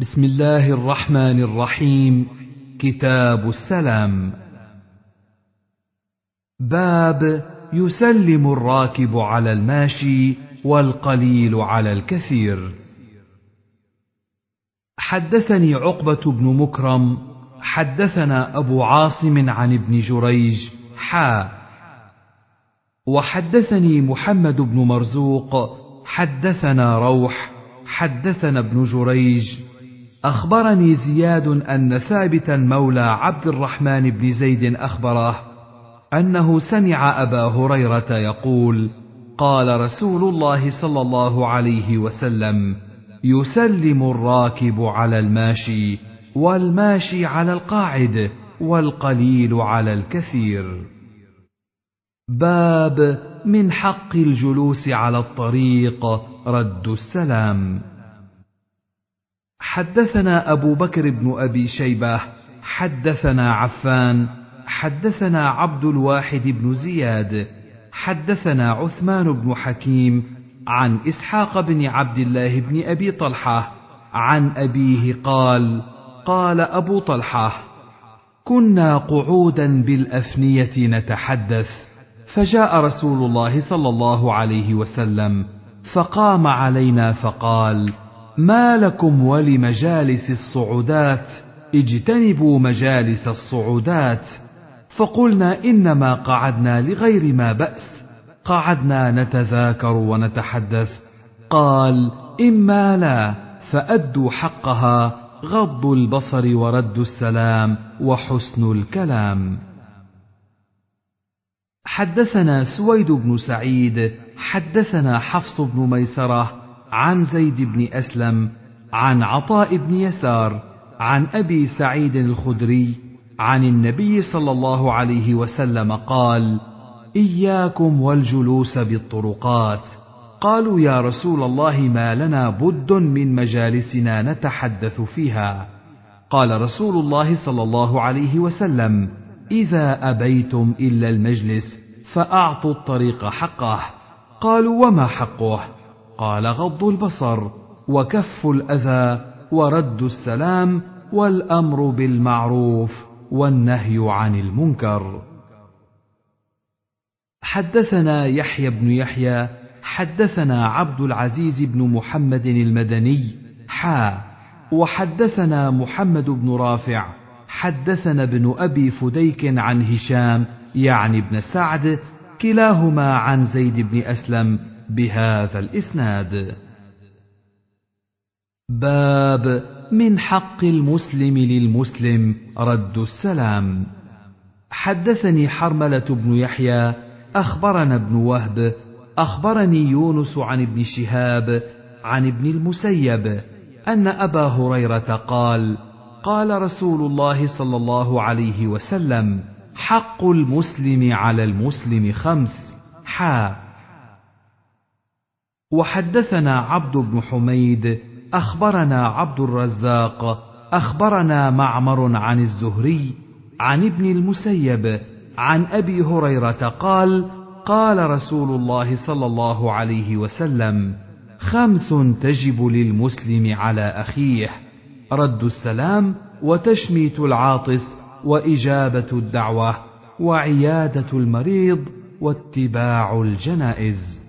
بسم الله الرحمن الرحيم. كتاب السلام. باب يسلم الراكب على الماشي والقليل على الكثير. حدثني عقبة بن مكرم حدثنا أبو عاصم عن ابن جريج حا. وحدثني محمد بن مرزوق حدثنا روح حدثنا ابن جريج أخبرني زياد أن ثابتا مولى عبد الرحمن بن زيد أخبره أنه سمع أبا هريرة يقول قال رسول الله صلى الله عليه وسلم يسلم الراكب على الماشي والماشي على القاعد والقليل على الكثير. باب من حق الجلوس على الطريق رد السلام. حدثنا أبو بكر بن أبي شيبة حدثنا عفان حدثنا عبد الواحد بن زياد حدثنا عثمان بن حكيم عن إسحاق بن عبد الله بن أبي طلحة عن أبيه قال قال أبو طلحة كنا قعودا بالأفنية نتحدث. فجاء رسول الله صلى الله عليه وسلم فقام علينا فقال ما لكم ولمجالس الصعودات؟ اجتنبوا مجالس الصعودات. فقلنا إنما قعدنا لغير ما بأس. قعدنا نتذاكر ونتحدث. قال إما لا فأدوا حقها غض البصر ورد السلام وحسن الكلام. حدثنا سويد بن سعيد حدثنا حفص بن ميسرة عن زيد بن أسلم عن عطاء بن يسار عن أبي سعيد الخدري عن النبي صلى الله عليه وسلم قال إياكم والجلوس بالطرقات قالوا يا رسول الله ما لنا بد من مجالسنا نتحدث فيها قال رسول الله صلى الله عليه وسلم إذا أبيتم إلا المجلس فأعطوا الطريق حقه قالوا وما حقه؟ قال غض البصر وكف الأذى ورد السلام والأمر بالمعروف والنهي عن المنكر. حدثنا يحيى بن يحيى حدثنا عبد العزيز بن محمد المدني حا وحدثنا محمد بن رافع حدثنا ابن أبي فديك عن هشام يعني ابن سعد كلاهما عن زيد بن أسلم بهذا الإسناد. باب من حق المسلم للمسلم رد السلام. حدثني حرملة بن يحيى أخبرنا ابن وهب أخبرني يونس عن ابن شهاب عن ابن المسيب أن أبا هريرة قال قال رسول الله صلى الله عليه وسلم حق المسلم على المسلم خمس حا وحدثنا عبد بن حميد أخبرنا عبد الرزاق أخبرنا معمر عن الزهري عن ابن المسيب عن أبي هريرة قال قال رسول الله صلى الله عليه وسلم خمس تجب للمسلم على أخيه رد السلام وتشميت العاطس وإجابة الدعوة وعيادة المريض واتباع الجنائز.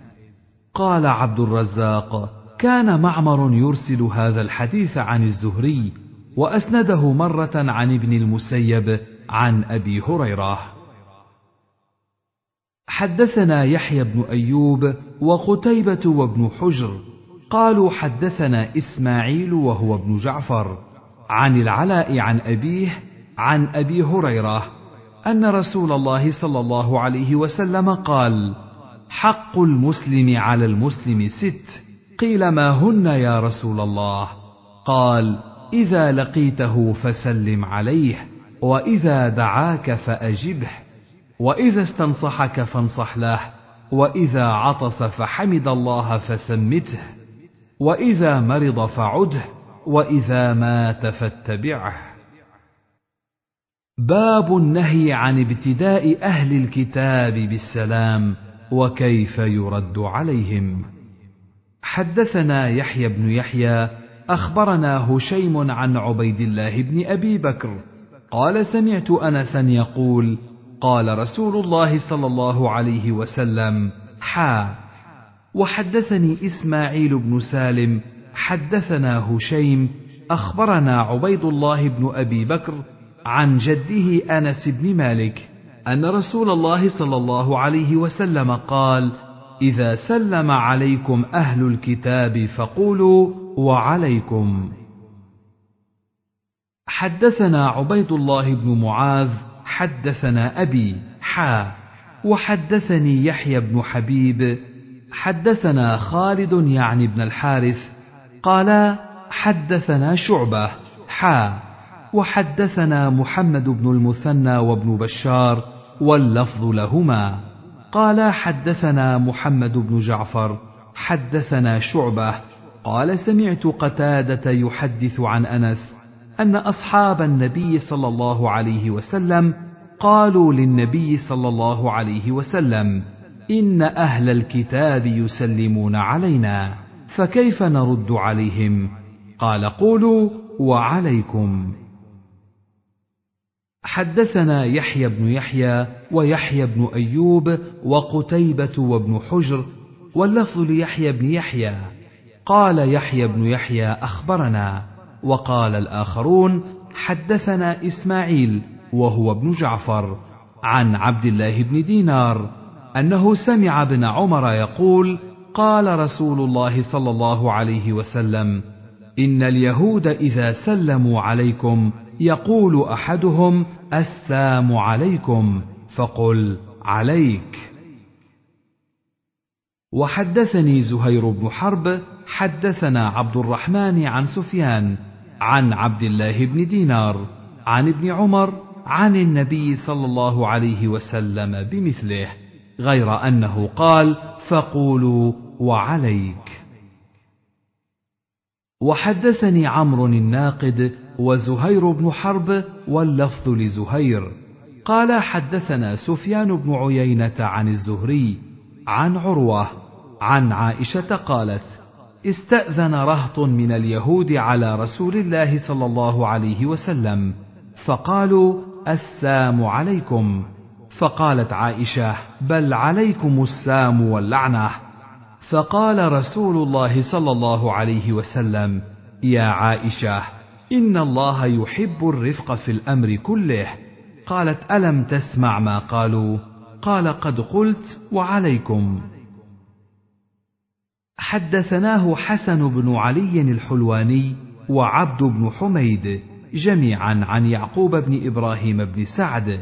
قال عبد الرزاق كان معمر يرسل هذا الحديث عن الزهري وأسنده مرة عن ابن المسيب عن أبي هريرة. حدثنا يحيى بن أيوب وقتيبة وابن حجر قالوا حدثنا إسماعيل وهو ابن جعفر عن العلاء عن أبيه عن أبي هريرة أن رسول الله صلى الله عليه وسلم قال حق المسلم على المسلم ست. قيل ما هن يا رسول الله؟ قال إذا لقيته فسلم عليه وإذا دعاك فأجبه وإذا استنصحك فانصح له وإذا عطس فحمد الله فسمته وإذا مرض فعده وإذا مات فاتبعه. باب النهي عن ابتداء أهل الكتاب بالسلام. وكيف يرد عليهم. حدثنا يحيى بن يحيى أخبرنا هشيم عن عبيد الله بن أبي بكر. قال سمعت انسا يقول قال رسول الله صلى الله عليه وسلم حا. وحدثني إسماعيل بن سالم حدثنا هشيم أخبرنا عبيد الله بن أبي بكر عن جده أنس بن مالك. أن رسول الله صلى الله عليه وسلم قال إذا سلم عليكم أهل الكتاب فقولوا وعليكم. حدثنا عبيد الله بن معاذ حدثنا أبي حا وحدثني يحيى بن حبيب حدثنا خالد يعني بن الحارث قال حدثنا شعبة حا وحدثنا محمد بن المثنى وابن بشار واللفظ لهما. قال حدثنا محمد بن جعفر حدثنا شعبة. قال سمعت قتادة يحدث عن أنس أن أصحاب النبي صلى الله عليه وسلم قالوا للنبي صلى الله عليه وسلم إن أهل الكتاب يسلمون علينا فكيف نرد عليهم؟ قال قولوا وعليكم. حدثنا يحيى بن يحيى ويحيى بن أيوب وقتيبة وابن حجر واللفظ ليحيى بن يحيى. قال يحيى بن يحيى أخبرنا وقال الآخرون حدثنا إسماعيل وهو ابن جعفر عن عبد الله بن دينار أنه سمع ابن عمر يقول قال رسول الله صلى الله عليه وسلم إن اليهود إذا سلموا عليكم يقول أحدهم السام عليكم فقل عليك. وحدثني زهير بن حرب حدثنا عبد الرحمن عن سفيان عن عبد الله بن دينار عن ابن عمر عن النبي صلى الله عليه وسلم بمثله غير أنه قال فقولوا وعليك. وحدثني عمرو الناقد وزهير بن حرب واللفظ لزهير. قال حدثنا سفيان بن عيينة عن الزهري عن عروة عن عائشة قالت استأذن رهط من اليهود على رسول الله صلى الله عليه وسلم فقالوا السام عليكم. فقالت عائشة بل عليكم السام واللعنة. فقال رسول الله صلى الله عليه وسلم يا عائشة ان الله يحب الرفق في الامر كله. قالت الم تسمع ما قالوا؟ قال قد قلت وعليكم. حدثناه حسن بن علي الحلواني وعبد بن حميد جميعا عن يعقوب بن إبراهيم بن سعد.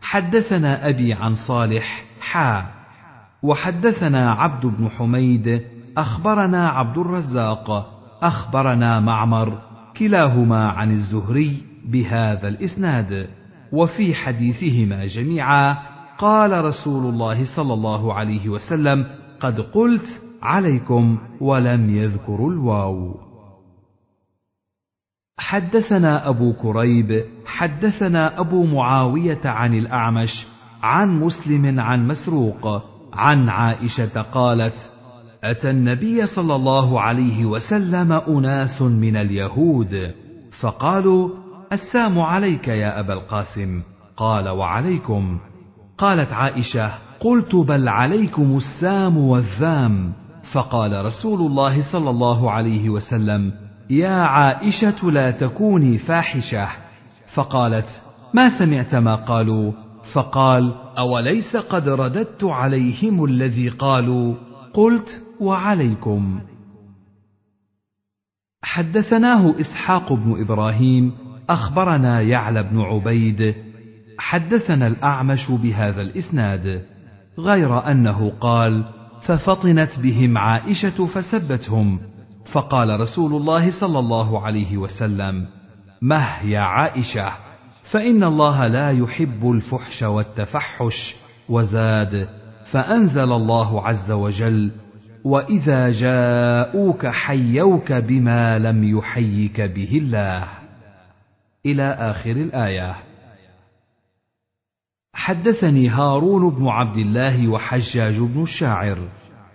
حدثنا ابي عن صالح حا. وحدثنا عبد بن حميد اخبرنا عبد الرزاق اخبرنا معمر كلاهما عن الزهري بهذا الإسناد. وفي حديثهما جميعا قال رسول الله صلى الله عليه وسلم قد قلت عليكم ولم يذكروا الواو. حدثنا أبو كريب حدثنا أبو معاوية عن الأعمش عن مسلم عن مسروق عن عائشة قالت أتى النبي صلى الله عليه وسلم أناس من اليهود فقالوا السام عليك يا أبا القاسم. قال وعليكم. قالت عائشة قلت بل عليكم السام والذام. فقال رسول الله صلى الله عليه وسلم يا عائشة لا تكوني فاحشة. فقالت ما سمعت ما قالوا؟ فقال أوليس قد رددت عليهم الذي قالوا؟ قلت وعليكم. حدثناه إسحاق بن إبراهيم أخبرنا يعلى بن عبيد حدثنا الأعمش بهذا الإسناد غير أنه قال ففطنت بهم عائشة فسبتهم فقال رسول الله صلى الله عليه وسلم مه يا عائشة؟ فإن الله لا يحب الفحش والتفحش وزاد فأنزل الله عز وجل واذا جاءوك حيوك بما لم يحيك به الله. إلى اخر الايه. حدثني هارون بن عبد الله وحجاج بن الشاعر.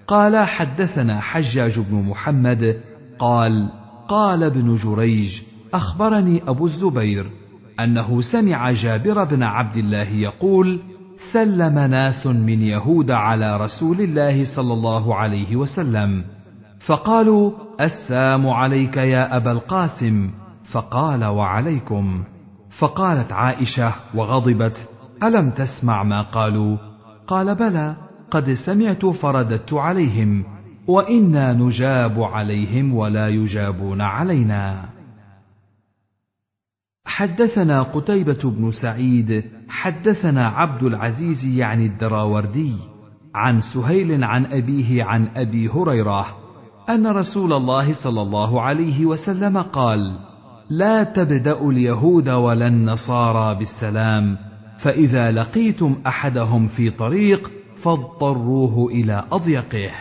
قال حدثنا حجاج بن محمد. قال قال ابن جريج أخبرني أبو الزبير أنه سمع جابر بن عبد الله يقول سلم ناس من يهود على رسول الله صلى الله عليه وسلم. فقالوا السام عليك يا أبا القاسم. فقال وعليكم. فقالت عائشة وغضبت ألم تسمع ما قالوا؟ قال بلى قد سمعت فرددت عليهم وإنا نجاب عليهم ولا يجابون علينا. حدثنا قتيبة بن سعيد حدثنا عبد العزيز يعني الدراوردي عن سهيل عن أبيه عن أبي هريرة أن رسول الله صلى الله عليه وسلم قال: لا تبدأوا اليهود ولا النصارى بالسلام، فإذا لقيتم أحدهم في طريق فاضطروه إلى أضيقه.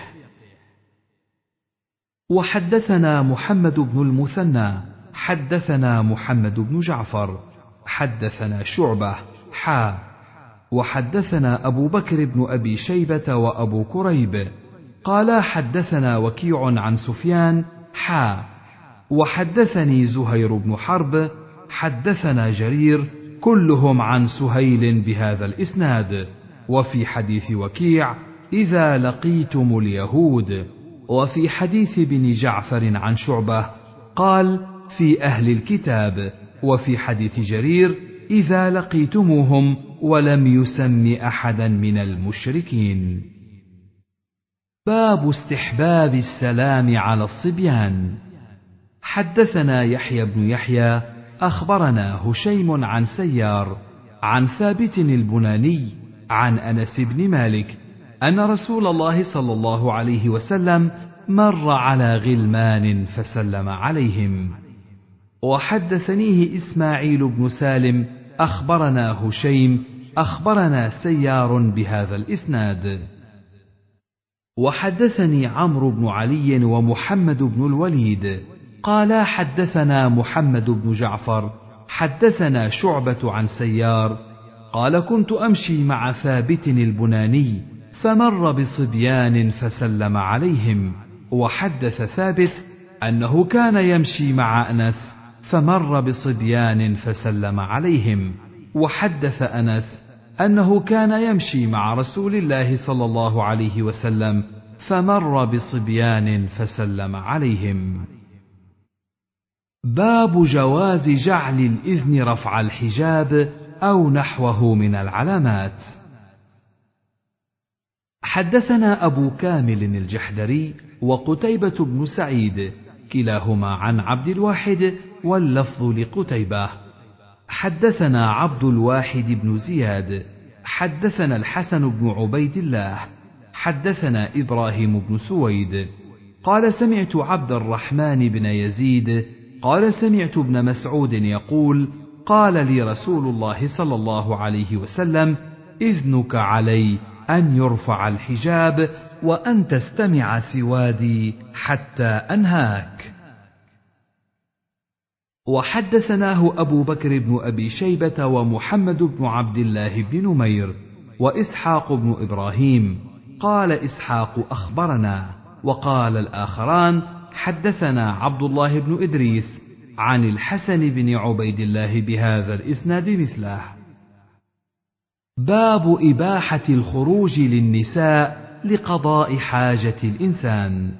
وحدثنا محمد بن المثنى حدثنا محمد بن جعفر حدثنا شعبة حا وحدثنا أبو بكر بن أبي شيبة وأبو كريب قالا حدثنا وكيع عن سفيان حا وحدثني زهير بن حرب حدثنا جرير كلهم عن سهيل بهذا الإسناد وفي حديث وكيع إذا لقيتم اليهود وفي حديث بن جعفر عن شعبة قال في أهل الكتاب وفي حديث جرير إذا لقيتموهم ولم يسم أحدا من المشركين. باب استحباب السلام على الصبيان. حدثنا يحيى بن يحيى أخبرنا هشيم عن سيار عن ثابت البناني عن أنس بن مالك أن رسول الله صلى الله عليه وسلم مر على غلمان فسلم عليهم. وحدثنيه إسماعيل بن سالم أخبرنا هشيم أخبرنا سيار بهذا الإسناد. وحدثني عمرو بن علي ومحمد بن الوليد قالا حدثنا محمد بن جعفر حدثنا شعبة عن سيار قال كنت أمشي مع ثابت البناني فمر بصبيان فسلم عليهم. وحدث ثابت أنه كان يمشي مع أنس فمر بصبيان فسلم عليهم وحدث أنس أنه كان يمشي مع رسول الله صلى الله عليه وسلم فمر بصبيان فسلم عليهم. باب جواز جعل الإذن رفع الحجاب أو نحوه من العلامات. حدثنا أبو كامل الجحدري وقتيبة بن سعيد كلاهما عن عبد الواحد واللفظ لقتيبة. حدثنا عبد الواحد بن زياد. حدثنا الحسن بن عبيد الله. حدثنا إبراهيم بن سويد. قال سمعت عبد الرحمن بن يزيد. قال سمعت ابن مسعود يقول قال لي رسول الله صلى الله عليه وسلم إذنك علي أن يرفع الحجاب وأن تستمع سوادي حتى أنهاك. وحدثناه أبو بكر بن أبي شيبة ومحمد بن عبد الله بن نمير وإسحاق بن إبراهيم. قال إسحاق أخبرنا وقال الآخران حدثنا عبد الله بن إدريس عن الحسن بن عبيد الله بهذا الإسناد مثله. باب إباحة الخروج للنساء لقضاء حاجة الإنسان.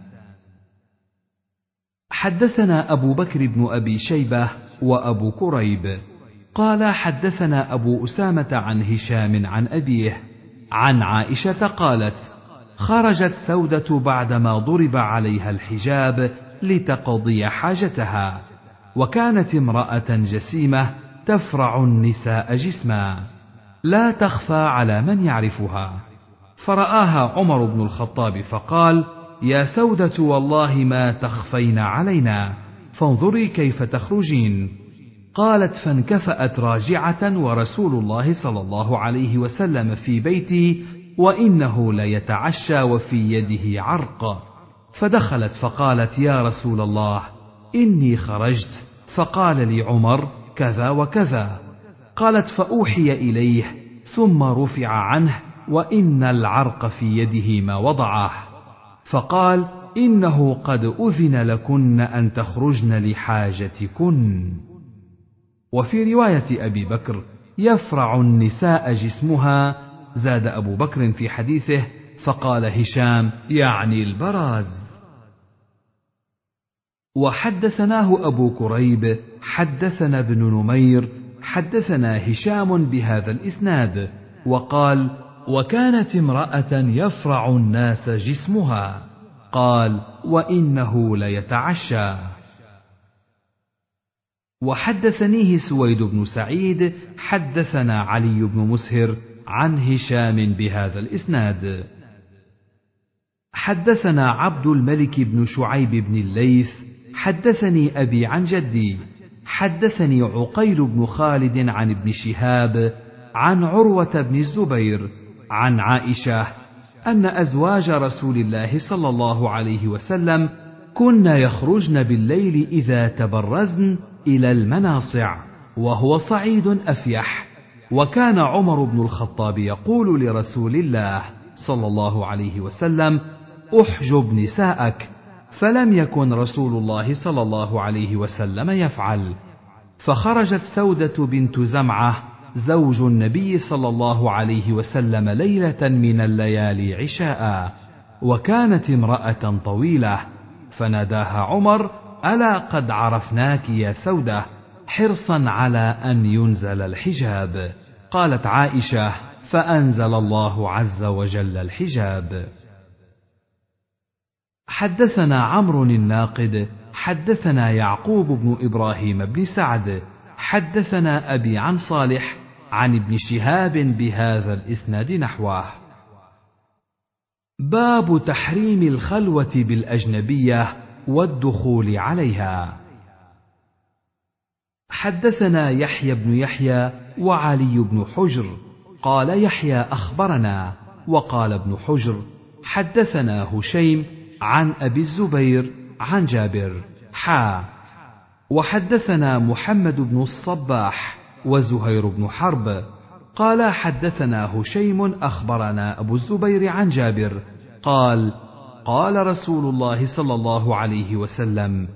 حدثنا أبو بكر بن أبي شيبة وأبو كريب. قال حدثنا أبو أسامة عن هشام عن أبيه. عن عائشة قالت خرجت سودة بعدما ضرب عليها الحجاب لتقضي حاجتها وكانت امرأة جسيمة تفرع النساء جسما. لا تخفى على من يعرفها. فرآها عمر بن الخطاب فقال: يا سودة والله ما تخفين علينا فانظري كيف تخرجين. قالت فانكفأت راجعة ورسول الله صلى الله عليه وسلم في بيتي وإنه ليتعشى وفي يده عرق. فدخلت فقالت يا رسول الله إني خرجت. فقال لي عمر كذا وكذا. قالت فأوحي إليه ثم رفع عنه وإن العرق في يده ما وضعه. فقال إنه قد أذن لكن أن تخرجن لحاجتكن. وفي رواية أبي بكر يفرع النساء جسمها زاد أبو بكر في حديثه فقال هشام يعني البراز. وحدثناه أبو كريب حدثنا ابن نمير حدثنا هشام بهذا الإسناد وقال وكانت امرأة يفرع الناس جسمها. قال وإنه ليتعشى. وحدثنيه سويد بن سعيد حدثنا علي بن مسهر عن هشام بهذا الإسناد. حدثنا عبد الملك بن شعيب بن الليث حدثني أبي عن جدي. حدثني عقيل بن خالد عن ابن شهاب عن عروة بن الزبير عن عائشة أن أزواج رسول الله صلى الله عليه وسلم كن يخرجن بالليل إذا تبرزن إلى المناصع وهو صعيد أفيح. وكان عمر بن الخطاب يقول لرسول الله صلى الله عليه وسلم أحجب نساءك. فلم يكن رسول الله صلى الله عليه وسلم يفعل. فخرجت سودة بنت زمعة زوج النبي صلى الله عليه وسلم ليلة من الليالي عشاء وكانت امرأة طويلة فناداها عمر ألا قد عرفناك يا سودة؟ حرصا على أن ينزل الحجاب. قالت عائشة فأنزل الله عز وجل الحجاب. حدثنا عمرو الناقد حدثنا يعقوب بن إبراهيم بن سعد حدثنا أبي عن صالح عن ابن شهاب بهذا الإسناد نحوه. باب تحريم الخلوة بالأجنبية والدخول عليها. حدثنا يحيى بن يحيى وعلي بن حجر. قال يحيى أخبرنا وقال ابن حجر حدثنا هشيم عن أبي الزبير عن جابر. حا. وحدثنا محمد بن الصباح وزهير بن حرب قال حدثنا هشيم أخبرنا أبو الزبير عن جابر قال قال رسول الله صلى الله عليه وسلم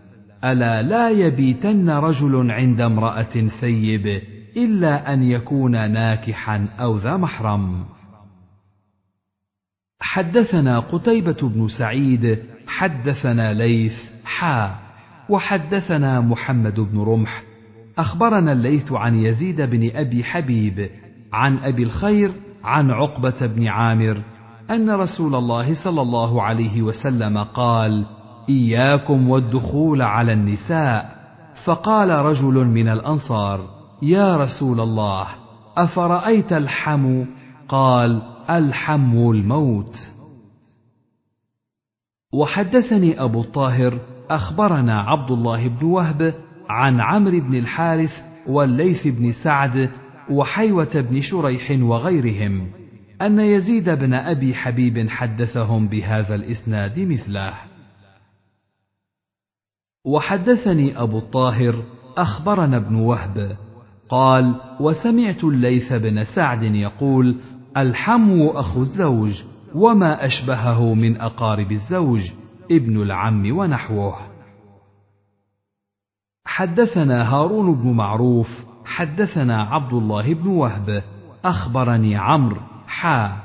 ألا لا يبيتن رجل عند امرأة ثيب إلا أن يكون ناكحا أو ذا محرم. حدثنا قتيبة بن سعيد حدثنا ليث حا وحدثنا محمد بن رمح أخبرنا الليث عن يزيد بن أبي حبيب عن أبي الخير عن عقبة بن عامر أن رسول الله صلى الله عليه وسلم قال: إياكم والدخول على النساء، فقال رجل من الأنصار: يا رسول الله، أفرأيت الحم؟ قال: الحم الموت وحدثني أبو الطاهر أخبرنا عبد الله بن وهب عن عمرو بن الحارث والليث بن سعد وحيوة بن شريح وغيرهم أن يزيد بن أبي حبيب حدثهم بهذا الإسناد مثله. وحدثني أبو الطاهر أخبرنا ابن وهب قال وسمعت الليث بن سعد يقول الحمو أخو الزوج وما أشبهه من أقارب الزوج ابن العم ونحوه. حدثنا هارون بن معروف حدثنا عبد الله بن وهب أخبرني عمرو حا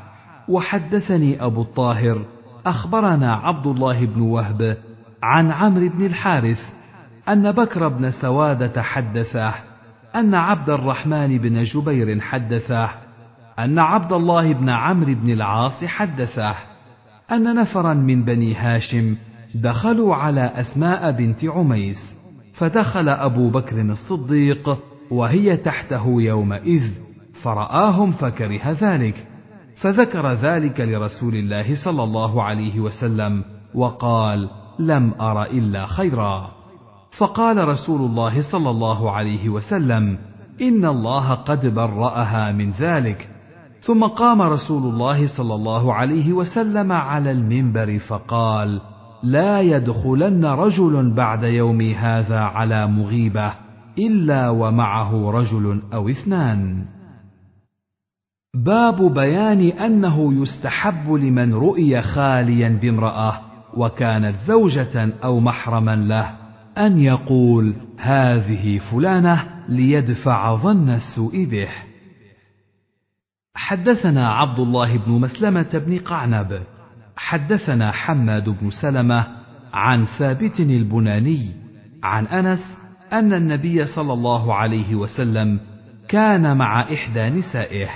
وحدثني أبو الطاهر أخبرنا عبد الله بن وهب عن عمرو بن الحارث أن بكر بن سوادة حدثه أن عبد الرحمن بن جبير حدثه أن عبد الله بن عمرو بن العاص حدثه أن نفرا من بني هاشم دخلوا على أسماء بنت عميس. فدخل أبو بكر الصديق وهي تحته يومئذ فرآهم فكره ذلك فذكر ذلك لرسول الله صلى الله عليه وسلم وقال لم أر إلا خيرا. فقال رسول الله صلى الله عليه وسلم إن الله قد برأها من ذلك. ثم قام رسول الله صلى الله عليه وسلم على المنبر فقال لا يدخلن رجل بعد يومي هذا على مغيبة إلا ومعه رجل أو اثنان باب بيان أنه يستحب لمن رؤي خاليا بامرأة وكانت زوجة أو محرما له أن يقول هذه فلانة ليدفع ظن السوء به. حدثنا عبد الله بن مسلمة بن قعنب، حدثنا حماد بن سلمة عن ثابت البناني عن أنس أن النبي صلى الله عليه وسلم كان مع إحدى نسائه،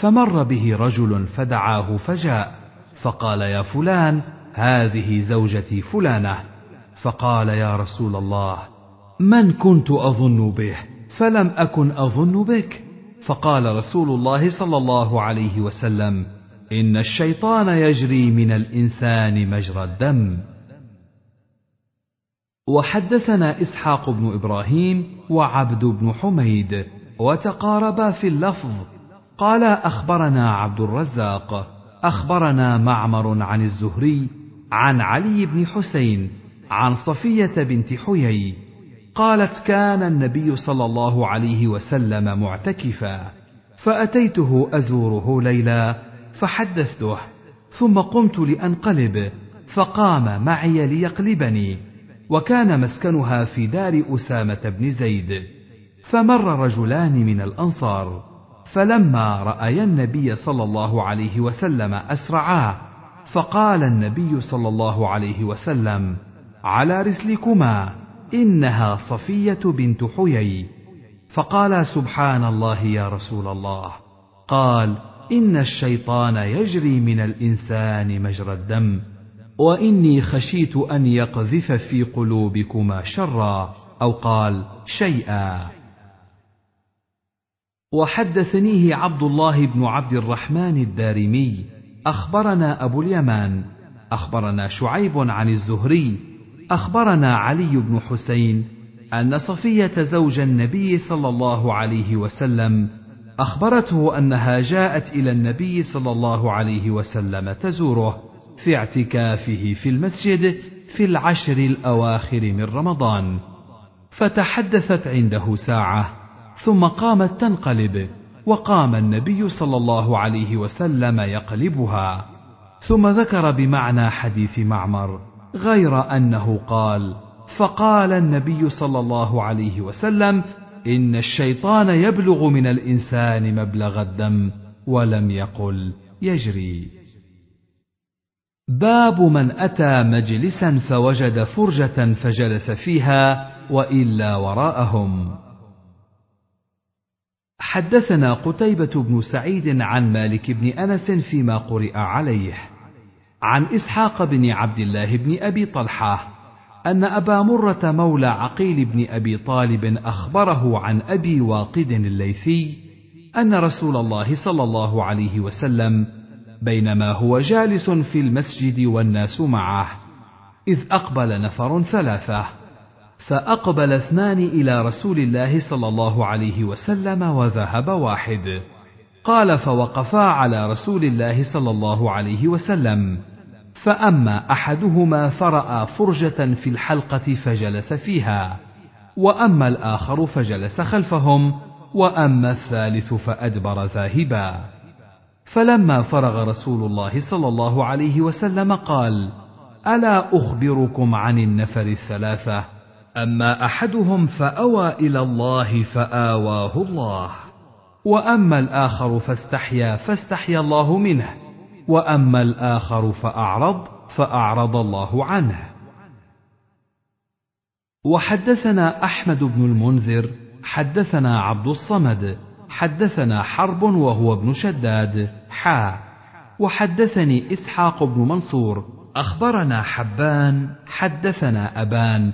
فمر به رجل فدعاه فجاء، فقال يا فلان هذه زوجتي فلانة فقال يا رسول الله من كنت أظن به؟ فلم أكن أظن بك فقال رسول الله صلى الله عليه وسلم إن الشيطان يجري من الإنسان مجرى الدم. وحدثنا إسحاق بن إبراهيم وعبد بن حميد وتقاربا في اللفظ. قال أخبرنا عبد الرزاق. أخبرنا معمر عن الزهري عن علي بن حسين عن صفية بنت حيي. قالت كان النبي صلى الله عليه وسلم معتكفا فأتيته أزوره ليلا فحدثته ثم قمت لأنقلب فقام معي ليقلبني وكان مسكنها في دار أسامة بن زيد. فمر رجلان من الأنصار فلما رأيا النبي صلى الله عليه وسلم أسرعا فقال النبي صلى الله عليه وسلم على رسلكما إنها صفية بنت حيي. فقال سبحان الله يا رسول الله. قال إن الشيطان يجري من الإنسان مجرى الدم وإني خشيت أن يقذف في قلوبكما شرا أو قال شيئا. وحدثنيه عبد الله بن عبد الرحمن الدارمي أخبرنا أبو اليمان أخبرنا شعيب عن الزهري أخبرنا علي بن حسين أن صفية زوج النبي صلى الله عليه وسلم أخبرته أنها جاءت إلى النبي صلى الله عليه وسلم تزوره في اعتكافه في المسجد في العشر الأواخر من رمضان فتحدثت عنده ساعة ثم قامت تنقلب وقام النبي صلى الله عليه وسلم يقلبها ثم ذكر بمعنى حديث معمر غير أنه قال فقال النبي صلى الله عليه وسلم إن الشيطان يبلغ من الإنسان مبلغ الدم ولم يقل يجري. باب من أتى مجلسا فوجد فرجة فجلس فيها وإلا وراءهم. حدثنا قتيبة بن سعيد عن مالك بن أنس فيما قرئ عليه. عن إسحاق بن عبد الله بن أبي طلحة أن أبا مرة مولى عقيل بن أبي طالب أخبره عن أبي واقد الليثي أن رسول الله صلى الله عليه وسلم بينما هو جالس في المسجد والناس معه إذ أقبل نفر ثلاثة فأقبل اثنان إلى رسول الله صلى الله عليه وسلم وذهب واحد قال فوقفا على رسول الله صلى الله عليه وسلم فأما أحدهما فرأى فرجة في الحلقة فجلس فيها وأما الآخر فجلس خلفهم وأما الثالث فأدبر ذاهبا. فلما فرغ رسول الله صلى الله عليه وسلم قال ألا أخبركم عن النفر الثلاثة؟ أما أحدهم فأوى إلى الله فآواه الله وأما الآخر فاستحيا فاستحيا الله منه وأما الآخر فأعرض فأعرض الله عنه. وحدثنا أحمد بن المنذر حدثنا عبد الصمد حدثنا حرب وهو ابن شداد حا. وحدثني إسحاق بن منصور أخبرنا حبان حدثنا أبان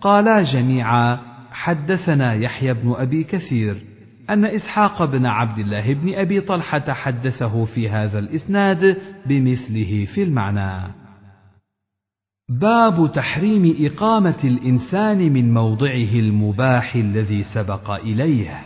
قالا جميعا حدثنا يحيى بن أبي كثير. أن إسحاق بن عبد الله بن أبي طلحة حدثه في هذا الإسناد بمثله في المعنى. باب تحريم إقامة الإنسان من موضعه المباح الذي سبق إليه.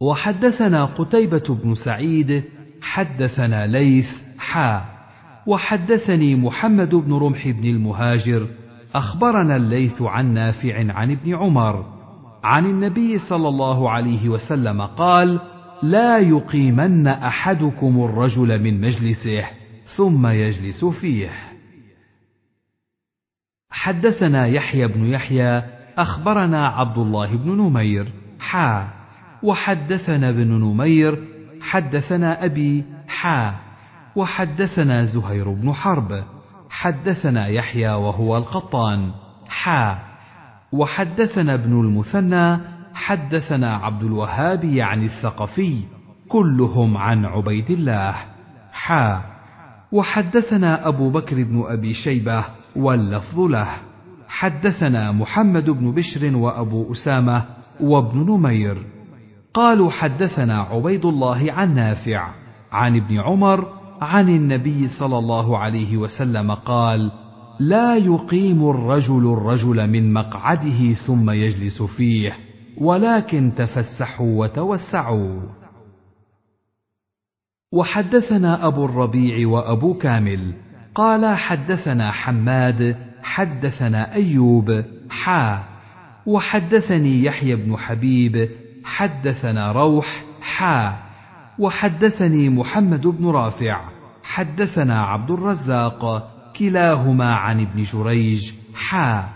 وحدثنا قتيبة بن سعيد حدثنا ليث حا. وحدثني محمد بن رمح بن المهاجر أخبرنا الليث عن نافع عن ابن عمر عن النبي صلى الله عليه وسلم قال لا يقيمن أحدكم الرجل من مجلسه ثم يجلس فيه. حدثنا يحيى بن يحيى أخبرنا عبد الله بن نمير حا. وحدثنا ابن نمير حدثنا أبي حا. وحدثنا زهير بن حرب حدثنا يحيى وهو القطان حا. وحدثنا ابن المثنى حدثنا عبد الوهاب يعني الثقفي كلهم عن عبيد الله. حا. وحدثنا أبو بكر بن أبي شيبة واللفظ له. حدثنا محمد بن بشر وأبو أسامة وابن نمير. قالوا حدثنا عبيد الله عن نافع عن ابن عمر عن النبي صلى الله عليه وسلم قال لا يقيم الرجل الرجل من مقعده ثم يجلس فيه ولكن تفسحوا وتوسعوا. وحدثنا أبو الربيع وأبو كامل قال حدثنا حماد حدثنا أيوب حا. وحدثني يحيى بن حبيب حدثنا روح حا. وحدثني محمد بن رافع حدثنا عبد الرزاق كلاهما عن ابن جريج حا.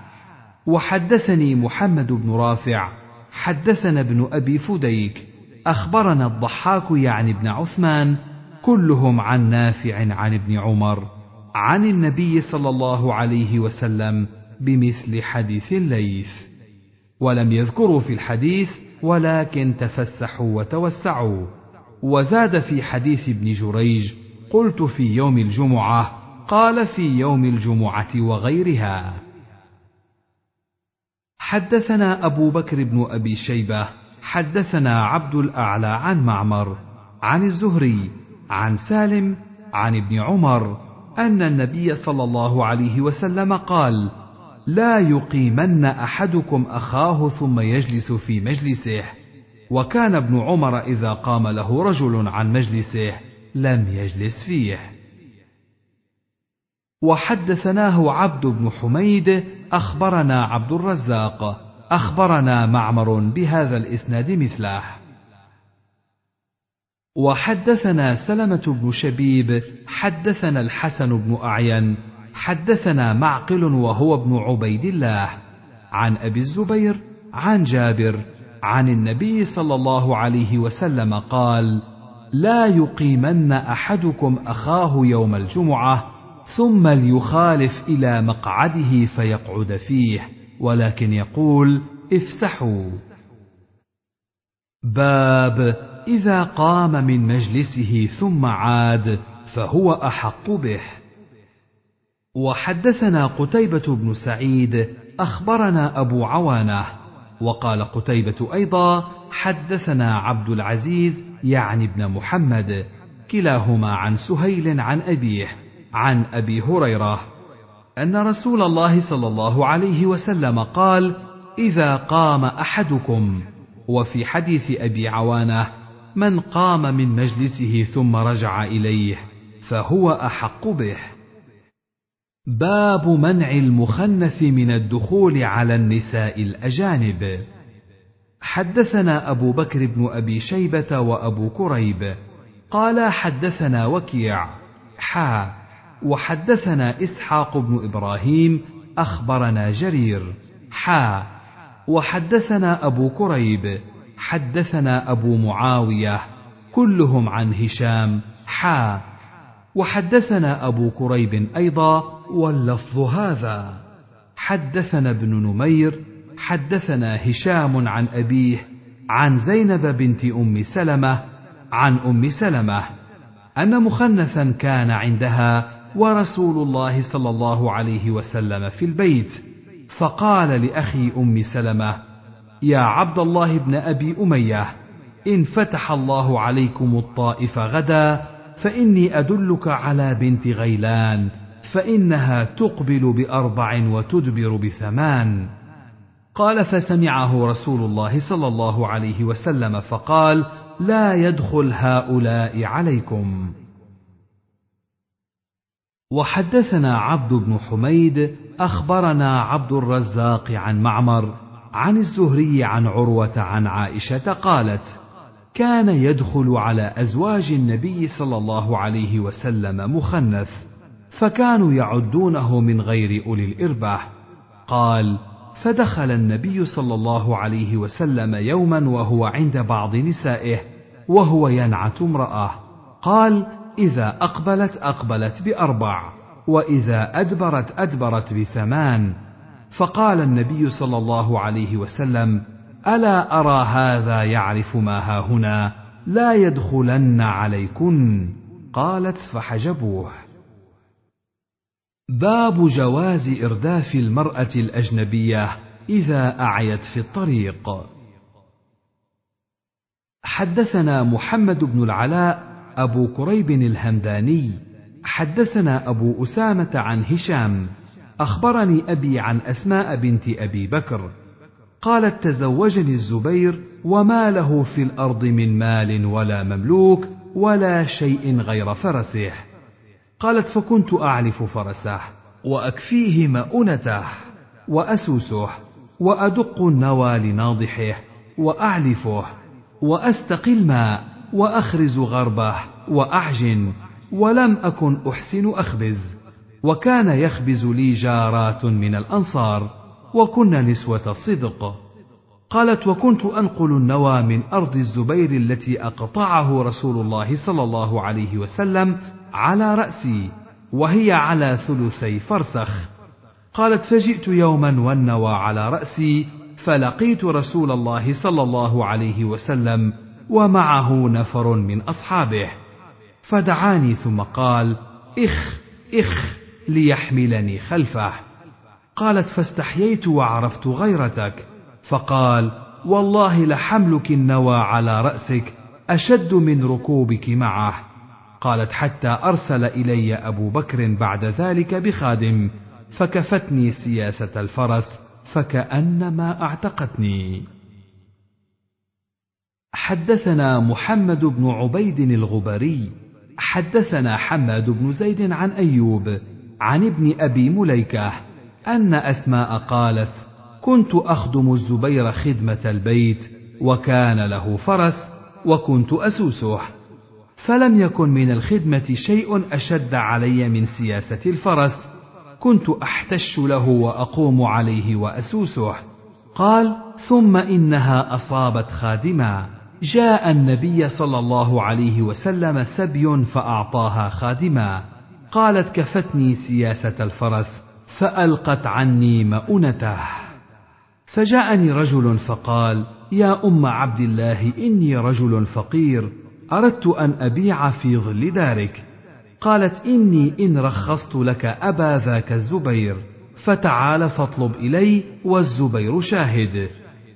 وحدثني محمد بن رافع حدثنا ابن أبي فديك أخبرنا الضحاك يعني ابن عثمان كلهم عن نافع عن ابن عمر عن النبي صلى الله عليه وسلم بمثل حديث الليث. ولم يذكروا في الحديث ولكن تفسحوا وتوسعوا. وزاد في حديث ابن جريج قلت في يوم الجمعة قال في يوم الجمعة وغيرها حدثنا أبو بكر بن أبي شيبة حدثنا عبد الأعلى عن معمر عن الزهري عن سالم عن ابن عمر أن النبي صلى الله عليه وسلم قال لا يقيمن أحدكم أخاه ثم يجلس في مجلسه وكان ابن عمر إذا قام له رجل عن مجلسه لم يجلس فيه. وحدثناه عبد بن حميد أخبرنا عبد الرزاق أخبرنا معمر بهذا الإسناد مثله. وحدثنا سلمة بن شبيب حدثنا الحسن بن أعين حدثنا معقل وهو ابن عبيد الله. عن أبي الزبير عن جابر عن النبي صلى الله عليه وسلم قال لا يقيمن أحدكم أخاه يوم الجمعة ثم ليخالف إلى مقعده فيقعد فيه ولكن يقول افسحوا. باب إذا قام من مجلسه ثم عاد فهو أحق به. وحدثنا قتيبة بن سعيد أخبرنا أبو عوانة وقال قتيبة أيضا حدثنا عبد العزيز يعني ابن محمد كلاهما عن سهيل عن أبيه. عن أبي هريرة أن رسول الله صلى الله عليه وسلم قال: إذا قام أحدكم وفي حديث أبي عوانة من قام من مجلسه ثم رجع إليه فهو أحق به. باب منع المخنث من الدخول على النساء الأجانب حدثنا أبو بكر بن أبي شيبة وأبو كريب قال حدثنا وكيع حا وحدثنا إسحاق بن إبراهيم أخبرنا جرير. حا. وحدثنا أبو كريب حدثنا أبو معاوية كلهم عن هشام. حا. وحدثنا أبو كريب أيضا واللفظ هذا. حدثنا ابن نمير حدثنا هشام عن أبيه عن زينب بنت أم سلمة عن أم سلمة أن مخنثا كان عندها ورسول الله صلى الله عليه وسلم في البيت فقال لأخي أم سلمة يا عبد الله بن أبي أمية إن فتح الله عليكم الطائف غدا فإني أدلك على بنت غيلان فإنها تقبل بأربع وتدبر بثمان. قال فسمعه رسول الله صلى الله عليه وسلم فقال لا يدخل هؤلاء عليكم. وحدثنا عبد بن حميد أخبرنا عبد الرزاق عن معمر عن الزهري عن عروة عن عائشة قالت كان يدخل على أزواج النبي صلى الله عليه وسلم مخنث فكانوا يعدونه من غير أولي الاربه قال فدخل النبي صلى الله عليه وسلم يوما وهو عند بعض نسائه وهو ينعت امرأة. قال إذا أقبلت أقبلت بأربع وإذا أدبرت أدبرت بثمان. فقال النبي صلى الله عليه وسلم ألا أرى هذا يعرف ما هنا؟ لا يدخلن عليكن. قالت فحجبوه. باب جواز إرداف المرأة الأجنبية إذا أعيت في الطريق. حدثنا محمد بن العلاء أبو كريب الهمداني حدثنا أبو أسامة عن هشام أخبرني أبي عن أسماء بنت أبي بكر قالت تزوجني الزبير وما له في الأرض من مال ولا مملوك ولا شيء غير فرسه. قالت فكنت اعلف فرسه وأكفيه مؤنته وأسوسه وأدق النوى لناضحه واعلفه وأستقي الماء. وأخرز غربه وأعجن ولم أكن أحسن أخبز. وكان يخبز لي جارات من الأنصار وكن نسوة صدق. قالت وكنت أنقل النوى من أرض الزبير التي أقطعه رسول الله صلى الله عليه وسلم على رأسي وهي على ثلثي فرسخ. قالت فجئت يوما والنوى على رأسي فلقيت رسول الله صلى الله عليه وسلم ومعه نفر من أصحابه. فدعاني ثم قال إخ إخ ليحملني خلفه. قالت فاستحييت وعرفت غيرتك. فقال والله لحملك النوى على رأسك أشد من ركوبك معه. قالت حتى أرسل إلي أبو بكر بعد ذلك بخادم فكفتني سياسة الفرس فكأنما أعتقتني. حدثنا محمد بن عبيد الغبري حدثنا حماد بن زيد عن أيوب عن ابن أبي مليكة أن أسماء قالت كنت أخدم الزبير خدمة البيت وكان له فرس وكنت أسوسه فلم يكن من الخدمة شيء أشد علي من سياسة الفرس كنت أحتش له وأقوم عليه وأسوسه. قال ثم إنها أصابت خادما. جاء النبي صلى الله عليه وسلم سبي فأعطاها خادما. قالت كفتني سياسة الفرس فألقت عني مؤنته فجاءني رجل فقال يا أم عبد الله إني رجل فقير أردت أن أبيع في ظل دارك. قالت إني إن رخصت لك أبا ذاك الزبير فتعال فاطلب إلي والزبير شاهد.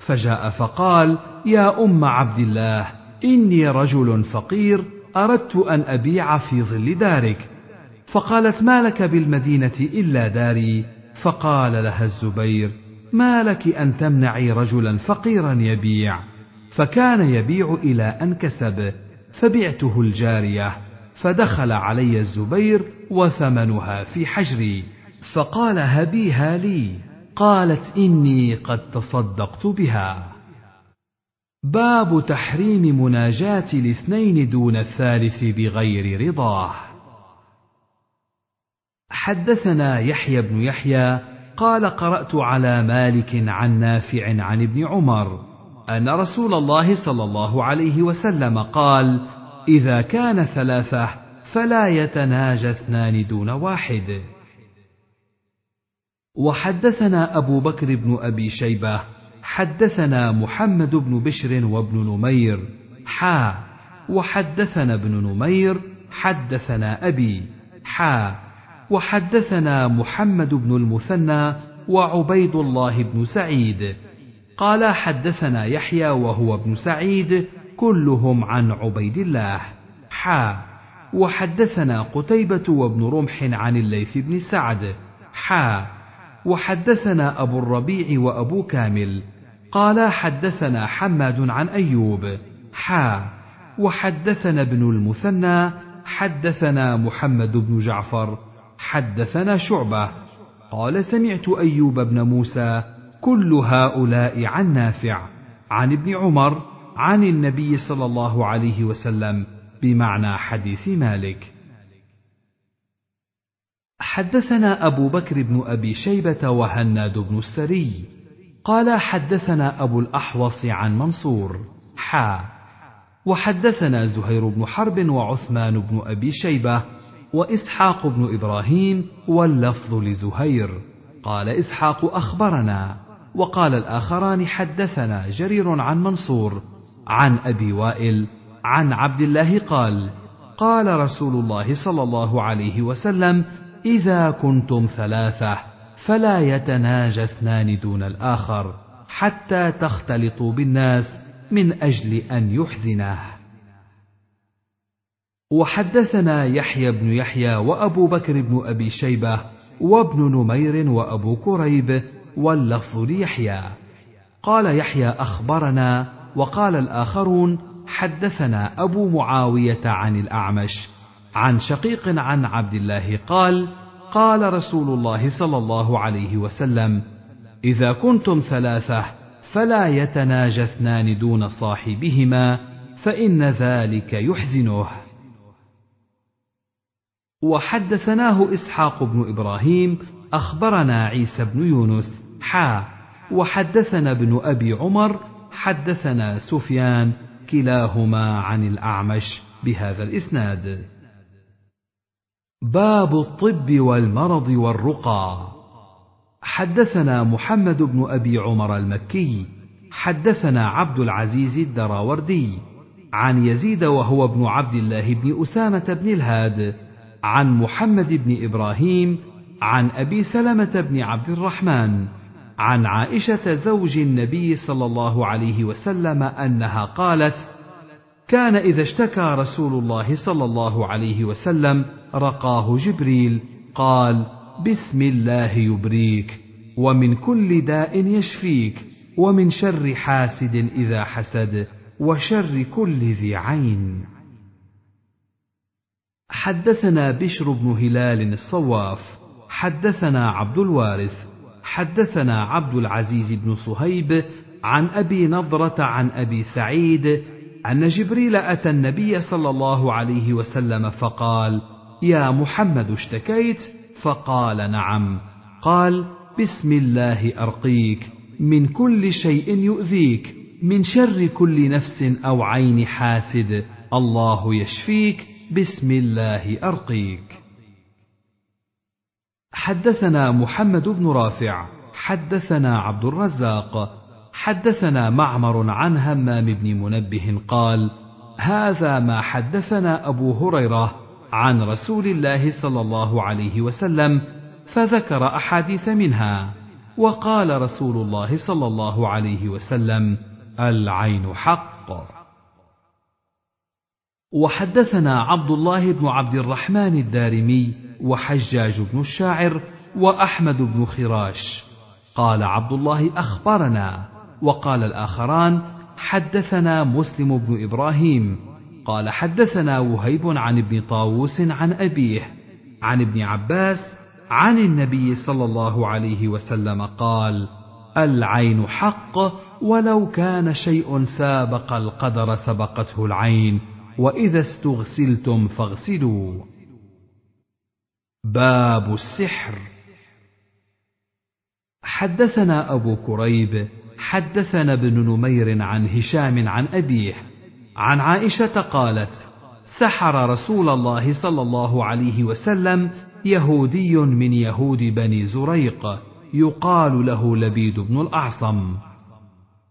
فجاء فقال يا أم عبد الله إني رجل فقير أردت أن أبيع في ظل دارك. فقالت ما لك بالمدينة إلا داري. فقال لها الزبير ما لك أن تمنعي رجلا فقيرا يبيع؟ فكان يبيع إلى أن كسب فبعته الجارية. فدخل علي الزبير وثمنها في حجري. فقال هبيها لي. قالت إني قد تصدقت بها. باب تحريم مناجاة الاثنين دون الثالث بغير رضاه. حدثنا يحيى بن يحيى قال قرأت على مالك عن نافع عن ابن عمر أن رسول الله صلى الله عليه وسلم قال إذا كان ثلاثة فلا يتناجى اثنان دون واحد. وحدثنا أبو بكر بن أبي شيبة حدثنا محمد بن بشر وابن نمير. حا وحدثنا ابن نمير حدثنا أبي. حا وحدثنا محمد بن المثنى وعبيد الله بن سعيد. قال حدثنا يحيى وهو ابن سعيد كلهم عن عبيد الله. حا وحدثنا قتيبة وابن رمح عن الليث بن سعد. حا وحدثنا أبو الربيع وأبو كامل. قال حدثنا حماد عن أيوب. حا. وحدثنا ابن المثنى. حدثنا محمد بن جعفر. حدثنا شعبة. قال سمعت أيوب بن موسى. كل هؤلاء عن نافع. عن ابن عمر. عن النبي صلى الله عليه وسلم. بمعنى حديث مالك. حدثنا أبو بكر بن أبي شيبة وهناد بن السري. قال حدثنا أبو الأحوص عن منصور. حا. وحدثنا زهير بن حرب وعثمان بن أبي شيبة وإسحاق بن إبراهيم واللفظ لزهير. قال إسحاق أخبرنا. وقال الآخران حدثنا جرير عن منصور. عن أبي وائل. عن عبد الله قال قال رسول الله صلى الله عليه وسلم إذا كنتم ثلاثة فلا يتناجى اثنان دون الآخر حتى تختلطوا بالناس من أجل أن يحزنه وحدثنا يحيى بن يحيى وأبو بكر بن أبي شيبة وابن نمير وأبو كريب واللفظ ليحيى. قال يحيى أخبرنا وقال الآخرون حدثنا أبو معاوية عن الأعمش عن شقيق عن عبد الله قال قال رسول الله صلى الله عليه وسلم إذا كنتم ثلاثة فلا يتناجى اثنان دون صاحبهما فإن ذلك يحزنه. وحدثناه إسحاق بن إبراهيم أخبرنا عيسى بن يونس حا وحدثنا ابن أبي عمر حدثنا سفيان كلاهما عن الأعمش بهذا الإسناد. باب الطب والمرض والرقى. حدثنا محمد بن أبي عمر المكي حدثنا عبد العزيز الدراوردي عن يزيد وهو ابن عبد الله بن أسامة بن الهاد عن محمد بن إبراهيم عن أبي سلمة بن عبد الرحمن عن عائشة زوج النبي صلى الله عليه وسلم أنها قالت كان إذا اشتكى رسول الله صلى الله عليه وسلم رقاه جبريل قال بسم الله يبريك ومن كل داء يشفيك ومن شر حاسد إذا حسد وشر كل ذي عين. حدثنا بشر بن هلال الصواف حدثنا عبد الوارث حدثنا عبد العزيز بن صهيب عن أبي نضرة عن أبي سعيد أن جبريل أتى النبي صلى الله عليه وسلم فقال يا محمد اشتكيت؟ فقال نعم. قال بسم الله أرقيك من كل شيء يؤذيك من شر كل نفس أو عين حاسد الله يشفيك بسم الله أرقيك. حدثنا محمد بن رافع حدثنا عبد الرزاق حدثنا معمر عن همام بن منبه قال هذا ما حدثنا أبو هريرة عن رسول الله صلى الله عليه وسلم فذكر أحاديث منها وقال رسول الله صلى الله عليه وسلم العين حق. وحدثنا عبد الله بن عبد الرحمن الدارمي وحجاج بن الشاعر وأحمد بن خراش. قال عبد الله أخبرنا وقال الآخران حدثنا مسلم بن إبراهيم قال حدثنا وهيب عن ابن طاووس عن أبيه عن ابن عباس عن النبي صلى الله عليه وسلم قال العين حق ولو كان شيء سابق القدر سبقته العين وإذا استغسلتم فاغسلوا. باب السحر. حدثنا أبو كريب حدثنا ابن نمير عن هشام عن أبيه عن عائشة قالت سحر رسول الله صلى الله عليه وسلم يهودي من يهود بني زريق يقال له لبيد بن الأعصم.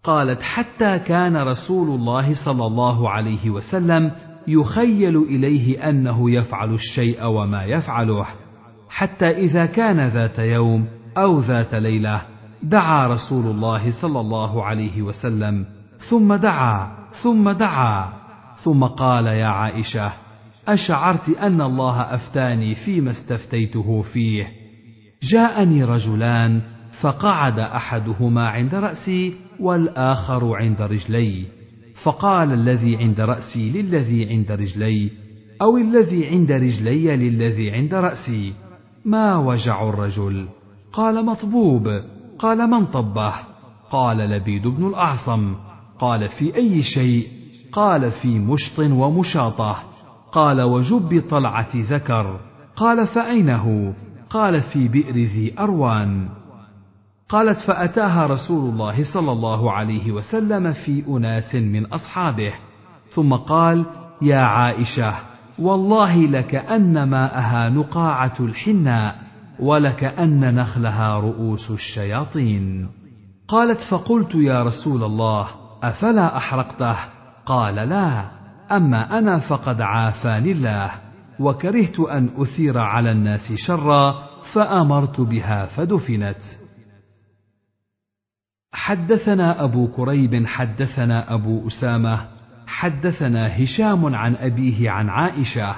قالت حتى كان رسول الله صلى الله عليه وسلم يخيل إليه أنه يفعل الشيء وما يفعله حتى إذا كان ذات يوم أو ذات ليلة دعا رسول الله صلى الله عليه وسلم ثم دعا. ثم دعا ثم قال يا عائشة أشعرت أن الله أفتاني فيما استفتيته فيه. جاءني رجلان فقعد أحدهما عند رأسي والآخر عند رجلي. فقال الذي عند رأسي للذي عند رجلي أو الذي عند رجلي للذي عند رأسي. ما وجع الرجل؟ قال مطبوب قال من طبه؟ قال لبيد بن الأعصم. قال في أي شيء؟ قال في مشط ومشاطة. قال وجب طلعة ذكر. قال فاين هو قال في بئر ذي أروان. قالت فأتاها رسول الله صلى الله عليه وسلم في أناس من أصحابه. ثم قال يا عائشة والله لكان ماءها نقاعة الحناء ولكان نخلها رؤوس الشياطين. قالت فقلت يا رسول الله أفلا أحرقته؟ قال لا أما أنا فقد عافاني الله وكرهت أن أثير على الناس شرا فأمرت بها فدفنت. حدثنا أبو كريب حدثنا أبو أسامة حدثنا هشام عن أبيه عن عائشة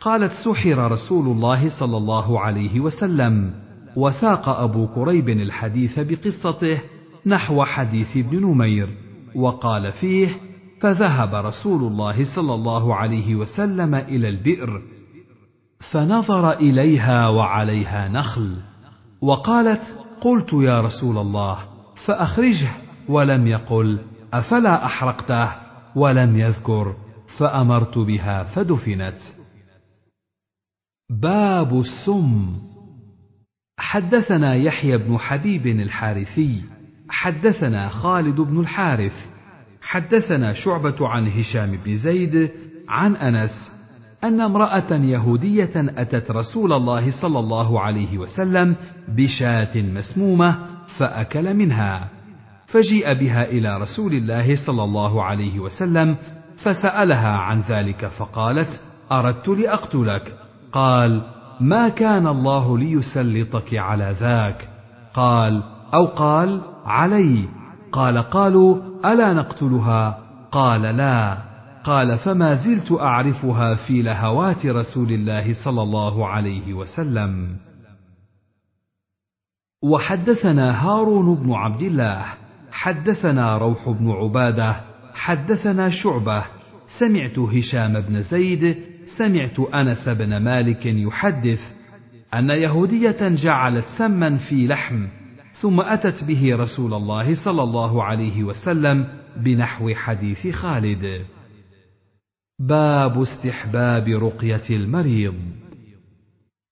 قالت سحر رسول الله صلى الله عليه وسلم وساق أبو كريب الحديث بقصته نحو حديث ابن نمير. وقال فيه فذهب رسول الله صلى الله عليه وسلم إلى البئر فنظر إليها وعليها نخل وقالت قلت يا رسول الله فأخرجه ولم يقل أفلا أحرقته؟ ولم يذكر فأمرت بها فدفنت. باب السم. حدثنا يحيى بن حبيب الحارثي حدثنا خالد بن الحارث حدثنا شعبة عن هشام بن زيد عن أنس أن امرأة يهودية أتت رسول الله صلى الله عليه وسلم بشاة مسمومة فأكل منها فجيء بها إلى رسول الله صلى الله عليه وسلم فسألها عن ذلك فقالت أردت لأقتلك. قال ما كان الله ليسلطك على ذاك. قال أو قال علي. قال قالوا ألا نقتلها؟ قال لا. قال فما زلت أعرفها في لهوات رسول الله صلى الله عليه وسلم. وحدثنا هارون بن عبد الله. حدثنا روح بن عبادة. حدثنا شعبة. سمعت هشام بن زيد. سمعت أنس بن مالك يحدث أن يهودية جعلت سما في لحم. ثم أتت به رسول الله صلى الله عليه وسلم بنحو حديث خالد. باب استحباب رقية المريض.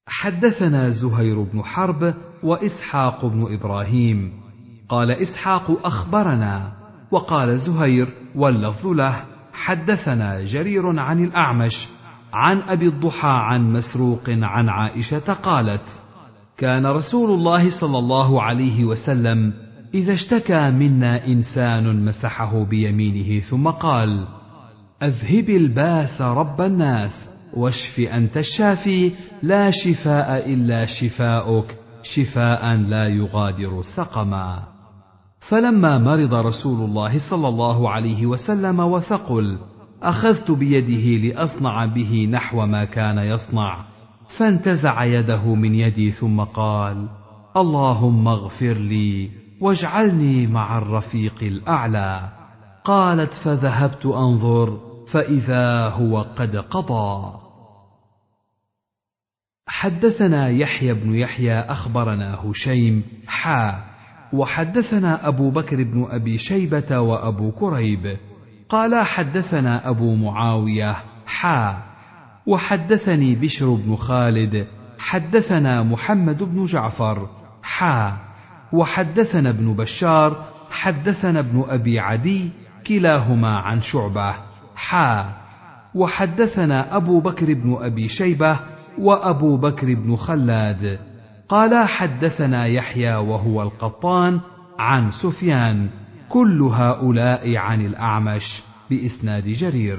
حدثنا زهير بن حرب وإسحاق بن إبراهيم. قال إسحاق أخبرنا وقال زهير واللفظ له حدثنا جرير عن الأعمش عن أبي الضحى عن مسروق عن عائشة قالت كان رسول الله صلى الله عليه وسلم إذا اشتكى منا إنسان مسحه بيمينه ثم قال أذهب الباس رب الناس واشف أنت الشافي لا شفاء إلا شفاؤك شفاء لا يغادر سقما. فلما مرض رسول الله صلى الله عليه وسلم وثقل أخذت بيده لأصنع به نحو ما كان يصنع. فانتزع يده من يدي ثم قال اللهم اغفر لي واجعلني مع الرفيق الأعلى. قالت فذهبت أنظر فإذا هو قد قضى. حدثنا يحيى بن يحيى أخبرنا هشيم حا وحدثنا أبو بكر بن أبي شيبة وأبو كريب. قال حدثنا أبو معاوية حا. وحدثني بشر بن خالد حدثنا محمد بن جعفر حا وحدثنا ابن بشار حدثنا ابن أبي عدي كلاهما عن شعبة حا وحدثنا أبو بكر بن أبي شيبة وأبو بكر بن خلاد. قال حدثنا يحيى وهو القطان عن سفيان كل هؤلاء عن الأعمش بإسناد جرير.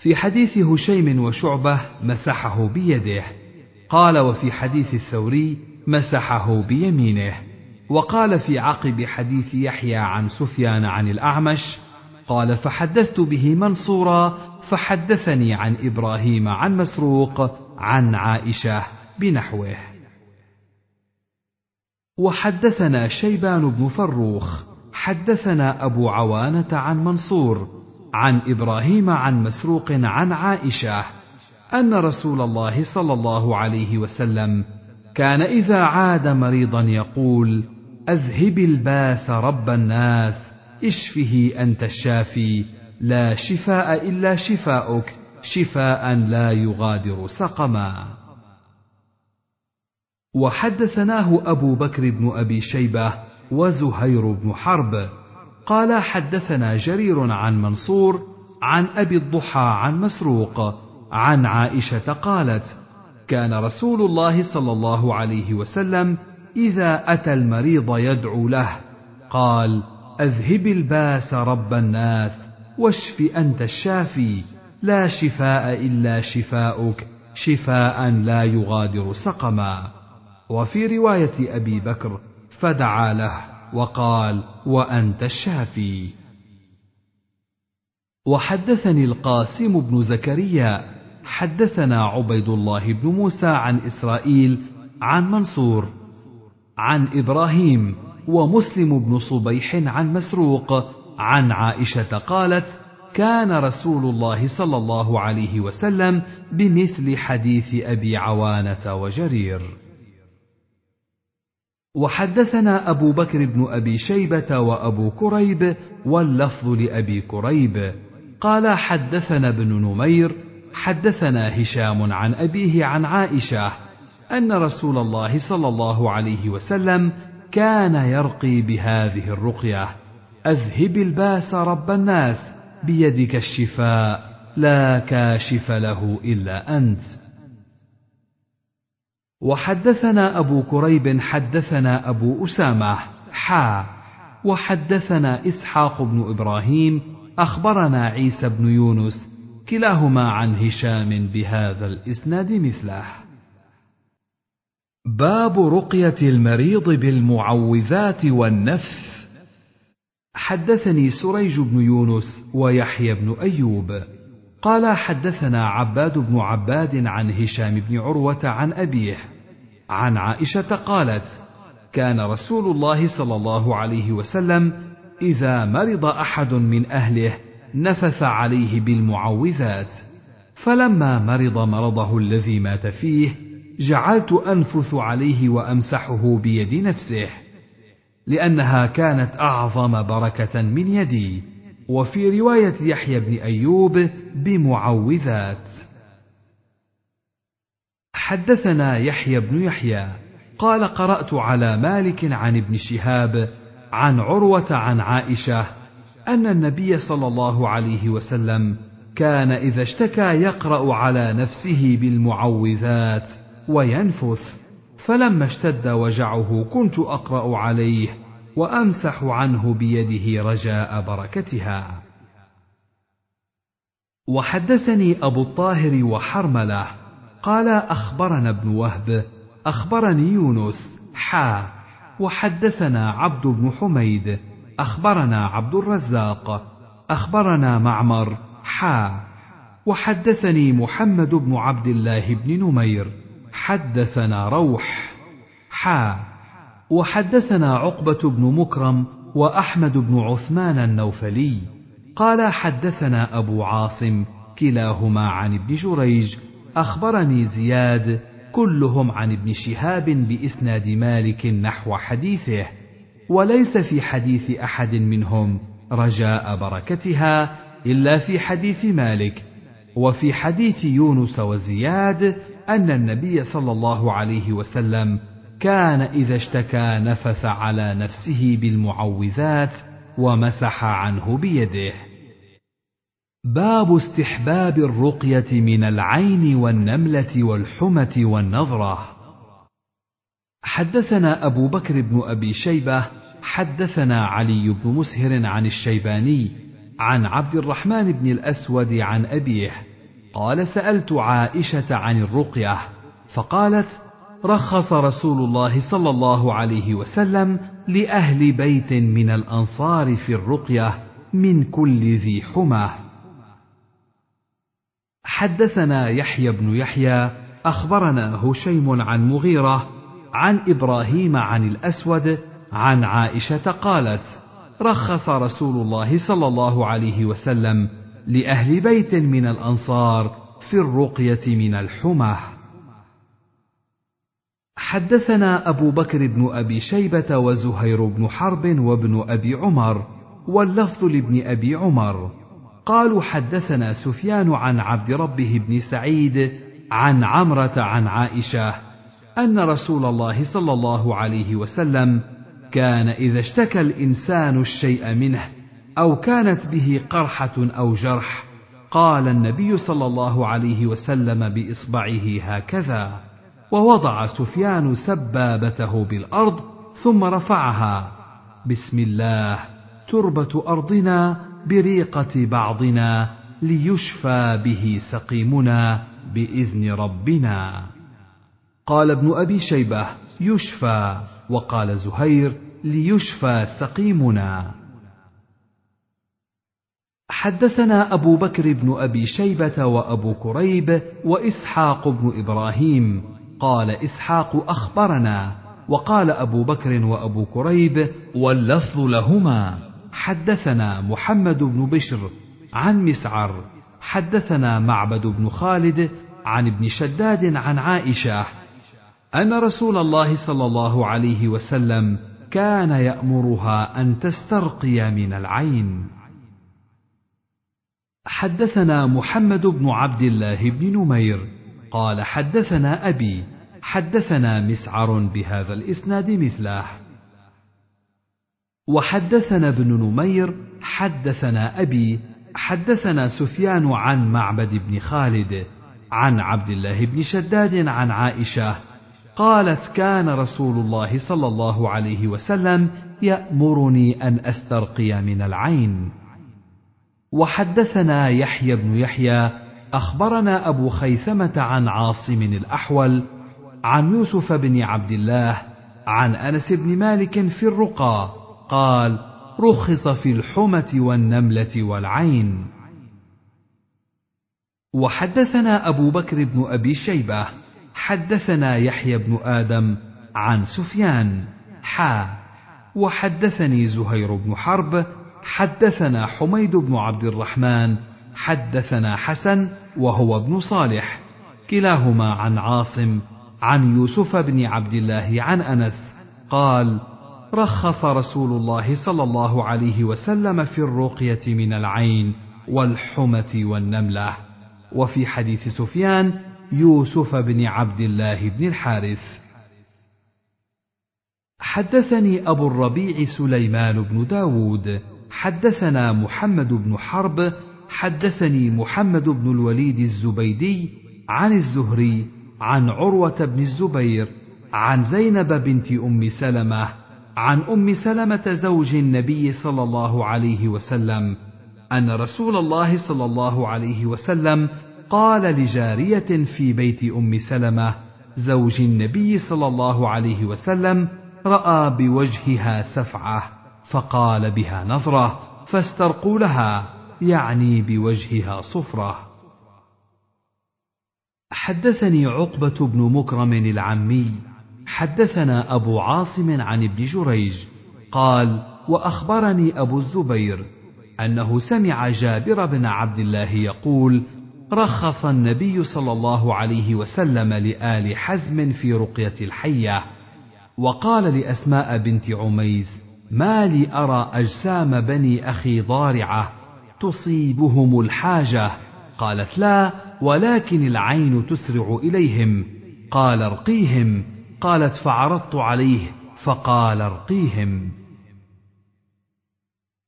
في حديث هشيم وشعبة مسحه بيده. قال وفي حديث الثوري مسحه بيمينه. وقال في عقب حديث يحيى عن سفيان عن الأعمش قال فحدثت به منصورا فحدثني عن إبراهيم عن مسروق عن عائشة بنحوه. وحدثنا شيبان بن فروخ حدثنا أبو عوانة عن منصور عن إبراهيم عن مسروق عن عائشة أن رسول الله صلى الله عليه وسلم كان إذا عاد مريضا يقول أذهب الباس رب الناس إشفه أنت الشافي لا شفاء إلا شفاؤك شفاء لا يغادر سقما. وحدثناه أبو بكر بن أبي شيبة وزهير بن حرب قال حدثنا جرير عن منصور عن أبي الضحى عن مسروق عن عائشة قالت كان رسول الله صلى الله عليه وسلم إذا أتى المريض يدعو له قال أذهب الباس رب الناس واشف أنت الشافي لا شفاء إلا شفاؤك شفاء لا يغادر سقما. وفي رواية أبي بكر فدعا له. وقال وأنت الشافي. وحدثني القاسم بن زكريا حدثنا عبيد الله بن موسى عن إسرائيل عن منصور عن إبراهيم ومسلم بن صبيح عن مسروق عن عائشة قالت كان رسول الله صلى الله عليه وسلم بمثل حديث أبي عوانة وجرير. وحدثنا أبو بكر بن أبي شيبة وأبو كريب واللفظ لأبي كريب. قال حدثنا ابن نمير حدثنا هشام عن أبيه عن عائشة أن رسول الله صلى الله عليه وسلم كان يرقي بهذه الرقية أذهب الباس رب الناس بيدك الشفاء لا كاشف له إلا أنت. وحدثنا أبو كريب حدثنا أبو أسامة حا. وحدثنا إسحاق بن إبراهيم أخبرنا عيسى بن يونس كلاهما عن هشام بهذا الإسناد مثله. باب رقية المريض بالمعوذات والنفث. حدثني سريج بن يونس ويحيى بن أيوب. قال حدثنا عباد بن عباد عن هشام بن عروة عن أبيه. عن عائشة قالت كان رسول الله صلى الله عليه وسلم إذا مرض أحد من أهله نفث عليه بالمعوذات. فلما مرض مرضه الذي مات فيه جعلت أنفث عليه وأمسحه بيد نفسه لأنها كانت أعظم بركة من يدي. وفي رواية يحيى بن أيوب بمعوذات. حدثنا يحيى بن يحيى قال قرأت على مالك عن ابن شهاب عن عروة عن عائشة أن النبي صلى الله عليه وسلم كان إذا اشتكى يقرأ على نفسه بالمعوذات وينفث فلما اشتد وجعه كنت أقرأ عليه. وأمسح عنه بيده رجاء بركتها. وحدثني أبو الطاهر وحرملة. قال أخبرنا ابن وهب أخبرني يونس حا. وحدثنا عبد بن حميد أخبرنا عبد الرزاق أخبرنا معمر حا. وحدثني محمد بن عبد الله بن نمير حدثنا روح حا. وحدثنا عقبة بن مكرم وأحمد بن عثمان النوفلي. قال حدثنا أبو عاصم كلاهما عن ابن جريج أخبرني زياد كلهم عن ابن شهاب بإسناد مالك نحو حديثه. وليس في حديث أحد منهم رجاء بركتها إلا في حديث مالك. وفي حديث يونس وزياد أن النبي صلى الله عليه وسلم كان إذا اشتكى نفث على نفسه بالمعوذات ومسح عنه بيده. باب استحباب الرقية من العين والنملة والحمة والنظرة. حدثنا أبو بكر بن أبي شيبة حدثنا علي بن مسهر عن الشيباني عن عبد الرحمن بن الأسود عن أبيه قال سألت عائشة عن الرقية فقالت رخص رسول الله صلى الله عليه وسلم لأهل بيت من الأنصار في الرقية من كل ذي حماه حدثنا يحيى بن يحيى أخبرنا هشيم عن مغيرة عن إبراهيم عن الأسود عن عائشة قالت رخص رسول الله صلى الله عليه وسلم لأهل بيت من الأنصار في الرقية من الحماه حدثنا أبو بكر بن أبي شيبة وزهير بن حرب وابن أبي عمر واللفظ لابن أبي عمر. قالوا حدثنا سفيان عن عبد ربه بن سعيد عن عمرة عن عائشة أن رسول الله صلى الله عليه وسلم كان إذا اشتكى الإنسان الشيء منه أو كانت به قرحة أو جرح قال النبي صلى الله عليه وسلم بإصبعه هكذا. ووضع سفيان سبابته بالأرض ثم رفعها. بسم الله. تربة أرضنا بريقة بعضنا ليشفى به سقيمنا بإذن ربنا. قال ابن أبي شيبة يشفى. وقال زهير ليشفى سقيمنا. حدثنا أبو بكر بن أبي شيبة وأبو كريب وإسحاق بن إبراهيم قال إسحاق أخبرنا. وقال أبو بكر وأبو كريب واللفظ لهما. حدثنا محمد بن بشر عن مسعر. حدثنا معبد بن خالد عن ابن شداد عن عائشة أن رسول الله صلى الله عليه وسلم كان يأمرها أن تسترقي من العين. حدثنا محمد بن عبد الله بن نمير قال حدثنا أبي حدثنا مسعر بهذا الإسناد مثله. وحدثنا ابن نمير حدثنا أبي حدثنا سفيان عن معبد بن خالد عن عبد الله بن شداد عن عائشة قالت كان رسول الله صلى الله عليه وسلم يأمرني أن أسترقي من العين. وحدثنا يحيى بن يحيى أخبرنا أبو خيثمة عن عاصم الأحول عن يوسف بن عبد الله عن أنس بن مالك في الرقى قال رخص في الحمة والنملة والعين. وحدثنا أبو بكر بن أبي شيبة حدثنا يحيى بن آدم عن سفيان. حا. وحدثني زهير بن حرب حدثنا حميد بن عبد الرحمن حدثنا حسن وهو ابن صالح. كلاهما عن عاصم عن يوسف بن عبد الله عن أنس قال رخص رسول الله صلى الله عليه وسلم في الرقية من العين والحمة والنملة. وفي حديث سفيان يوسف بن عبد الله بن الحارث. حدثني أبو الربيع سليمان بن داود. حدثنا محمد بن حرب حدثني محمد بن الوليد الزبيدي عن الزهري عن عروة بن الزبير عن زينب بنت أم سلمة عن أم سلمة زوج النبي صلى الله عليه وسلم أن رسول الله صلى الله عليه وسلم قال لجارية في بيت أم سلمة زوج النبي صلى الله عليه وسلم رأى بوجهها سفعة فقال بها نظرة فاسترقوا لها يعني بوجهها صفرة. حدثني عقبة بن مكرم العمي. حدثنا أبو عاصم عن ابن جريج. قال وأخبرني أبو الزبير أنه سمع جابر بن عبد الله يقول رخص النبي صلى الله عليه وسلم لآل حزم في رقية الحية. وقال لأسماء بنت عميس ما لي أرى أجسام بني أخي ضارعة. تصيبهم الحاجة. قالت لا ولكن العين تسرع إليهم. قال ارقيهم. قالت فعرضت عليه فقال ارقيهم.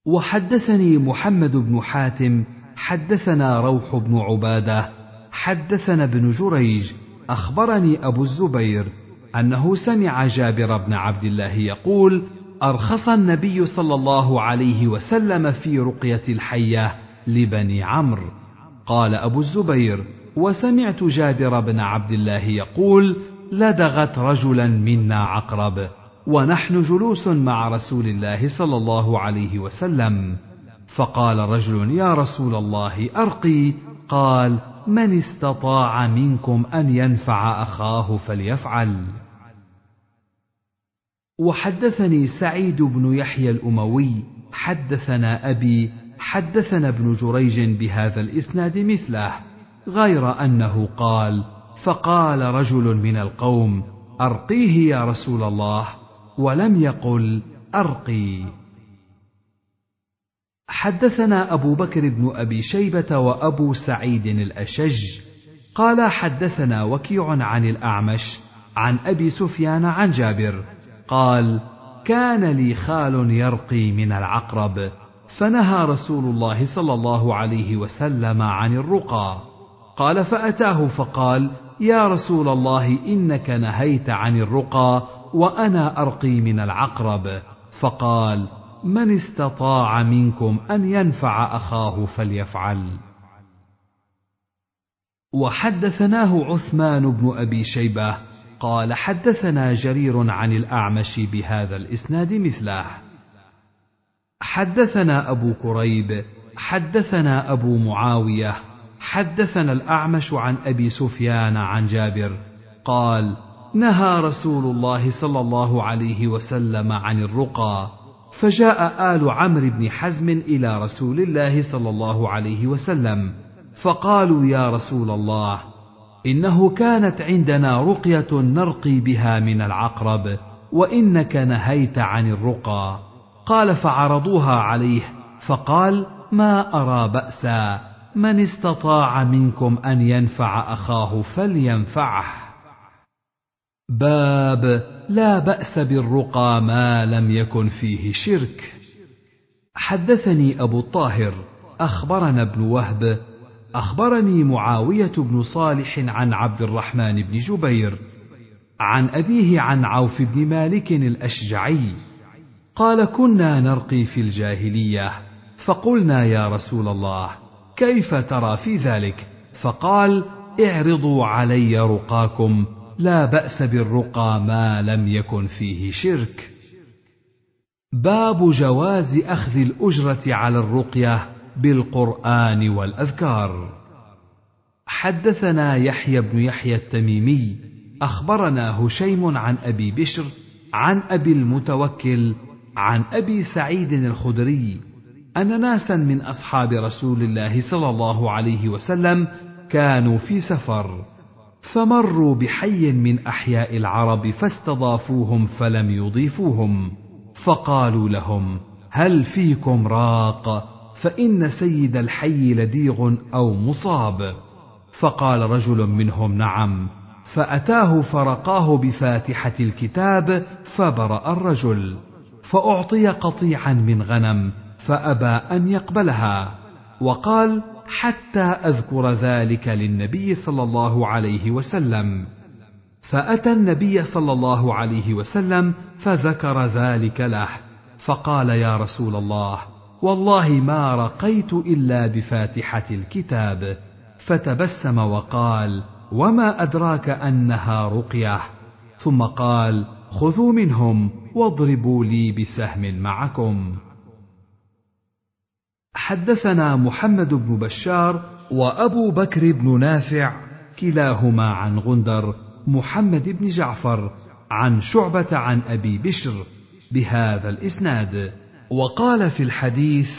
وحدثني محمد بن حاتم حدثنا روح بن عبادة حدثنا ابن جريج أخبرني أبو الزبير أنه سمع جابر بن عبد الله يقول أرخص النبي صلى الله عليه وسلم في رقية الحية لبني عمرو. قال أبو الزبير وسمعت جابر بن عبد الله يقول لدغت رجلا منا عقرب ونحن جلوس مع رسول الله صلى الله عليه وسلم. فقال رجل يا رسول الله أرقي. قال من استطاع منكم أن ينفع أخاه فليفعل. وحدثني سعيد بن يحيى الأموي حدثنا أبي حدثنا ابن جريج بهذا الإسناد مثله غير أنه قال فقال رجل من القوم أرقيه يا رسول الله ولم يقل أرقي. حدثنا أبو بكر بن أبي شيبة وأبو سعيد الأشج قال حدثنا وكيع عن الأعمش عن أبي سفيان عن جابر قال كان لي خال يرقي من العقرب فنهى رسول الله صلى الله عليه وسلم عن الرقى. قال فأتاه فقال يا رسول الله إنك نهيت عن الرقى وأنا أرقي من العقرب. فقال من استطاع منكم أن ينفع أخاه فليفعل. وحدثناه عثمان بن أبي شيبة قال حدثنا جرير عن الأعمش بهذا الإسناد مثله. حدثنا أبو كريب حدثنا أبو معاوية حدثنا الأعمش عن أبي سفيان عن جابر قال نهى رسول الله صلى الله عليه وسلم عن الرقى فجاء آل عمرو بن حزم إلى رسول الله صلى الله عليه وسلم فقالوا يا رسول الله إنه كانت عندنا رقية نرقي بها من العقرب وإنك نهيت عن الرقى. قال فعرضوها عليه فقال ما أرى بأسا من استطاع منكم أن ينفع أخاه فلينفعه. باب لا بأس بالرقى ما لم يكن فيه شرك. حدثني أبو الطاهر أخبرنا ابن وهب أخبرني معاوية بن صالح عن عبد الرحمن بن جبير عن أبيه عن عوف بن مالك الأشجعي. قال كنا نرقي في الجاهلية. فقلنا يا رسول الله كيف ترى في ذلك؟ فقال اعرضوا علي رقاكم لا بأس بالرقى ما لم يكن فيه شرك. باب جواز أخذ الأجرة على الرقية. بالقرآن والأذكار. حدثنا يحيى بن يحيى التميمي أخبرنا هشيم عن أبي بشر عن أبي المتوكل عن أبي سعيد الخدري أن ناسا من أصحاب رسول الله صلى الله عليه وسلم كانوا في سفر فمروا بحي من أحياء العرب فاستضافوهم فلم يضيفوهم فقالوا لهم هل فيكم راق؟ فإن سيد الحي لديغ أو مصاب. فقال رجل منهم نعم. فأتاه فرقاه بفاتحة الكتاب فبرأ الرجل. فأعطي قطيعا من غنم فأبى أن يقبلها. وقال حتى أذكر ذلك للنبي صلى الله عليه وسلم. فأتى النبي صلى الله عليه وسلم فذكر ذلك له. فقال يا رسول الله والله ما رقيت إلا بفاتحة الكتاب فتبسم وقال وما أدراك أنها رقية؟ ثم قال خذوا منهم واضربوا لي بسهم معكم. حدثنا محمد بن بشار وأبو بكر بن نافع كلاهما عن غندر محمد بن جعفر عن شعبة عن أبي بشر بهذا الإسناد. وقال في الحديث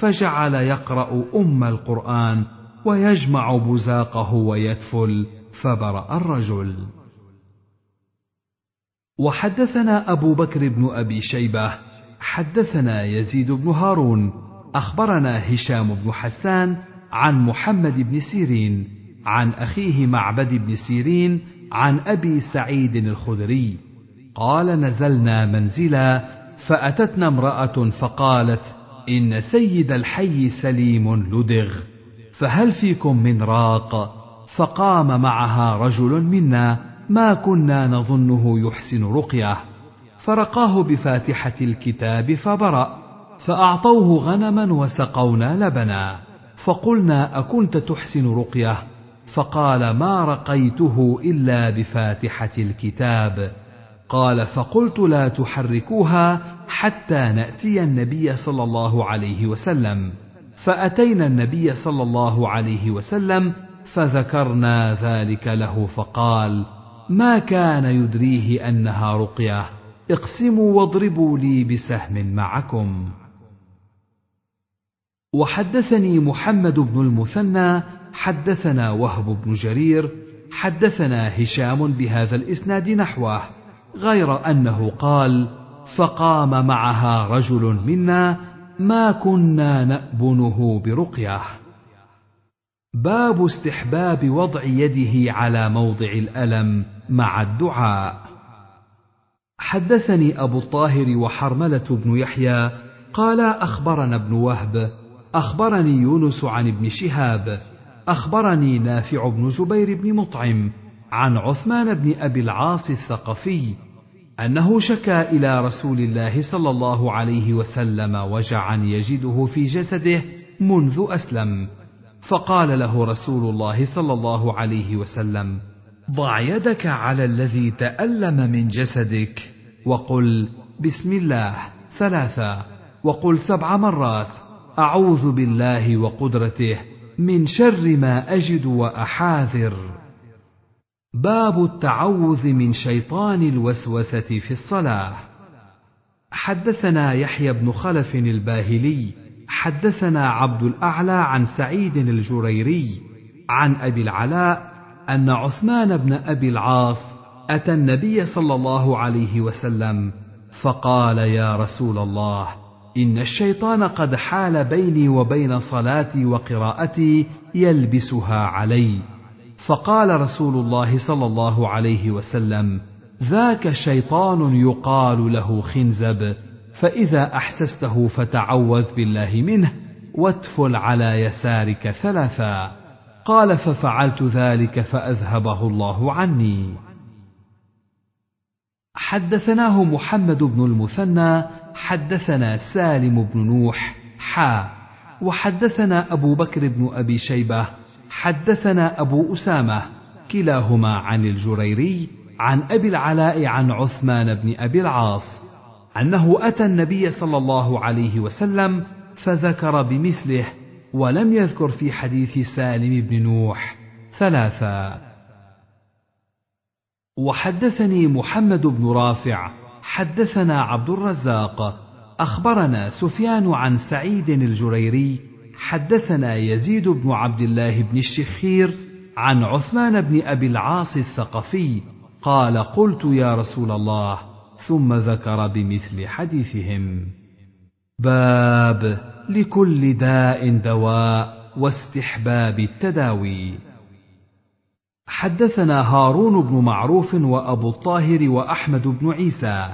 فجعل يقرأ أم القرآن ويجمع بزاقه ويدفل فبرأ الرجل. وحدثنا أبو بكر بن أبي شيبة حدثنا يزيد بن هارون أخبرنا هشام بن حسان عن محمد بن سيرين عن أخيه معبد بن سيرين عن أبي سعيد الخدري. قال نزلنا منزلا فأتتنا امرأة فقالت إن سيد الحي سليم لدغ فهل فيكم من راق؟ فقام معها رجل منا ما كنا نظنه يحسن رقية. فرقاه بفاتحة الكتاب فبرأ فأعطوه غنما وسقونا لبنا. فقلنا أكنت تحسن رقية؟ فقال ما رقيته إلا بفاتحة الكتاب. قال فقلت لا تحركوها حتى نأتي النبي صلى الله عليه وسلم. فأتينا النبي صلى الله عليه وسلم فذكرنا ذلك له فقال ما كان يدريه أنها رقية. اقسموا واضربوا لي بسهم معكم. وحدثني محمد بن المثنى حدثنا وهب بن جرير حدثنا هشام بهذا الإسناد نحوه. غير أنه قال فقام معها رجل منا ما كنا نأبنه برقية. باب استحباب وضع يده على موضع الألم مع الدعاء. حدثني أبو الطاهر وحرملة بن يحيى قال أخبرنا ابن وهب أخبرني يونس عن ابن شهاب أخبرني نافع بن جبير بن مطعم عن عثمان بن أبي العاص الثقفي أنه شكا إلى رسول الله صلى الله عليه وسلم وجعا يجده في جسده منذ أسلم. فقال له رسول الله صلى الله عليه وسلم ضع يدك على الذي تألم من جسدك وقل بسم الله ثلاثا وقل سبع مرات أعوذ بالله وقدرته من شر ما أجد وأحاذر. باب التعوذ من شيطان الوسوسة في الصلاة. حدثنا يحيى بن خلف الباهلي حدثنا عبد الأعلى عن سعيد الجريري عن أبي العلاء أن عثمان بن أبي العاص أتى النبي صلى الله عليه وسلم فقال يا رسول الله إن الشيطان قد حال بيني وبين صلاتي وقراءتي يلبسها علي. فقال رسول الله صلى الله عليه وسلم ذاك شيطان يقال له خنزب فإذا أحسسته فتعوذ بالله منه واتفل على يسارك ثلاثا. قال ففعلت ذلك فأذهبه الله عني. حدثناه محمد بن المثنى حدثنا سالم بن نوح حا وحدثنا أبو بكر بن أبي شيبة حدثنا أبو أسامة كلاهما عن الجريري عن أبي العلاء عن عثمان بن أبي العاص أنه أتى النبي صلى الله عليه وسلم فذكر بمثله ولم يذكر في حديث سالم بن نوح ثلاثا. وحدثني محمد بن رافع حدثنا عبد الرزاق أخبرنا سفيان عن سعيد الجريري حدثنا يزيد بن عبد الله بن الشخير عن عثمان بن أبي العاص الثقفي قال قلت يا رسول الله ثم ذكر بمثل حديثهم. باب لكل داء دواء واستحباب التداوي. حدثنا هارون بن معروف وأبو الطاهر وأحمد بن عيسى.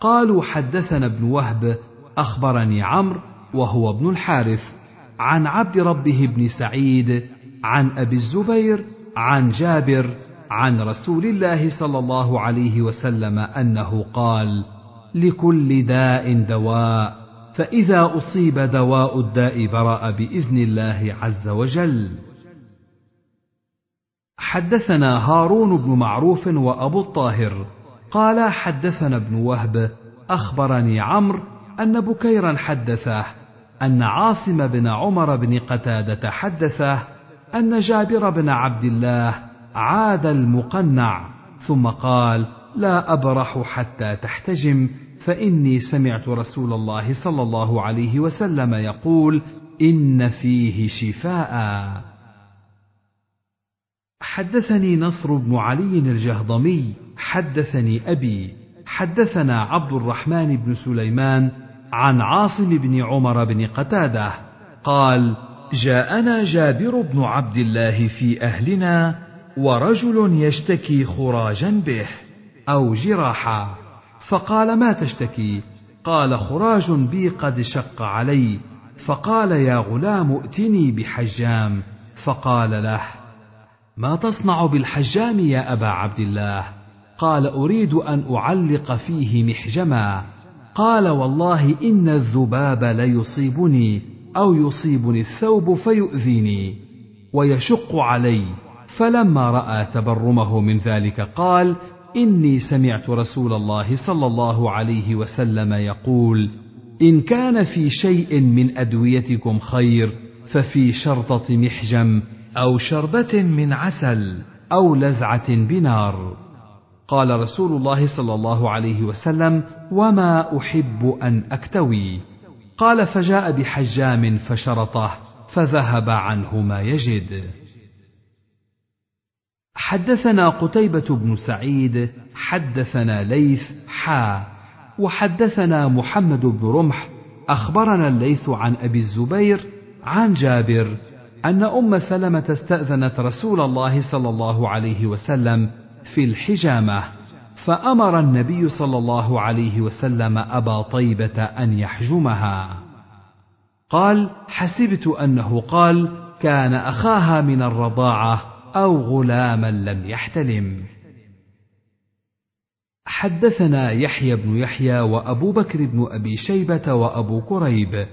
قالوا حدثنا ابن وهب أخبرني عمرو وهو ابن الحارث. عن عبد ربه بن سعيد عن أبي الزبير عن جابر عن رسول الله صلى الله عليه وسلم أنه قال لكل داء دواء فإذا أصيب دواء الداء برا بإذن الله عز وجل. حدثنا هارون بن معروف وأبو الطاهر قال حدثنا ابن وهب أخبرني عمرو أن بكيرا حدثه أن عاصم بن عمر بن قتادة حدثه أن جابر بن عبد الله عاد المقنع ثم قال لا أبرح حتى تحتجم فإني سمعت رسول الله صلى الله عليه وسلم يقول إن فيه شفاء. حدثني نصر بن علي الجهضمي حدثني أبي حدثنا عبد الرحمن بن سليمان عن عاصم بن عمر بن قتادة قال جاءنا جابر بن عبد الله في أهلنا ورجل يشتكي خراجا به أو جراحا فقال ما تشتكي؟ قال خراج بي قد شق علي فقال يا غلام ائتني بحجام فقال له ما تصنع بالحجام يا أبا عبد الله؟ قال أريد أن أعلق فيه محجما. قال والله إن الذباب ليصيبني أو يصيبني الثوب فيؤذيني ويشق علي. فلما رأى تبرمه من ذلك قال إني سمعت رسول الله صلى الله عليه وسلم يقول إن كان في شيء من أدويتكم خير ففي شرطة محجم أو شربة من عسل أو لذعة بنار. قال رسول الله صلى الله عليه وسلم وما أحب أن أكتوي. قال فجاء بحجام فشرطه فذهب عنه ما يجد. حدثنا قتيبة بن سعيد حدثنا ليث حا وحدثنا محمد بن رمح أخبرنا الليث عن أبي الزبير عن جابر أن أم سلمة استأذنت رسول الله صلى الله عليه وسلم في الحجامة فأمر النبي صلى الله عليه وسلم أبا طيبة أن يحجمها. قال حسبت أنه قال كان أخاها من الرضاعة أو غلاما لم يحتلم. حدثنا يحيى بن يحيى وأبو بكر بن أبي شيبة وأبو كريب.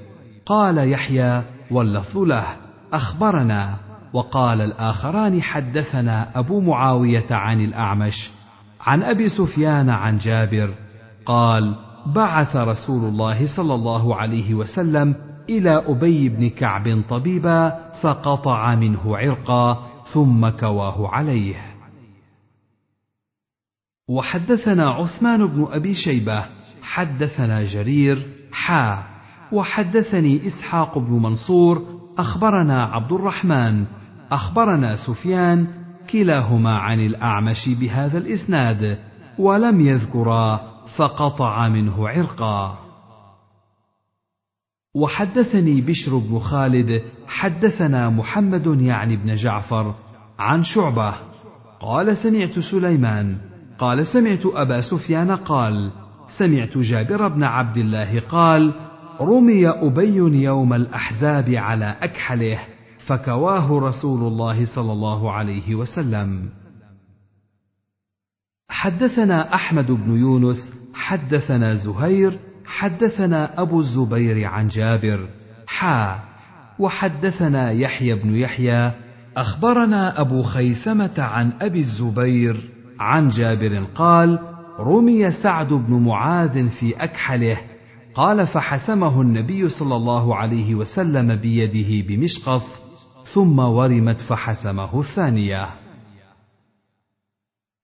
قال يحيى واللفظ له أخبرنا. وقال الآخران حدثنا أبو معاوية عن الأعمش عن أبي سفيان عن جابر قال بعث رسول الله صلى الله عليه وسلم إلى أبي بن كعب طبيبا فقطع منه عرقا ثم كواه عليه. وحدثنا عثمان بن أبي شيبة حدثنا جرير حا وحدثني إسحاق بن منصور أخبرنا عبد الرحمن أخبرنا سفيان كلاهما عن الأعمش بهذا الإسناد ولم يذكرا فقطع منه عرقا. وحدثني بشر بن خالد حدثنا محمد يعني بن جعفر عن شعبة. قال سمعت سليمان. قال سمعت أبا سفيان قال سمعت جابر بن عبد الله قال رمي أبي يوم الأحزاب على أكحله. فكواه رسول الله صلى الله عليه وسلم. حدثنا أحمد بن يونس حدثنا زهير حدثنا أبو الزبير عن جابر حا وحدثنا يحيى بن يحيى. أخبرنا أبو خيثمة عن أبي الزبير عن جابر قال رمي سعد بن معاذ في أكحله قال فحسمه النبي صلى الله عليه وسلم بيده بمشقص ثم ورمت فحسمه الثانية.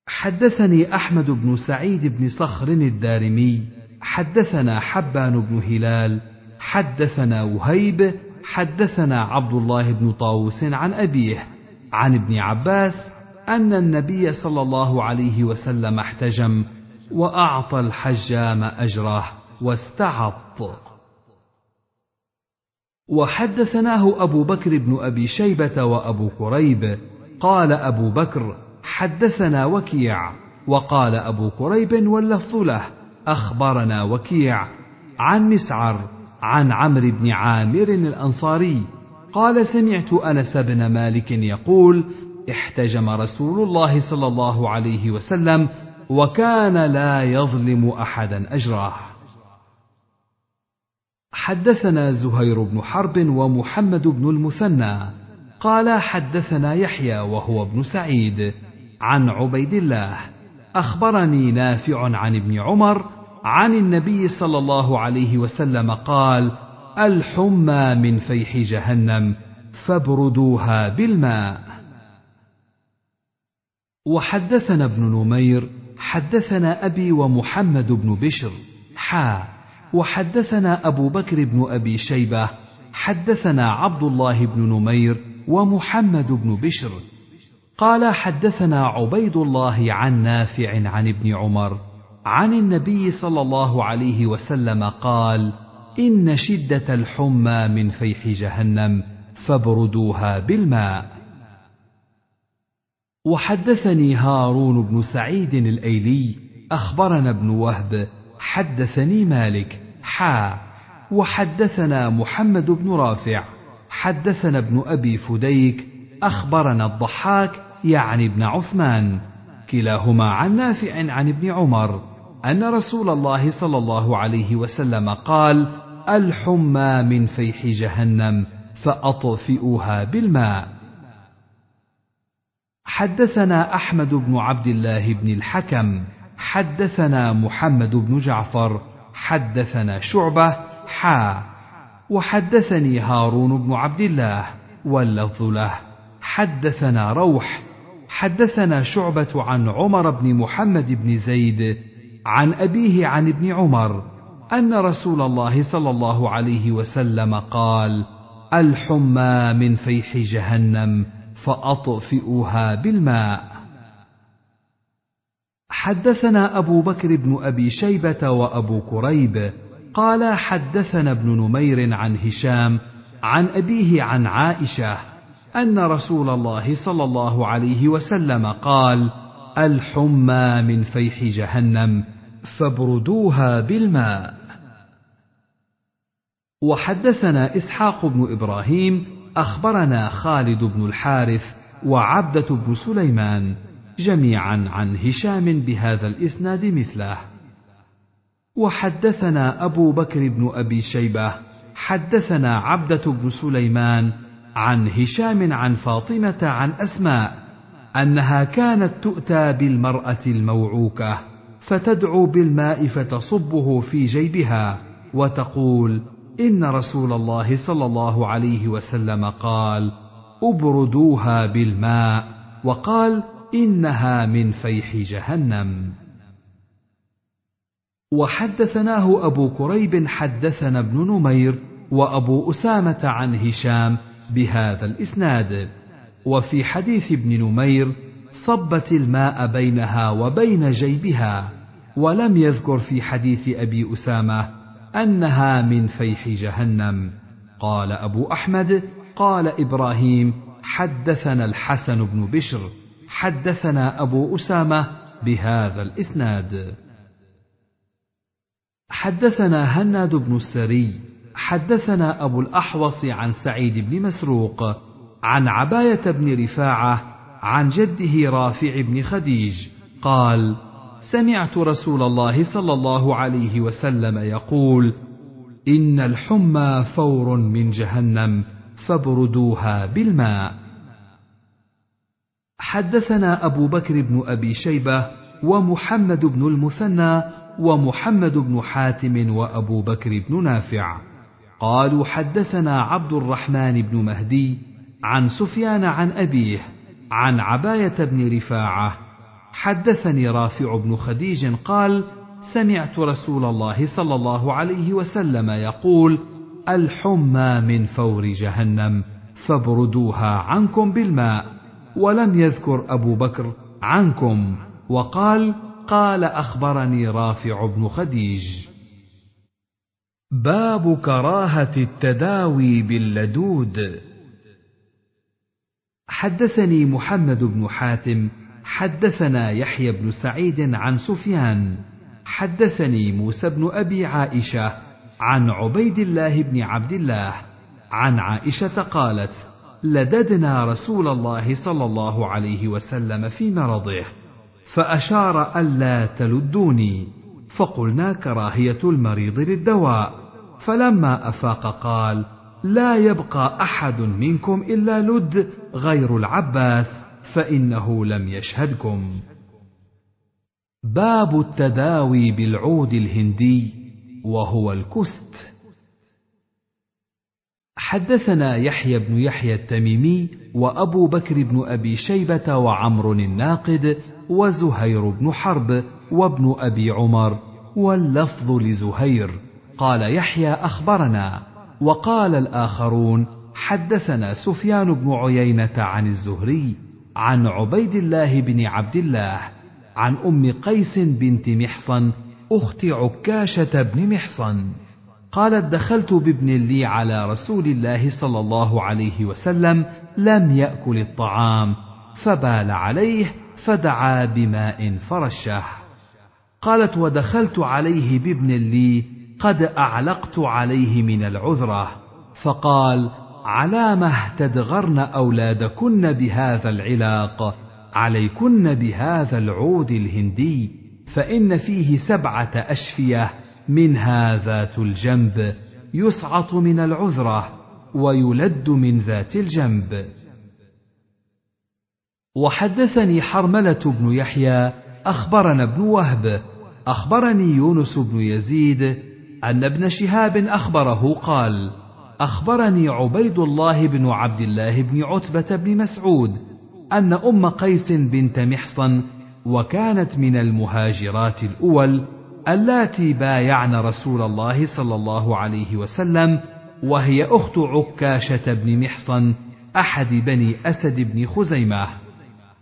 حدثني أحمد بن سعيد بن صخر الدارمي حدثنا حبان بن هلال حدثنا وهيب حدثنا عبد الله بن طاووس عن أبيه عن ابن عباس أن النبي صلى الله عليه وسلم احتجم وأعطى الحجام أجره واستعط. وحدثناه أبو بكر بن أبي شيبة وأبو كريب. قال أبو بكر حدثنا وكيع. وقال أبو كريب واللفظ له أخبرنا وكيع عن مسعر عن عمرو بن عامر الأنصاري. قال سمعت أنس بن مالك يقول احتجم رسول الله صلى الله عليه وسلم وكان لا يظلم أحدا اجره حدثنا زهير بن حرب ومحمد بن المثنى. قال حدثنا يحيى وهو ابن سعيد عن عبيد الله. أخبرني نافع عن ابن عمر عن النبي صلى الله عليه وسلم قال الحمى من فيح جهنم فابردوها بالماء. وحدثنا ابن نمير حدثنا أبي ومحمد بن بشر حا وحدثنا أبو بكر بن أبي شيبة حدثنا عبد الله بن نمير ومحمد بن بشر. قال حدثنا عبيد الله عن نافع عن ابن عمر عن النبي صلى الله عليه وسلم قال إن شدة الحمى من فيح جهنم فابردوها بالماء. وحدثني هارون بن سعيد الأيلي أخبرنا ابن وهب حدثني مالك. حا. وحدثنا محمد بن رافع. حدثنا ابن أبي فديك. أخبرنا الضحاك يعني ابن عثمان. كلاهما عن نافع عن ابن عمر. أن رسول الله صلى الله عليه وسلم قال الحمى من فيح جهنم فأطفئوها بالماء. حدثنا أحمد بن عبد الله بن الحكم. حدثنا محمد بن جعفر حدثنا شعبة حا وحدثني هارون بن عبد الله واللفظ له. حدثنا روح حدثنا شعبة عن عمر بن محمد بن زيد عن أبيه عن ابن عمر أن رسول الله صلى الله عليه وسلم قال الحمى من فيح جهنم فاطفئوها بالماء. حدثنا أبو بكر بن أبي شيبة وأبو كريب قال حدثنا ابن نمير عن هشام عن أبيه عن عائشة أن رسول الله صلى الله عليه وسلم قال الحمى من فيح جهنم فابردوها بالماء. وحدثنا إسحاق بن إبراهيم أخبرنا خالد بن الحارث وعبدة بن سليمان. جميعا عن هشام بهذا الإسناد مثله. وحدثنا أبو بكر بن أبي شيبة حدثنا عبدة بن سليمان عن هشام عن فاطمة عن أسماء أنها كانت تؤتى بالمرأة الموعوكة فتدعو بالماء فتصبه في جيبها وتقول إن رسول الله صلى الله عليه وسلم قال ابردوها بالماء وقال إنها من فيح جهنم. وحدثناه أبو كريب حدثنا ابن نمير وأبو أسامة عن هشام بهذا الإسناد. وفي حديث ابن نمير صبت الماء بينها وبين جيبها ولم يذكر في حديث أبي أسامة أنها من فيح جهنم. قال أبو أحمد قال إبراهيم حدثنا الحسن بن بشر حدثنا أبو أسامة بهذا الإسناد. حدثنا هناد بن السري حدثنا أبو الأحوص عن سعيد بن مسروق عن عباية بن رفاعة عن جده رافع بن خديج قال سمعت رسول الله صلى الله عليه وسلم يقول إن الحمى فور من جهنم فابردوها بالماء. حدثنا أبو بكر بن أبي شيبة ومحمد بن المثنى ومحمد بن حاتم وأبو بكر بن نافع. قالوا حدثنا عبد الرحمن بن مهدي عن سفيان عن أبيه عن عباية بن رفاعة. حدثني رافع بن خديج قال سمعت رسول الله صلى الله عليه وسلم يقول الحمى من فور جهنم فابردوها عنكم بالماء. ولم يذكر أبو بكر عنكم وقال قال أخبرني رافع بن خديج. باب كراهة التداوي باللدود. حدثني محمد بن حاتم حدثنا يحيى بن سعيد عن سفيان حدثني موسى بن أبي عائشة عن عبيد الله بن عبد الله عن عائشة قالت لددنا رسول الله صلى الله عليه وسلم في مرضه فأشار ألا تلدوني فقلنا كراهية المريض للدواء فلما أفاق قال لا يبقى أحد منكم إلا لد غير العباس فإنه لم يشهدكم. باب التداوي بالعود الهندي وهو الكست. حدثنا يحيى بن يحيى التميمي وأبو بكر بن أبي شيبة وعمر الناقد وزهير بن حرب وابن أبي عمر واللفظ لزهير. قال يحيى أخبرنا. وقال الآخرون حدثنا سفيان بن عيينة عن الزهري عن عبيد الله بن عبد الله عن أم قيس بنت محصن أخت عكاشة بن محصن. قالت دخلت بابن لي على رسول الله صلى الله عليه وسلم لم يأكل الطعام فبال عليه فدعا بماء فرشه قالت ودخلت عليه بابن لي قد أعلقت عليه من العذرة. فقال علامة تدغرن أولادكن بهذا العلاق عليكن بهذا العود الهندي فإن فيه سبعة أشفية. منها ذات الجنب يسعط من العذرة ويلد من ذات الجنب. وحدثني حرملة بن يحيى أخبرنا ابن وهب أخبرني يونس بن يزيد أن ابن شهاب أخبره قال أخبرني عبيد الله بن عبد الله بن عتبة بن مسعود أن أم قيس بنت محصن وكانت من المهاجرات الأول اللاتي بايعن رسول الله صلى الله عليه وسلم وهي أخت عكاشة بن محصن أحد بني أسد بن خزيمة.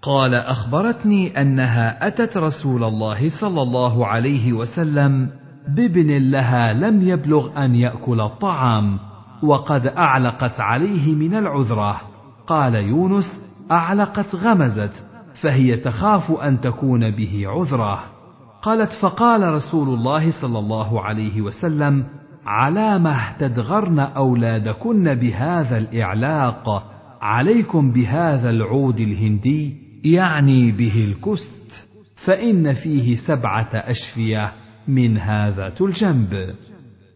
قال أخبرتني أنها أتت رسول الله صلى الله عليه وسلم بابن لها لم يبلغ أن يأكل الطعام وقد أعلقت عليه من العذرة. قال يونس أعلقت غمزت فهي تخاف أن تكون به عذرة. قالت فقال رسول الله صلى الله عليه وسلم علامة تدغرن أولادكن بهذا الإعلاق عليكم بهذا العود الهندي يعني به الكست فإن فيه سبعة أشفية منها ذات الجنب.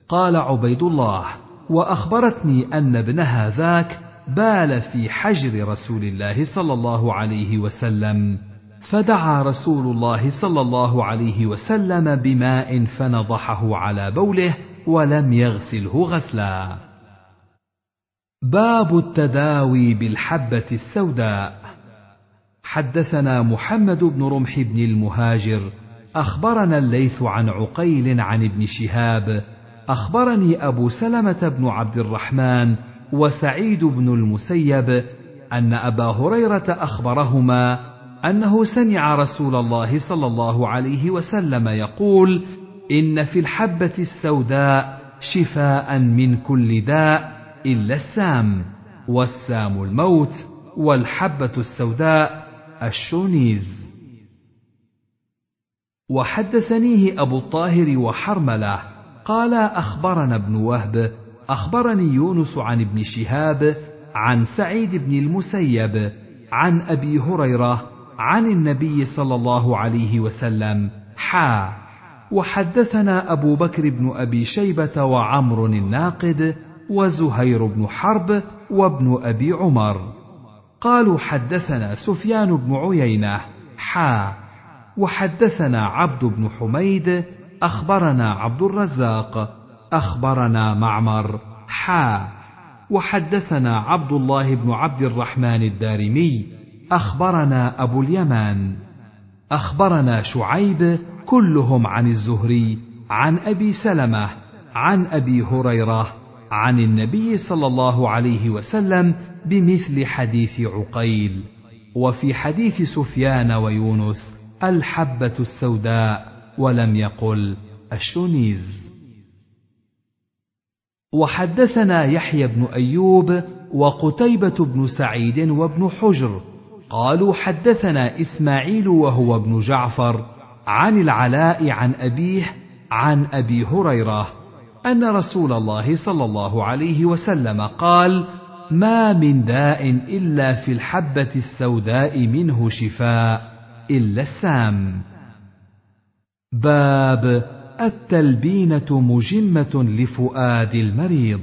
قال عبيد الله وأخبرتني أن ابنها ذاك بال في حجر رسول الله صلى الله عليه وسلم. فدعا رسول الله صلى الله عليه وسلم بماء فنضحه على بوله ولم يغسله غسلا. باب التداوي بالحبة السوداء. حدثنا محمد بن رمح بن المهاجر. أخبرنا الليث عن عقيل عن ابن شهاب. أخبرني أبو سلمة بن عبد الرحمن وسعيد بن المسيب أن أبا هريرة أخبرهما أنه سمع رسول الله صلى الله عليه وسلم يقول إن في الحبة السوداء شفاء من كل داء إلا السام والسام الموت والحبة السوداء الشونيز. وحدثنيه أبو الطاهر وحرملة قال أخبرنا ابن وهب أخبرني يونس عن ابن شهاب عن سعيد بن المسيب عن أبي هريرة عن النبي صلى الله عليه وسلم حا. وحدثنا أبو بكر بن أبي شيبة وعمر الناقد وزهير بن حرب وابن أبي عمر. قالوا حدثنا سفيان بن عيينة حا. وحدثنا عبد بن حميد أخبرنا عبد الرزاق أخبرنا معمر حا. وحدثنا عبد الله بن عبد الرحمن الدارمي أخبرنا أبو اليمان. أخبرنا شعيب كلهم عن الزهري عن أبي سلمة عن أبي هريرة عن النبي صلى الله عليه وسلم بمثل حديث عقيل. وفي حديث سفيان ويونس الحبة السوداء ولم يقل الشنيز وحدثنا يحيى بن أيوب وقتيبة بن سعيد وابن حجر قالوا حدثنا إسماعيل وهو ابن جعفر عن العلاء عن أبيه عن أبي هريرة أن رسول الله صلى الله عليه وسلم قال ما من داء إلا في الحبة السوداء منه شفاء إلا السام. باب التلبينة مجمة لفؤاد المريض.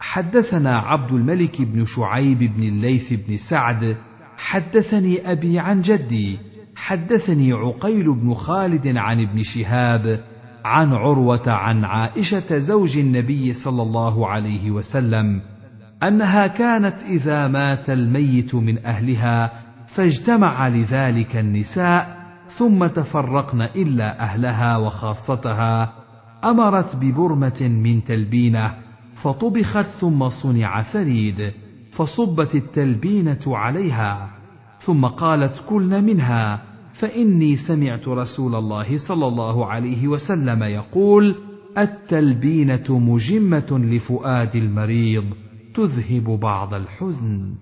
حدثنا عبد الملك بن شعيب بن الليث بن سعد. حدثني أبي عن جدي. حدثني عقيل بن خالد عن ابن شهاب عن عروة عن عائشة زوج النبي صلى الله عليه وسلم أنها كانت إذا مات الميت من أهلها فاجتمع لذلك النساء ثم تفرقن إلا أهلها وخاصتها. أمرت ببرمة من تلبينة. فطبخت ثم صنع ثريد فصبت التلبينة عليها ثم قالت كلن منها فإني سمعت رسول الله صلى الله عليه وسلم يقول التلبينة مجمة لفؤاد المريض تذهب بعض الحزن.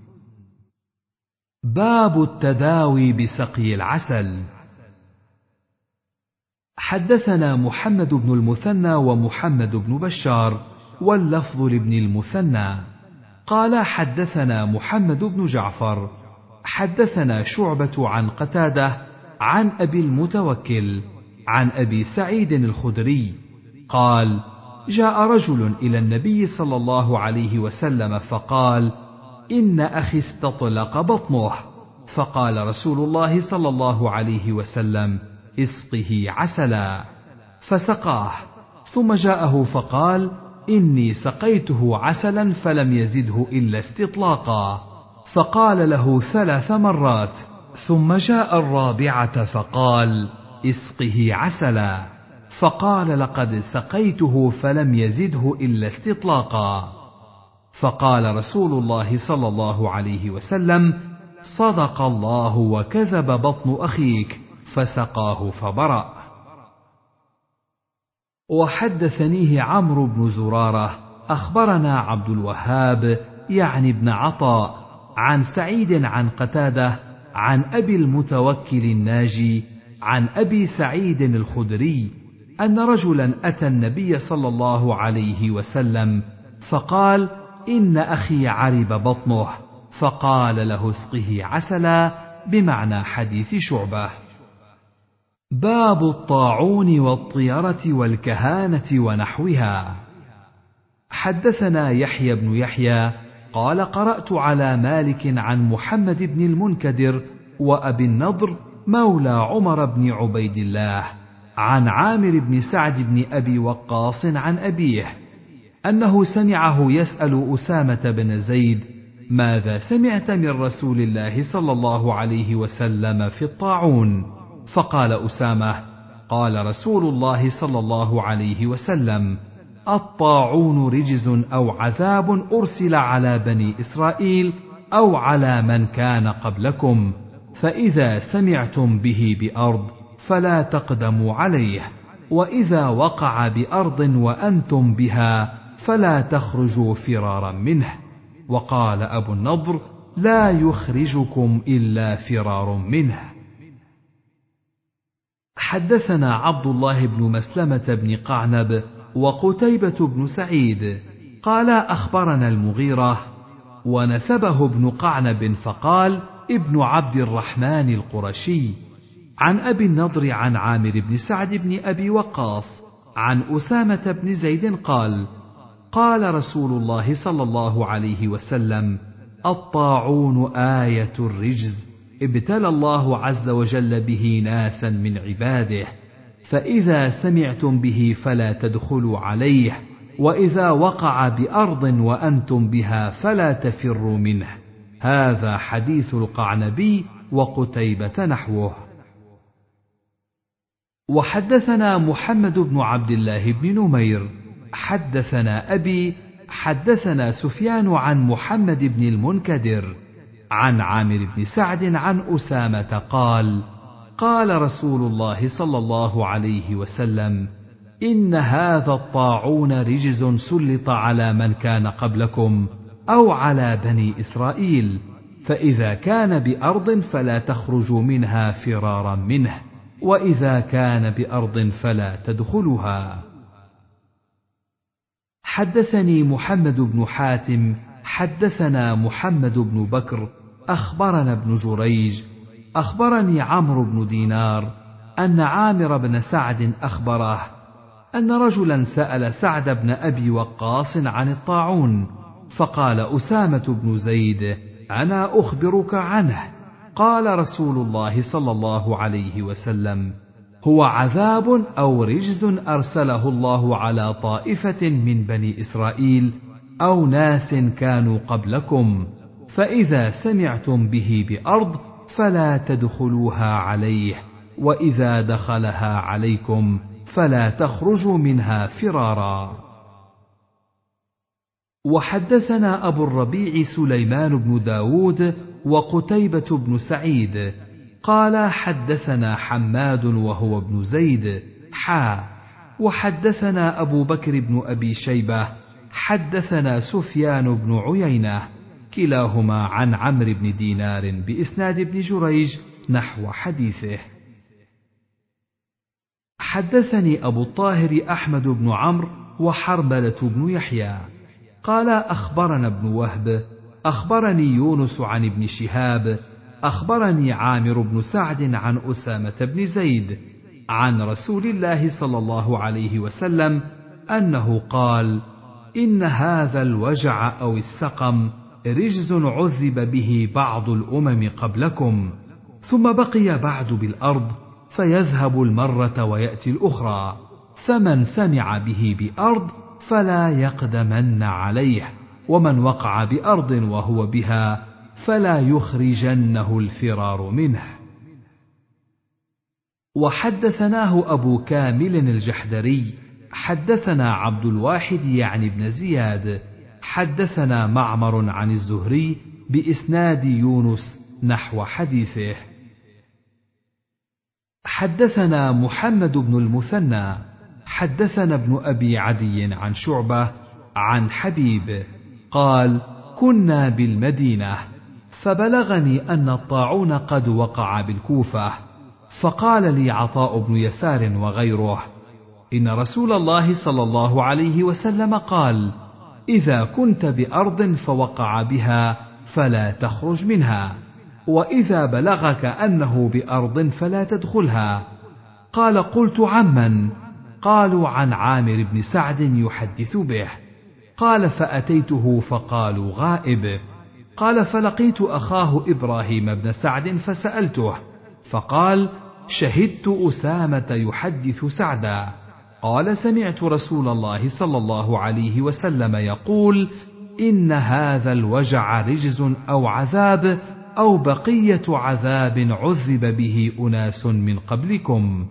باب التداوي بسقي العسل. حدثنا محمد بن المثنى ومحمد بن بشار واللفظ لابن المثنى. قال حدثنا محمد بن جعفر حدثنا شعبة عن قتادة عن أبي المتوكل عن أبي سعيد الخدري. قال جاء رجل إلى النبي صلى الله عليه وسلم فقال إن أخي استطلق بطنه. فقال رسول الله صلى الله عليه وسلم اسقه عسلا. فسقاه ثم جاءه فقال إني سقيته عسلا فلم يزده إلا استطلاقا. فقال له ثلاث مرات ثم جاء الرابعة فقال اسقه عسلا. فقال لقد سقيته فلم يزده إلا استطلاقا. فقال رسول الله صلى الله عليه وسلم صدق الله وكذب بطن أخيك فسقاه فبرأ. وحدثنيه عمرو بن زرارة أخبرنا عبد الوهاب يعني ابن عطاء عن سعيد عن قتادة عن أبي المتوكل الناجي عن أبي سعيد الخدري أن رجلا أتى النبي صلى الله عليه وسلم فقال إن أخي عرب بطنه فقال له اسقه عسلا بمعنى حديث شعبة. باب الطاعون والطيرة والكهانة ونحوها. حدثنا يحيى بن يحيى قال قرأت على مالك عن محمد بن المنكدر وأبي النضر مولى عمر بن عبيد الله عن عامر بن سعد بن أبي وقاص عن أبيه أنه سمعه يسأل أسامة بن زيد ماذا سمعت من رسول الله صلى الله عليه وسلم في الطاعون؟ فقال أسامة قال رسول الله صلى الله عليه وسلم الطاعون رجز أو عذاب أرسل على بني إسرائيل أو على من كان قبلكم فإذا سمعتم به بأرض فلا تقدموا عليه وإذا وقع بأرض وأنتم بها فلا تخرجوا فرارا منه وقال أبو النضر لا يخرجكم إلا فرار منه. حدثنا عبد الله بن مسلمة بن قعنب وقتيبة بن سعيد. قال أخبرنا المغيرة ونسبه ابن قعنب فقال ابن عبد الرحمن القرشي. عن أبي النضر عن عامر بن سعد بن أبي وقاص. عن أسامة بن زيد قال قال رسول الله صلى الله عليه وسلم الطاعون آية الرجز. ابتلى الله عز وجل به ناسا من عباده فإذا سمعتم به فلا تدخلوا عليه وإذا وقع بأرض وأنتم بها فلا تفروا منه. هذا حديث القعنبي وقتيبة نحوه. وحدثنا محمد بن عبد الله بن نمير حدثنا أبي حدثنا سفيان عن محمد بن المنكدر. عن عامر بن سعد عن أسامة قال قال رسول الله صلى الله عليه وسلم إن هذا الطاعون رجز سلط على من كان قبلكم أو على بني إسرائيل فإذا كان بأرض فلا تخرجوا منها فرارا منه وإذا كان بأرض فلا تدخلها حدثني محمد بن حاتم حدثنا محمد بن بكر أخبرنا ابن جريج أخبرني عمرو بن دينار أن عامر بن سعد اخبره أن رجلا سأل سعد بن أبي وقاص عن الطاعون فقال أسامة بن زيد أنا أخبرك عنه. قال رسول الله صلى الله عليه وسلم هو عذاب أو رجز أرسله الله على طائفة من بني إسرائيل أو ناس كانوا قبلكم؟ فإذا سمعتم به بأرض فلا تدخلوها عليه وإذا دخلها عليكم فلا تخرجوا منها فرارا. وحدثنا أبو الربيع سليمان بن داود وقتيبة بن سعيد قال حدثنا حماد وهو ابن زيد حا. وحدثنا أبو بكر بن أبي شيبة حدثنا سفيان بن عيينة كلاهما عن عمرو بن دينار بإسناد ابن جريج نحو حديثه. حدثني أبو الطاهر أحمد بن عمرو وحرملة بن يحيى. قال أخبرنا ابن وهب أخبرني يونس عن ابن شهاب أخبرني عامر بن سعد عن أسامة بن زيد عن رسول الله صلى الله عليه وسلم أنه قال إن هذا الوجع أو السقم رجز عذب به بعض الأمم قبلكم ثم بقي بعد بالأرض فيذهب المرة ويأتي الأخرى فمن سمع به بأرض فلا يقدمن عليه ومن وقع بأرض وهو بها فلا يخرجنه الفرار منه. وحدثناه أبو كامل الجحدري حدثنا عبد الواحد يعني ابن زياد حدثنا معمر عن الزهري بإسناد يونس نحو حديثه. حدثنا محمد بن المثنى حدثنا ابن أبي عدي عن شعبة عن حبيب قال كنا بالمدينة فبلغني أن الطاعون قد وقع بالكوفة فقال لي عطاء بن يسار وغيره إن رسول الله صلى الله عليه وسلم قال إذا كنت بأرض فوقع بها فلا تخرج منها وإذا بلغك أنه بأرض فلا تدخلها. قال قلت عمن قالوا عن عامر بن سعد يحدث به. قال فأتيته فقالوا غائب. قال فلقيت أخاه إبراهيم بن سعد فسألته فقال شهدت أسامة يحدث سعدا. قال سمعت رسول الله صلى الله عليه وسلم يقول إن هذا الوجع رجز أو عذاب أو بقية عذاب عذب به أناس من قبلكم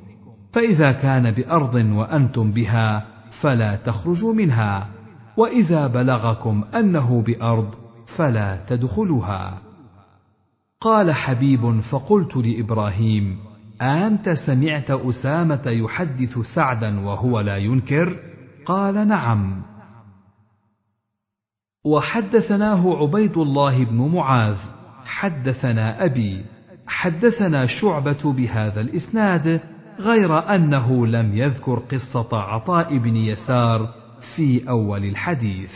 فإذا كان بأرض وأنتم بها فلا تخرجوا منها وإذا بلغكم أنه بأرض فلا تدخلوها. قال حبيب فقلت لإبراهيم أنت سمعت أسامة يحدث سعدا وهو لا ينكر؟ قال نعم. وحدثناه عبيد الله بن معاذ. حدثنا أبي. حدثنا شعبة بهذا الإسناد غير أنه لم يذكر قصة عطاء بن يسار في أول الحديث.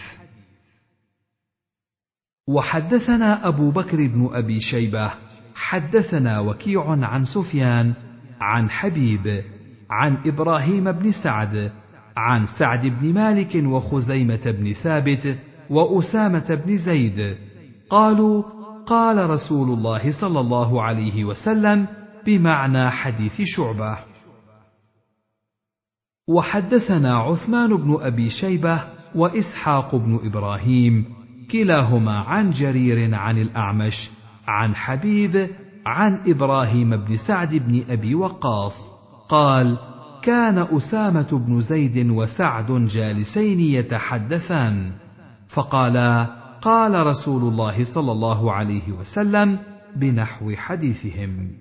وحدثنا أبو بكر بن أبي شيبة. حدثنا وكيع عن سفيان عن حبيب عن إبراهيم بن سعد عن سعد بن مالك وخزيمة بن ثابت وأسامة بن زيد. قالوا قال رسول الله صلى الله عليه وسلم بمعنى حديث شعبة. وحدثنا عثمان بن أبي شيبة وإسحاق بن إبراهيم كلاهما عن جرير عن الأعمش عن حبيب عن إبراهيم بن سعد بن أبي وقاص. قال كان أسامة بن زيد وسعد جالسين يتحدثان. فقالا قال رسول الله صلى الله عليه وسلم بنحو حديثهم.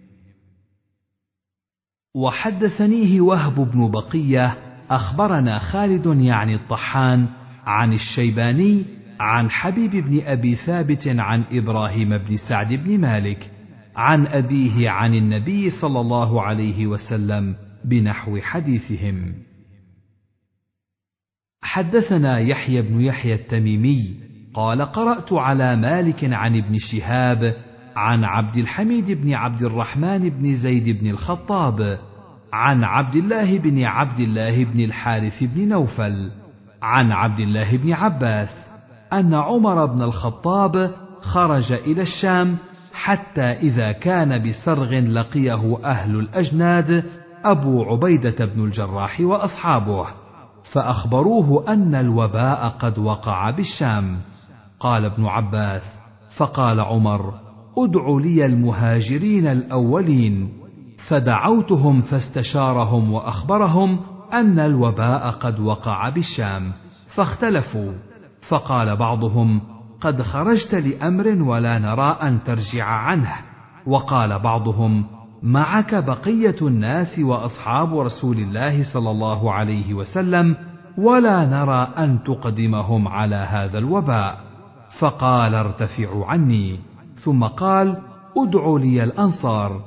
وحدثنيه وهب بن بقية أخبرنا خالد يعني الطحان عن الشيباني عن حبيب بن أبي ثابت عن إبراهيم بن سعد بن مالك عن أبيه عن النبي صلى الله عليه وسلم بنحو حديثهم. حدثنا يحيى بن يحيى التميمي قال قرأت على مالك عن ابن شهاب عن عبد الحميد بن عبد الرحمن بن زيد بن الخطاب عن عبد الله بن عبد الله بن الحارث بن نوفل عن عبد الله بن عباس. أن عمر بن الخطاب خرج إلى الشام حتى إذا كان بسرغ لقيه أهل الأجناد أبو عبيدة بن الجراح وأصحابه فأخبروه أن الوباء قد وقع بالشام. قال ابن عباس فقال عمر أدع لي المهاجرين الأولين. فدعوتهم فاستشارهم وأخبرهم أن الوباء قد وقع بالشام فاختلفوا. فقال بعضهم قد خرجت لأمر ولا نرى أن ترجع عنه. وقال بعضهم معك بقية الناس وأصحاب رسول الله صلى الله عليه وسلم ولا نرى أن تقدمهم على هذا الوباء. فقال ارتفعوا عني. ثم قال ادعوا لي الأنصار.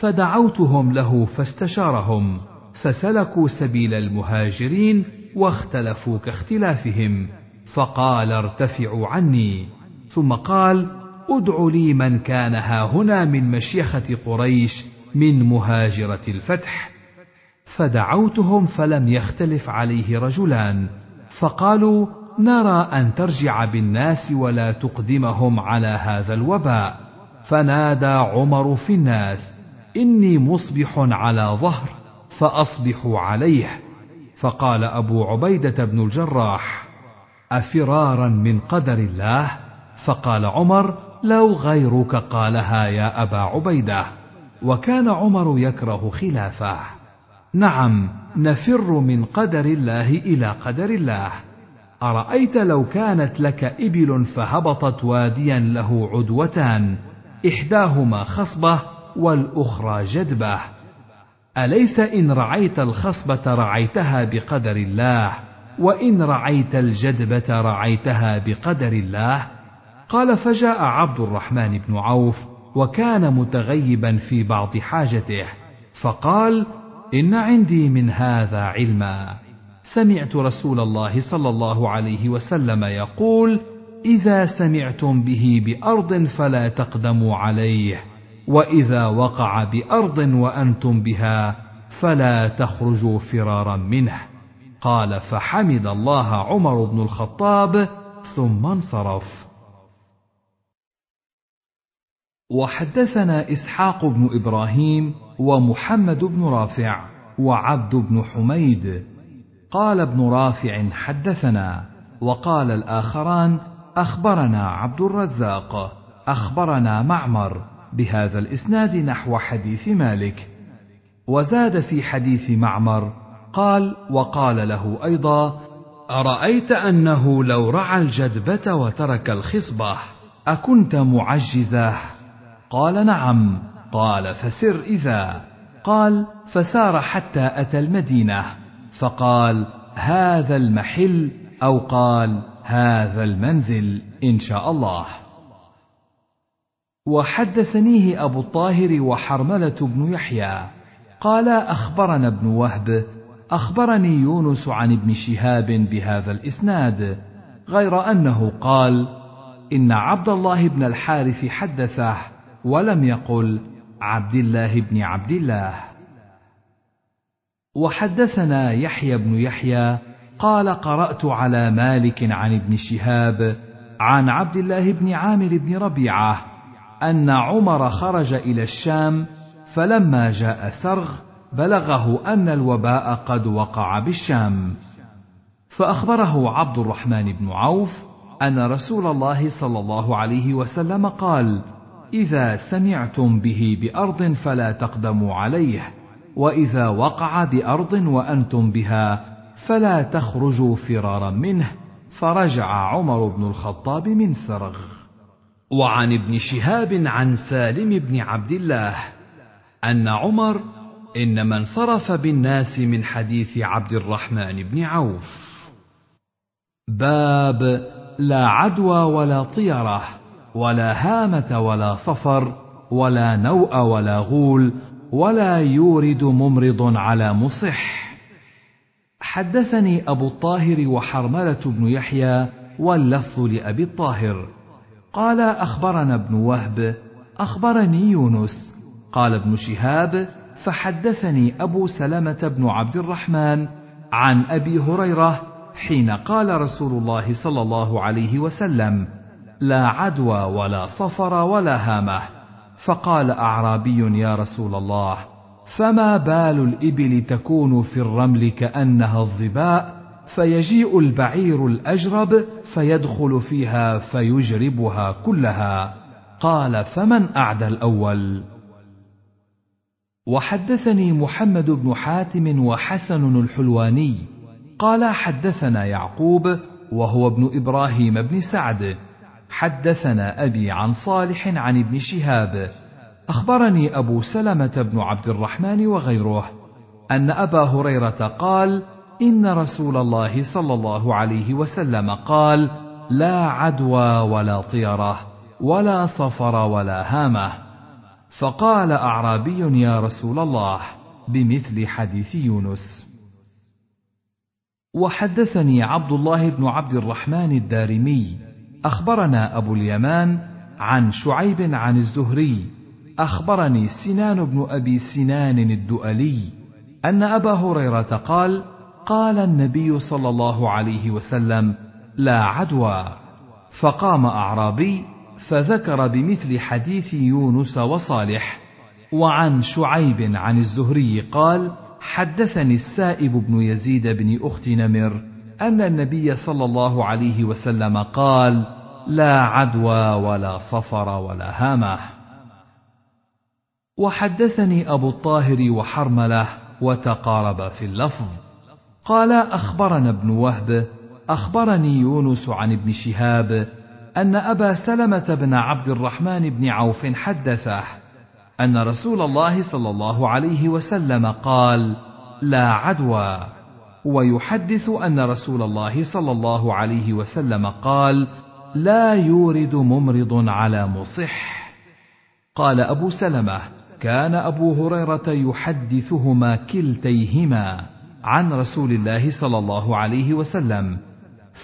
فدعوتهم له فاستشارهم فسلكوا سبيل المهاجرين واختلفوا كاختلافهم. فقال ارتفعوا عني. ثم قال ادع لي من كان هاهنا من مشيخة قريش من مهاجرة الفتح. فدعوتهم فلم يختلف عليه رجلان. فقالوا نرى أن ترجع بالناس ولا تقدمهم على هذا الوباء. فنادى عمر في الناس إني مصبح على ظهر فأصبحوا عليه. فقال أبو عبيدة بن الجراح أفرارا من قدر الله؟ فقال عمر لو غيرك قالها يا أبا عبيدة. وكان عمر يكره خلافه. نعم نفر من قدر الله إلى قدر الله. أرأيت لو كانت لك إبل فهبطت واديا له عدوتان إحداهما خصبة والأخرى جدبة. أليس إن رعيت الخصبة رعيتها بقدر الله؟ وإن رعيت الجدبة رعيتها بقدر الله. قال فجاء عبد الرحمن بن عوف وكان متغيبا في بعض حاجته فقال إن عندي من هذا علما. سمعت رسول الله صلى الله عليه وسلم يقول إذا سمعتم به بأرض فلا تقدموا عليه وإذا وقع بأرض وأنتم بها فلا تخرجوا فرارا منه. قال فحمد الله عمر بن الخطاب ثم انصرف. وحدثنا إسحاق بن إبراهيم ومحمد بن رافع وعبد بن حميد. قال ابن رافع حدثنا. وقال الآخران أخبرنا عبد الرزاق أخبرنا معمر بهذا الإسناد نحو حديث مالك. وزاد في حديث معمر قال وقال له أيضا أرأيت أنه لو رعى الجدبة وترك الخصبة أكنت معجزة؟ قال نعم. قال فسر إذا. قال فسار حتى أتى المدينة. فقال هذا المحل أو قال هذا المنزل إن شاء الله. وحدثنيه أبو الطاهر وحرملة بن يحيى. قال أخبرنا ابن وهب أخبرني يونس عن ابن شهاب بهذا الإسناد غير أنه قال إن عبد الله بن الحارث حدثه ولم يقل عبد الله بن عبد الله. وحدثنا يحيى بن يحيى قال قرأت على مالك عن ابن شهاب عن عبد الله بن عامر بن ربيعة أن عمر خرج إلى الشام فلما جاء سرغ بلغه أن الوباء قد وقع بالشام. فأخبره عبد الرحمن بن عوف أن رسول الله صلى الله عليه وسلم قال إذا سمعتم به بأرض فلا تقدموا عليه وإذا وقع بأرض وأنتم بها فلا تخرجوا فرارا منه فرجع عمر بن الخطاب من سرغ. وعن ابن شهاب عن سالم بن عبد الله أن عمر انما انصرف بالناس من حديث عبد الرحمن بن عوف. باب لا عدوى ولا طيرة ولا هامة ولا صفر ولا نوء ولا غول ولا يورد ممرض على مصح. حدثني أبو الطاهر وحرملة بن يحيى واللفظ لأبي الطاهر. قال أخبرنا ابن وهب أخبرني يونس. قال ابن شهاب فحدثني أبو سلمه بن عبد الرحمن عن أبي هريرة حين قال رسول الله صلى الله عليه وسلم لا عدوى ولا صفر ولا هامة. فقال أعرابي يا رسول الله فما بال الإبل تكون في الرمل كأنها الظباء؟ فيجيء البعير الأجرب فيدخل فيها فيجربها كلها. قال فمن أعدى الأول؟ وحدثني محمد بن حاتم وحسن الحلواني. قال حدثنا يعقوب وهو ابن إبراهيم بن سعد. حدثنا أبي عن صالح عن ابن شهاب. أخبرني أبو سلمة بن عبد الرحمن وغيره أن أبا هريرة قال إن رسول الله صلى الله عليه وسلم قال لا عدوى ولا طيرة ولا صفر ولا هامة. فقال أعرابي يا رسول الله بمثل حديث يونس. وحدثني عبد الله بن عبد الرحمن الدارمي أخبرنا أبو اليمان عن شعيب عن الزهري أخبرني سنان بن أبي سنان الدؤلي أن أبا هريرة قال قال النبي صلى الله عليه وسلم لا عدوى. فقام أعرابي فذكر بمثل حديث يونس وصالح وعن شعيب عن الزهري قال حدثني السائب بن يزيد بن أخت نمر أن النبي صلى الله عليه وسلم قال لا عدوى ولا صفر ولا هامة. وحدثني أبو الطاهر وحرملة وتقاربا في اللفظ. قال أخبرنا ابن وهب أخبرني يونس عن ابن شهاب أن أبا سلمة بن عبد الرحمن بن عوف حدثه أن رسول الله صلى الله عليه وسلم قال لا عدوى ويحدث أن رسول الله صلى الله عليه وسلم قال لا يورد ممرض على مصح قال أبو سلمة كان أبو هريرة يحدثهما كلتيهما عن رسول الله صلى الله عليه وسلم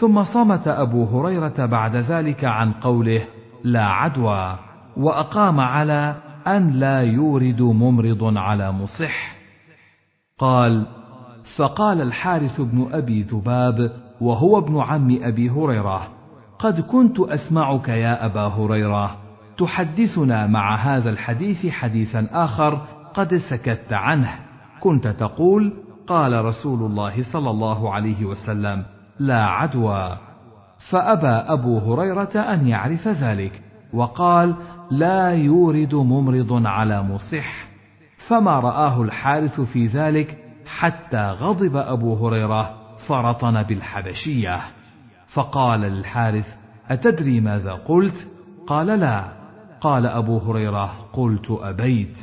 ثم صمت أبو هريرة بعد ذلك عن قوله لا عدوى وأقام على أن لا يورد ممرض على مصح. قال فقال الحارث بن أبي ذباب وهو ابن عم أبي هريرة قد كنت أسمعك يا أبا هريرة تحدثنا مع هذا الحديث حديثا آخر قد سكت عنه. كنت تقول قال رسول الله صلى الله عليه وسلم لا عدوى. فأبى أبو هريرة أن يعرف ذلك وقال لا يورد ممرض على مصح. فما رآه الحارث في ذلك حتى غضب أبو هريرة فرطن بالحبشية. فقال للحارث أتدري ماذا قلت؟ قال لا. قال أبو هريرة قلت أبيت.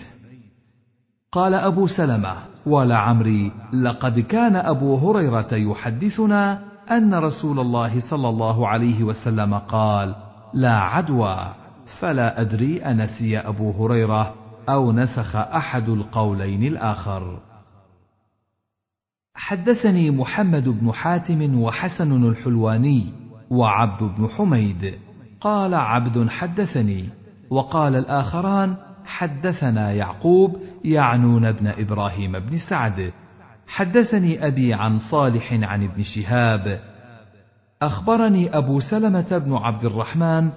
قال أبو سلمة ولعمري لقد كان أبو هريرة يحدثنا أن رسول الله صلى الله عليه وسلم قال لا عدوى فلا أدري أنسي أبو هريرة أو نسخ أحد القولين الآخر. حدثني محمد بن حاتم وحسن الحلواني وعبد بن حميد. قال عبد حدثني. وقال الآخران حدثنا يعقوب يعنون ابن إبراهيم بن سعد. حدثني أبي عن صالح عن ابن شهاب. أخبرني أبو سلمة بن عبد الرحمن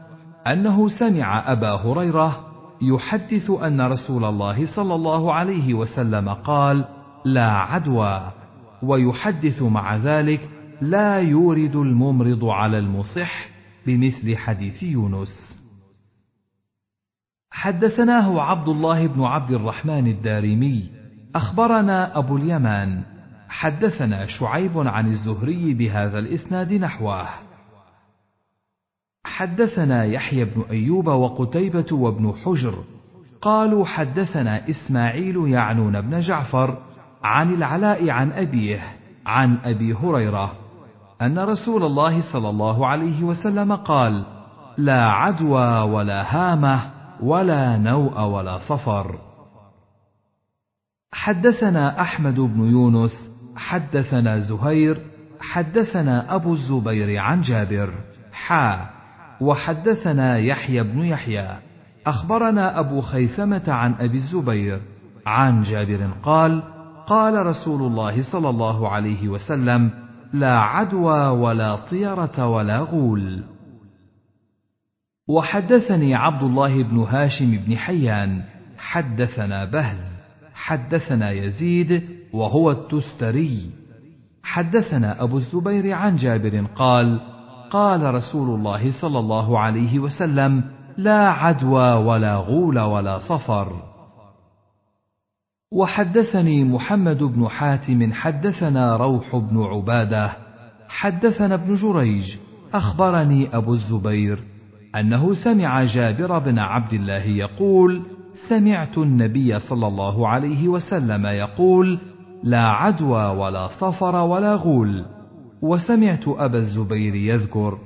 أنه سمع أبا هريرة يحدث أن رسول الله صلى الله عليه وسلم قال لا عدوى ويحدث مع ذلك لا يورد الممرض على المصح بمثل حديث يونس حدثناه عبد الله بن عبد الرحمن الدارمي. أخبرنا أبو اليمان حدثنا شعيب عن الزهري بهذا الإسناد نحوه. حدثنا يحيى بن أيوب وقتيبة وابن حجر قالوا حدثنا إسماعيل يعنون بن جعفر عن العلاء عن أبيه عن أبي هريرة أن رسول الله صلى الله عليه وسلم قال لا عدوى ولا هامة ولا نوء ولا صفر. حدثنا أحمد بن يونس حدثنا زهير حدثنا أبو الزبير عن جابر. حا وحدثنا يحيى بن يحيى. أخبرنا أبو خيثمة عن أبي الزبير عن جابر قال قال رسول الله صلى الله عليه وسلم لا عدوى ولا طيرة ولا غول. وحدثني عبد الله بن هاشم بن حيان حدثنا بهز. حدثنا يزيد وهو التستري. حدثنا أبو الزبير عن جابر قال قال رسول الله صلى الله عليه وسلم لا عدوى ولا غول ولا صفر. وحدثني محمد بن حاتم حدثنا روح بن عبادة. حدثنا ابن جريج. أخبرني أبو الزبير أنه سمع جابر بن عبد الله يقول سمعت النبي صلى الله عليه وسلم يقول لا عدوى ولا صفر ولا غول. وسمعت أبا الزبير يذكر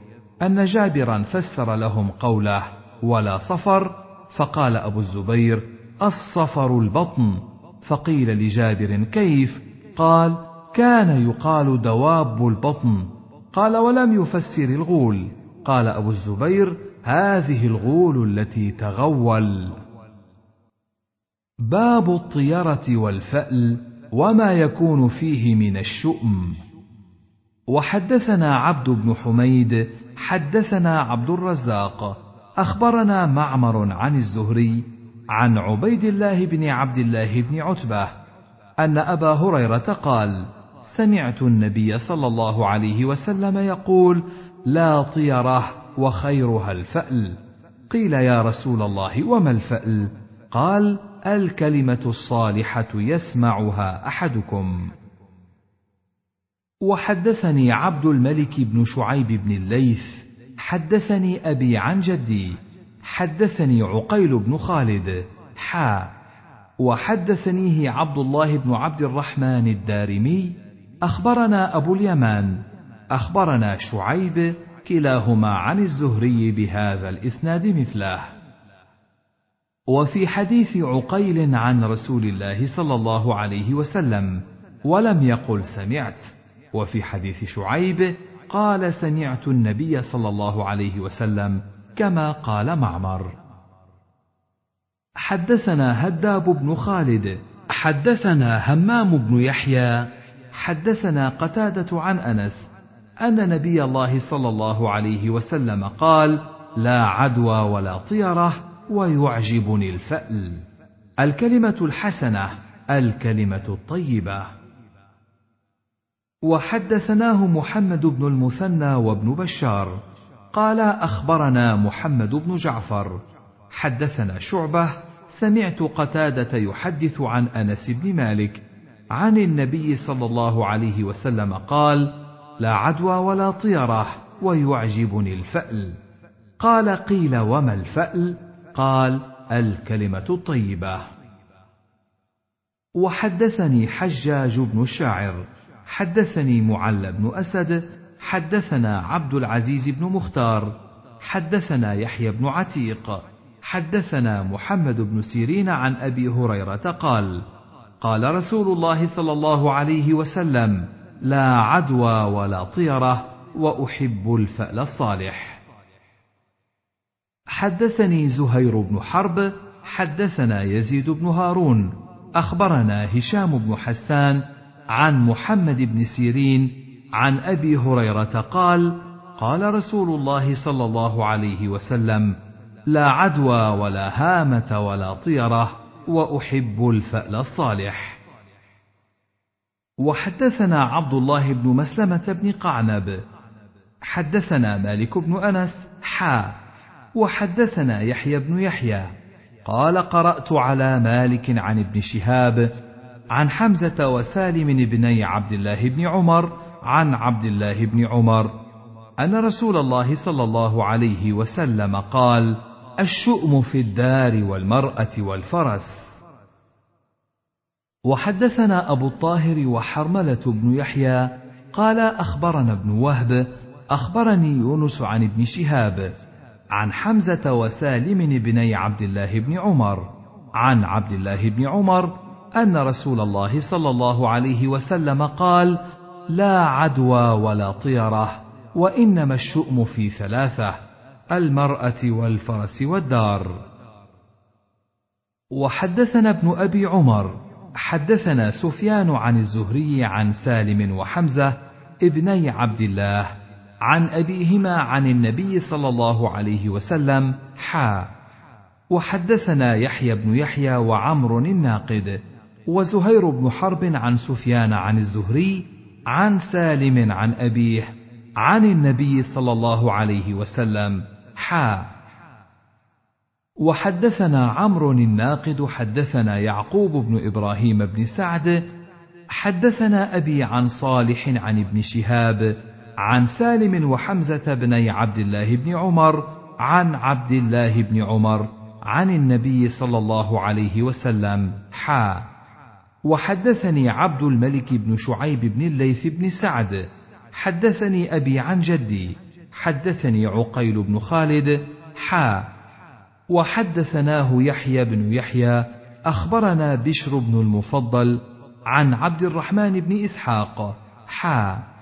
أن جابرا فسر لهم قوله ولا صفر. فقال أبو الزبير الصفر البطن. فقيل لجابر كيف؟ قال كان يقال دواب البطن. قال ولم يفسر الغول. قال أبو الزبير هذه الغول التي تغول. باب الطيرة والفأل وما يكون فيه من الشؤم. وحدثنا عبد بن حميد حدثنا عبد الرزاق أخبرنا معمر عن الزهري عن عبيد الله بن عبد الله بن عتبة أن أبا هريرة قال سمعت النبي صلى الله عليه وسلم يقول لا طيرة وخيرها الفأل. قيل يا رسول الله وما الفأل؟ قال الكلمة الصالحة يسمعها أحدكم. وحدثني عبد الملك بن شعيب بن الليث حدثني أبي عن جدي حدثني عقيل بن خالد حا وحدثنيه عبد الله بن عبد الرحمن الدارمي أخبرنا أبو اليمان أخبرنا شعيب كلاهما عن الزهري بهذا الإسناد مثله. وفي حديث عقيل عن رسول الله صلى الله عليه وسلم ولم يقل سمعت. وفي حديث شعيب قال سمعت النبي صلى الله عليه وسلم كما قال معمر. حدثنا هداب بن خالد حدثنا همام بن يحيى حدثنا قتادة عن أنس أن نبي الله صلى الله عليه وسلم قال لا عدوى ولا طيرة ويعجبني الفأل. الكلمة الحسنة الكلمة الطيبة. وحدثناه محمد بن المثنى وابن بشار. قال أخبرنا محمد بن جعفر. حدثنا شعبة سمعت قتادة يحدث عن أنس بن مالك. عن النبي صلى الله عليه وسلم قال لا عدوى ولا طيرة ويعجبني الفأل. قال قيل وما الفأل؟ قال الكلمة الطيبة. وحدثني حجاج بن الشاعر حدثني معل بن أسد حدثنا عبد العزيز بن مختار حدثنا يحيى بن عتيق حدثنا محمد بن سيرين عن أبي هريرة قال قال رسول الله صلى الله عليه وسلم لا عدوى ولا طيرة وأحب الفأل الصالح. حدثني زهير بن حرب حدثنا يزيد بن هارون. أخبرنا هشام بن حسان عن محمد بن سيرين عن أبي هريرة قال قال رسول الله صلى الله عليه وسلم لا عدوى ولا هامة ولا طيرة وأحب الفأل الصالح. وحدثنا عبد الله بن مسلمة بن قعنب. حدثنا مالك بن أنس حا وحدثنا يحيى بن يحيى قال قرأت على مالك عن ابن شهاب عن حمزة وسالم بني عبد الله بن عمر عن عبد الله بن عمر أن رسول الله صلى الله عليه وسلم قال الشؤم في الدار والمرأة والفرس. وحدثنا أبو الطاهر وحرملة بن يحيى قال أخبرنا ابن وهب أخبرني يونس عن ابن شهاب عن حمزة وسالم بني عبد الله بن عمر عن عبد الله بن عمر أن رسول الله صلى الله عليه وسلم قال: لا عدوى ولا طيرة، وإنما الشؤم في ثلاثة: المرأة والفرس والدار. وحدثنا ابن أبي عمر، حدثنا سفيان عن الزهري عن سالم وحمزة ابني عبد الله عن أبيهما عن النبي صلى الله عليه وسلم حا. وحدثنا يحيى بن يحيى وعمر الناقد وزهير بن حرب عن سفيان عن الزهري عن سالم عن أبيه عن النبي صلى الله عليه وسلم حا. وحدثنا عمرو الناقد حدثنا يعقوب بن إبراهيم بن سعد حدثنا أبي عن صالح عن ابن شهاب عن سالم وحمزة بني عبد الله بن عمر عن عبد الله بن عمر عن النبي صلى الله عليه وسلم حا. وحدثني عبد الملك بن شعيب بن الليث بن سعد. حدثني أبي عن جدي. حدثني عقيل بن خالد. حا. وحدثناه يحيى بن يحيى. أخبرنا بشر بن المفضل عن عبد الرحمن بن إسحاق. حا.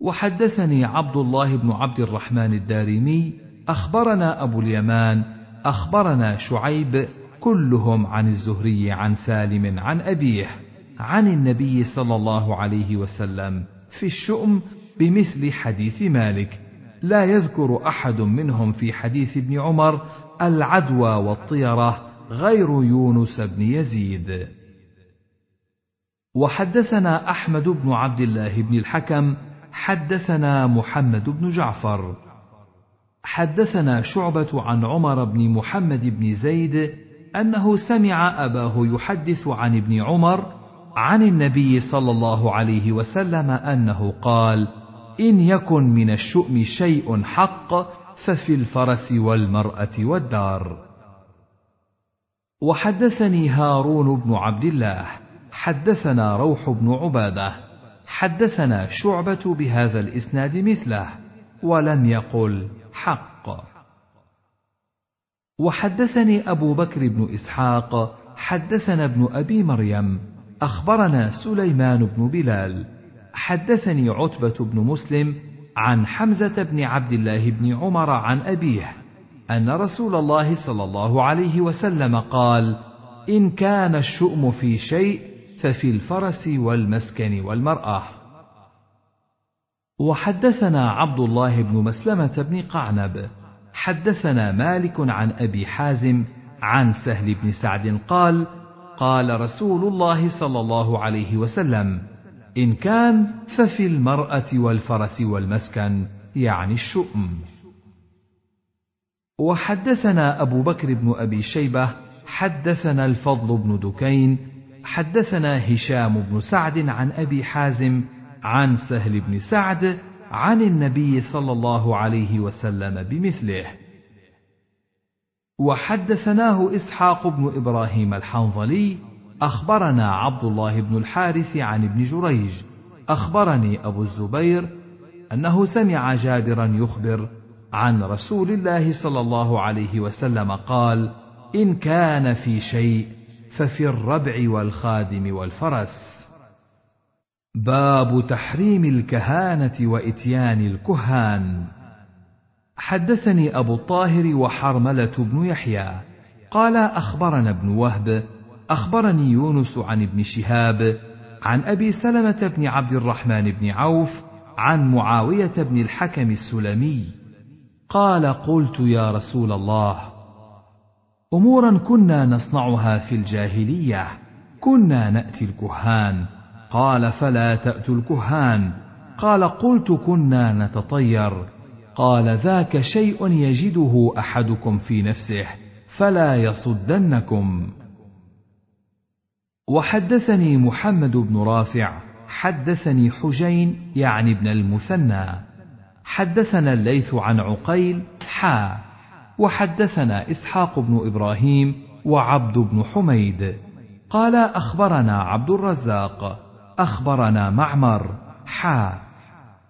وحدثني عبد الله بن عبد الرحمن الدارمي أخبرنا أبو اليمان أخبرنا شعيب كلهم عن الزهري عن سالم عن أبيه عن النبي صلى الله عليه وسلم في الشؤم بمثل حديث مالك. لا يذكر أحد منهم في حديث ابن عمر العدوى والطيرة غير يونس بن يزيد. وحدثنا أحمد بن عبد الله بن الحكم حدثنا محمد بن جعفر. حدثنا شعبة عن عمر بن محمد بن زيد أنه سمع أباه يحدث عن ابن عمر عن النبي صلى الله عليه وسلم أنه قال: إن يكن من الشؤم شيء حق ففي الفرس والمرأة والدار. وحدثني هارون بن عبد الله. حدثنا روح بن عبادة. حدثنا شعبة بهذا الإسناد مثله ولم يقل حق. وحدثني أبو بكر بن إسحاق حدثنا ابن أبي مريم أخبرنا سليمان بن بلال حدثني عتبة بن مسلم عن حمزة بن عبد الله بن عمر عن أبيه أن رسول الله صلى الله عليه وسلم قال إن كان الشؤم في شيء ففي الفرس والمسكن والمرآة. وحدثنا عبد الله بن مسلمة بن قعنب. حدثنا مالك عن أبي حازم عن سهل بن سعد قال قال رسول الله صلى الله عليه وسلم إن كان ففي المرأة والفرس والمسكن يعني الشؤم. وحدثنا أبو بكر بن أبي شيبة حدثنا الفضل بن دكين حدثنا هشام بن سعد عن أبي حازم عن سهل بن سعد عن النبي صلى الله عليه وسلم بمثله. وحدثناه إسحاق بن إبراهيم الحنظلي أخبرنا عبد الله بن الحارث عن ابن جريج أخبرني أبو الزبير أنه سمع جابرا يخبر عن رسول الله صلى الله عليه وسلم قال إن كان في شيء ففي الربع والخادم والفرس. باب تحريم الكهانة وإتيان الكهان. حدثني أبو الطاهر وحرملة بن يحيى. قال أخبرنا ابن وهب أخبرني يونس عن ابن شهاب عن أبي سلمة بن عبد الرحمن بن عوف عن معاوية بن الحكم السلمي. قال قلت يا رسول الله أمورا كنا نصنعها في الجاهلية. كنا نأتي الكهان. قال فلا تاتوا الكهان. قال قلت كنا نتطير. قال ذاك شيء يجده أحدكم في نفسه فلا يصدنكم. وحدثني محمد بن رافع حدثني حجين يعني ابن المثنى. حدثنا الليث عن عقيل حا. وحدثنا إسحاق بن إبراهيم وعبد بن حميد. قال أخبرنا عبد الرزاق أخبرنا معمر حا.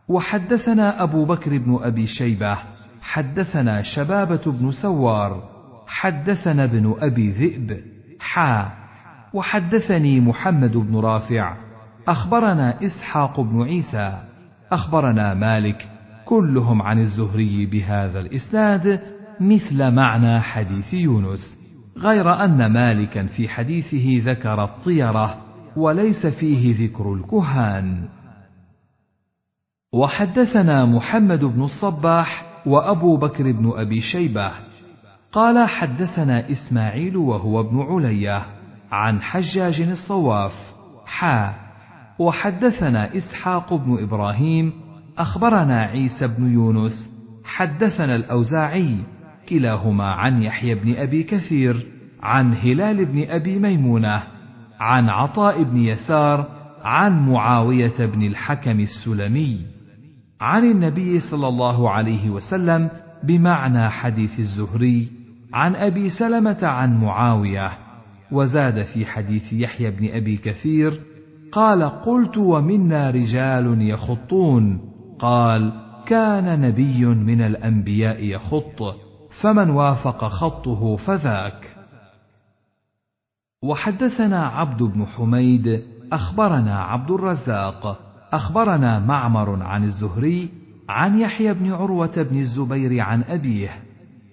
وحدثنا أبو بكر بن أبي شيبة حدثنا شبابة بن سوار حدثنا ابن أبي ذئب حا. وحدثني محمد بن رافع أخبرنا إسحاق بن عيسى أخبرنا مالك كلهم عن الزهري بهذا الإسناد مثل معنى حديث يونس غير أن مالكا في حديثه ذكر الطيرة وليس فيه ذكر الكهان. وحدثنا محمد بن الصباح وأبو بكر بن أبي شيبة. قال حدثنا إسماعيل وهو ابن علية عن حجاج الصواف حا. وحدثنا إسحاق بن إبراهيم أخبرنا عيسى بن يونس حدثنا الأوزاعي. كلاهما عن يحيى بن أبي كثير عن هلال بن أبي ميمونة عن عطاء بن يسار عن معاوية بن الحكم السلمي. عن النبي صلى الله عليه وسلم بمعنى حديث الزهري عن أبي سلمة عن معاوية. وزاد في حديث يحيى بن أبي كثير قال قلت ومنا رجال يخطون قال كان نبي من الأنبياء يخط فمن وافق خطه فذاك. وحدثنا عبد بن حميد أخبرنا عبد الرزاق أخبرنا معمر عن الزهري عن يحيى بن عروة بن الزبير عن أبيه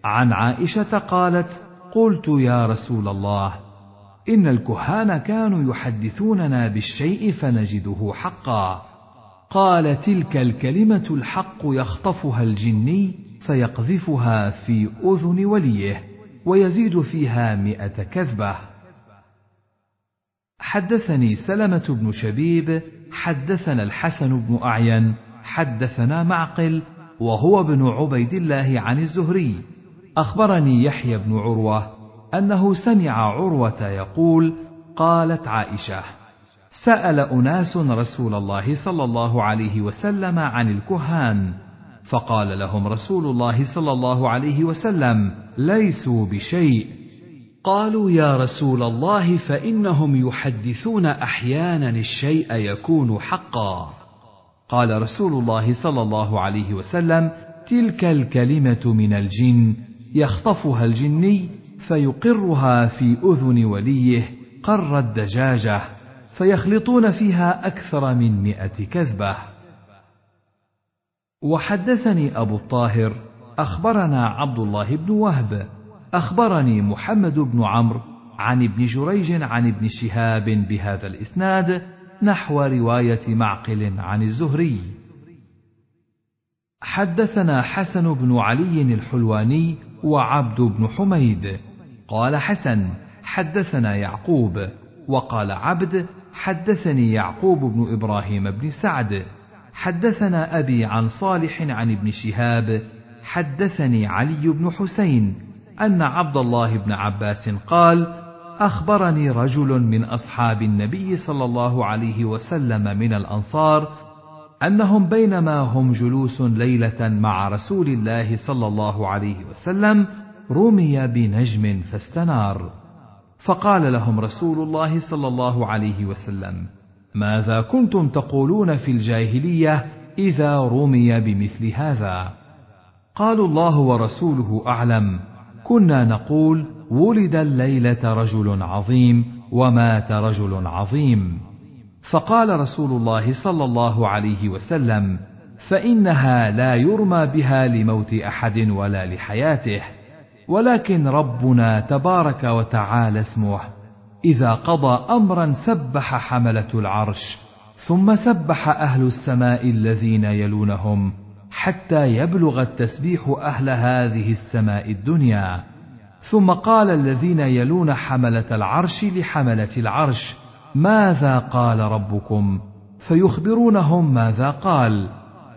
عن عائشة قالت قلت يا رسول الله إن الكهان كانوا يحدثوننا بالشيء فنجده حقا. قال تلك الكلمة الحق يخطفها الجني فيقذفها في أذن وليه ويزيد فيها مائه كذبة. حدثني سلمة بن شبيب حدثنا الحسن بن أعين حدثنا معقل وهو ابن عبيد الله عن الزهري. أخبرني يحيى بن عروة أنه سمع عروة يقول قالت عائشة سأل أناس رسول الله صلى الله عليه وسلم عن الكهان. فقال لهم رسول الله صلى الله عليه وسلم ليسوا بشيء. قالوا يا رسول الله فإنهم يحدثون أحيانا الشيء يكون حقا. قال رسول الله صلى الله عليه وسلم تلك الكلمة من الجن يخطفها الجني فيقرها في أذن وليه قر الدجاجة فيخلطون فيها أكثر من مائه كذبة. وحدثني أبو الطاهر أخبرنا عبد الله بن وهب أخبرني محمد بن عمرو عن ابن جريج عن ابن شهاب بهذا الإسناد نحو رواية معقل عن الزهري. حدثنا حسن بن علي الحلواني وعبد بن حميد. قال حسن حدثنا يعقوب وقال عبد حدثني يعقوب بن إبراهيم بن سعد. حدثنا أبي عن صالح عن ابن شهاب حدثني علي بن حسين أن عبد الله بن عباس قال أخبرني رجل من أصحاب النبي صلى الله عليه وسلم من الأنصار أنهم بينما هم جلوس ليلة مع رسول الله صلى الله عليه وسلم رمي بنجم فاستنار. فقال لهم رسول الله صلى الله عليه وسلم ماذا كنتم تقولون في الجاهلية إذا رمي بمثل هذا؟ قالوا الله ورسوله أعلم. كنا نقول ولد الليلة رجل عظيم ومات رجل عظيم. فقال رسول الله صلى الله عليه وسلم فإنها لا يرمى بها لموت أحد ولا لحياته ولكن ربنا تبارك وتعالى اسمه إذا قضى أمرا سبح حملة العرش ثم سبح أهل السماء الذين يلونهم حتى يبلغ التسبيح أهل هذه السماء الدنيا. ثم قال الذين يلون حملة العرش لحملة العرش ماذا قال ربكم؟ فيخبرونهم ماذا قال.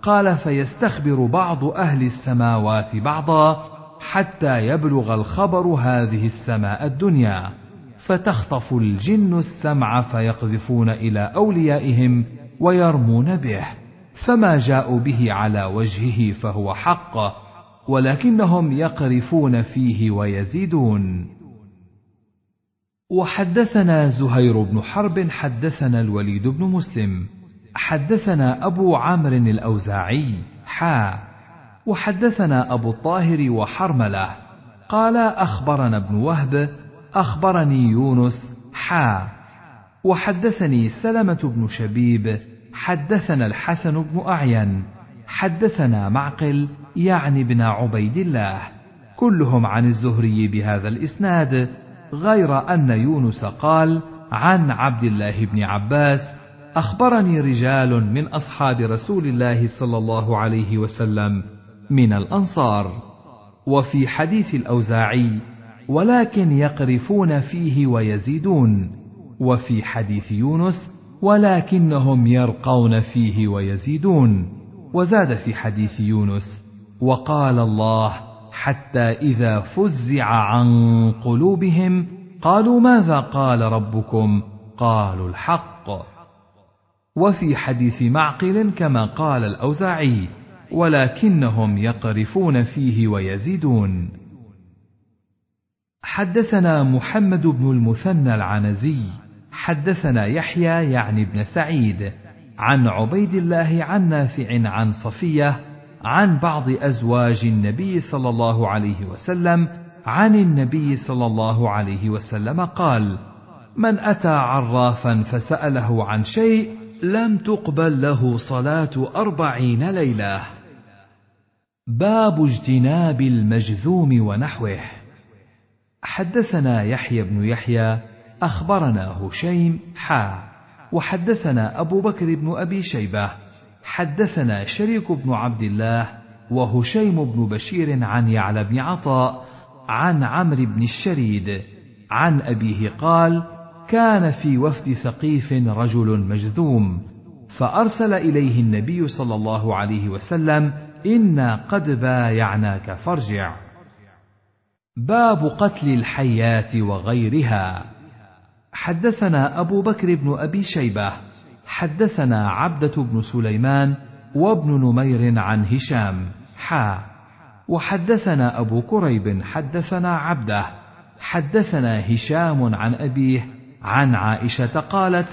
قال فيستخبر بعض أهل السماوات بعضا حتى يبلغ الخبر هذه السماء الدنيا. فتخطف الجن السمع فيقذفون إلى أوليائهم ويرمون به فما جاءوا به على وجهه فهو حق ولكنهم يقرفون فيه ويزيدون. وحدثنا زهير بن حرب حدثنا الوليد بن مسلم حدثنا أبو عمرو الأوزاعي حا وحدثنا أبو الطاهر وحرملة. قال أخبرنا ابن وهب أخبرني يونس حا وحدثني سلمة بن شبيب حدثنا الحسن بن أعين حدثنا معقل يعني ابن عبيد الله. كلهم عن الزهري بهذا الإسناد غير أن يونس قال عن عبد الله بن عباس أخبرني رجال من أصحاب رسول الله صلى الله عليه وسلم من الأنصار. وفي حديث الأوزاعي ولكن يقرفون فيه ويزيدون. وفي حديث يونس ولكنهم يرقون فيه ويزيدون. وزاد في حديث يونس وقال الله حتى إذا فزع عن قلوبهم قالوا ماذا قال ربكم؟ قالوا الحق. وفي حديث معقل كما قال الأوزاعي ولكنهم يقرفون فيه ويزيدون. حدثنا محمد بن المثنى العنزي حدثنا يحيى يعني ابن سعيد عن عبيد الله عن نافع عن صفية عن بعض أزواج النبي صلى الله عليه وسلم عن النبي صلى الله عليه وسلم قال من أتى عرافا فسأله عن شيء لم تقبل له صلاة أربعين ليلة. باب اجتناب المجذوم ونحوه. حدثنا يحيى بن يحيى أخبرنا هشيم حا وحدثنا أبو بكر بن أبي شيبة حدثنا شريك بن عبد الله وهشيم بن بشير عن يعلى بن عطاء عن عمرو بن الشريد عن أبيه قال كان في وفد ثقيف رجل مجذوم فأرسل إليه النبي صلى الله عليه وسلم إنا قد بايعناك فارجع باب قتل الحيات وغيرها. حدثنا أبو بكر بن أبي شيبة حدثنا عبدة بن سليمان وابن نمير عن هشام. حا. وحدثنا أبو كريب حدثنا عبدة. حدثنا هشام عن أبيه عن عائشة قالت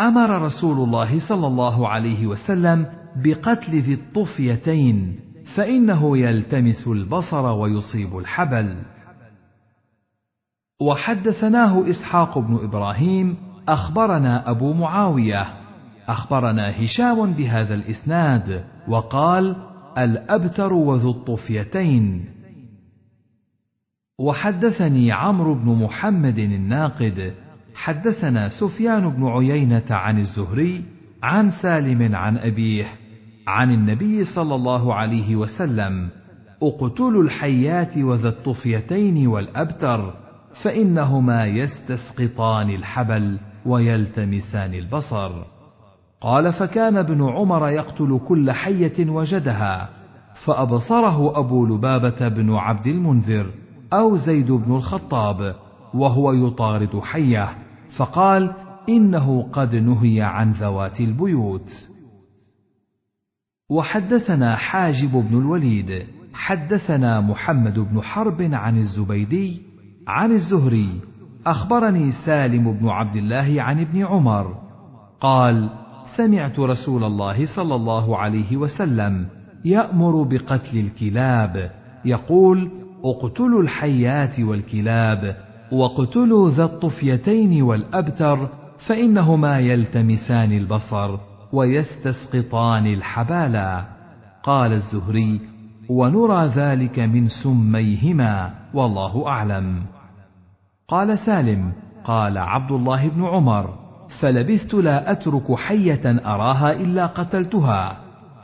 أمر رسول الله صلى الله عليه وسلم بقتل ذي الطفيتين. فإنه يلتمس البصر ويصيب الحبل. وحدثناه إسحاق بن إبراهيم أخبرنا أبو معاوية أخبرنا هشام بهذا الإسناد وقال الأبتر وذو الطفيتين. وحدثني عمرو بن محمد الناقد حدثنا سفيان بن عيينة عن الزهري عن سالم عن أبيه عن النبي صلى الله عليه وسلم أقتلوا الحيات وذا الطفيتين والأبتر فإنهما يستسقطان الحبل ويلتمسان البصر. قال فكان ابن عمر يقتل كل حية وجدها فأبصره أبو لبابة بن عبد المنذر أو زيد بن الخطاب وهو يطارد حية فقال إنه قد نهي عن ذوات البيوت. وحدثنا حاجب بن الوليد حدثنا محمد بن حرب عن الزبيدي عن الزهري أخبرني سالم بن عبد الله عن ابن عمر قال سمعت رسول الله صلى الله عليه وسلم يأمر بقتل الكلاب يقول اقتلوا الحيات والكلاب واقتلوا ذا الطفيتين والأبتر فإنهما يلتمسان البصر. ويستسقطان الحبالا. قال الزهري ونرى ذلك من سميهما والله أعلم. قال سالم قال عبد الله بن عمر فلبثت لا أترك حية أراها إلا قتلتها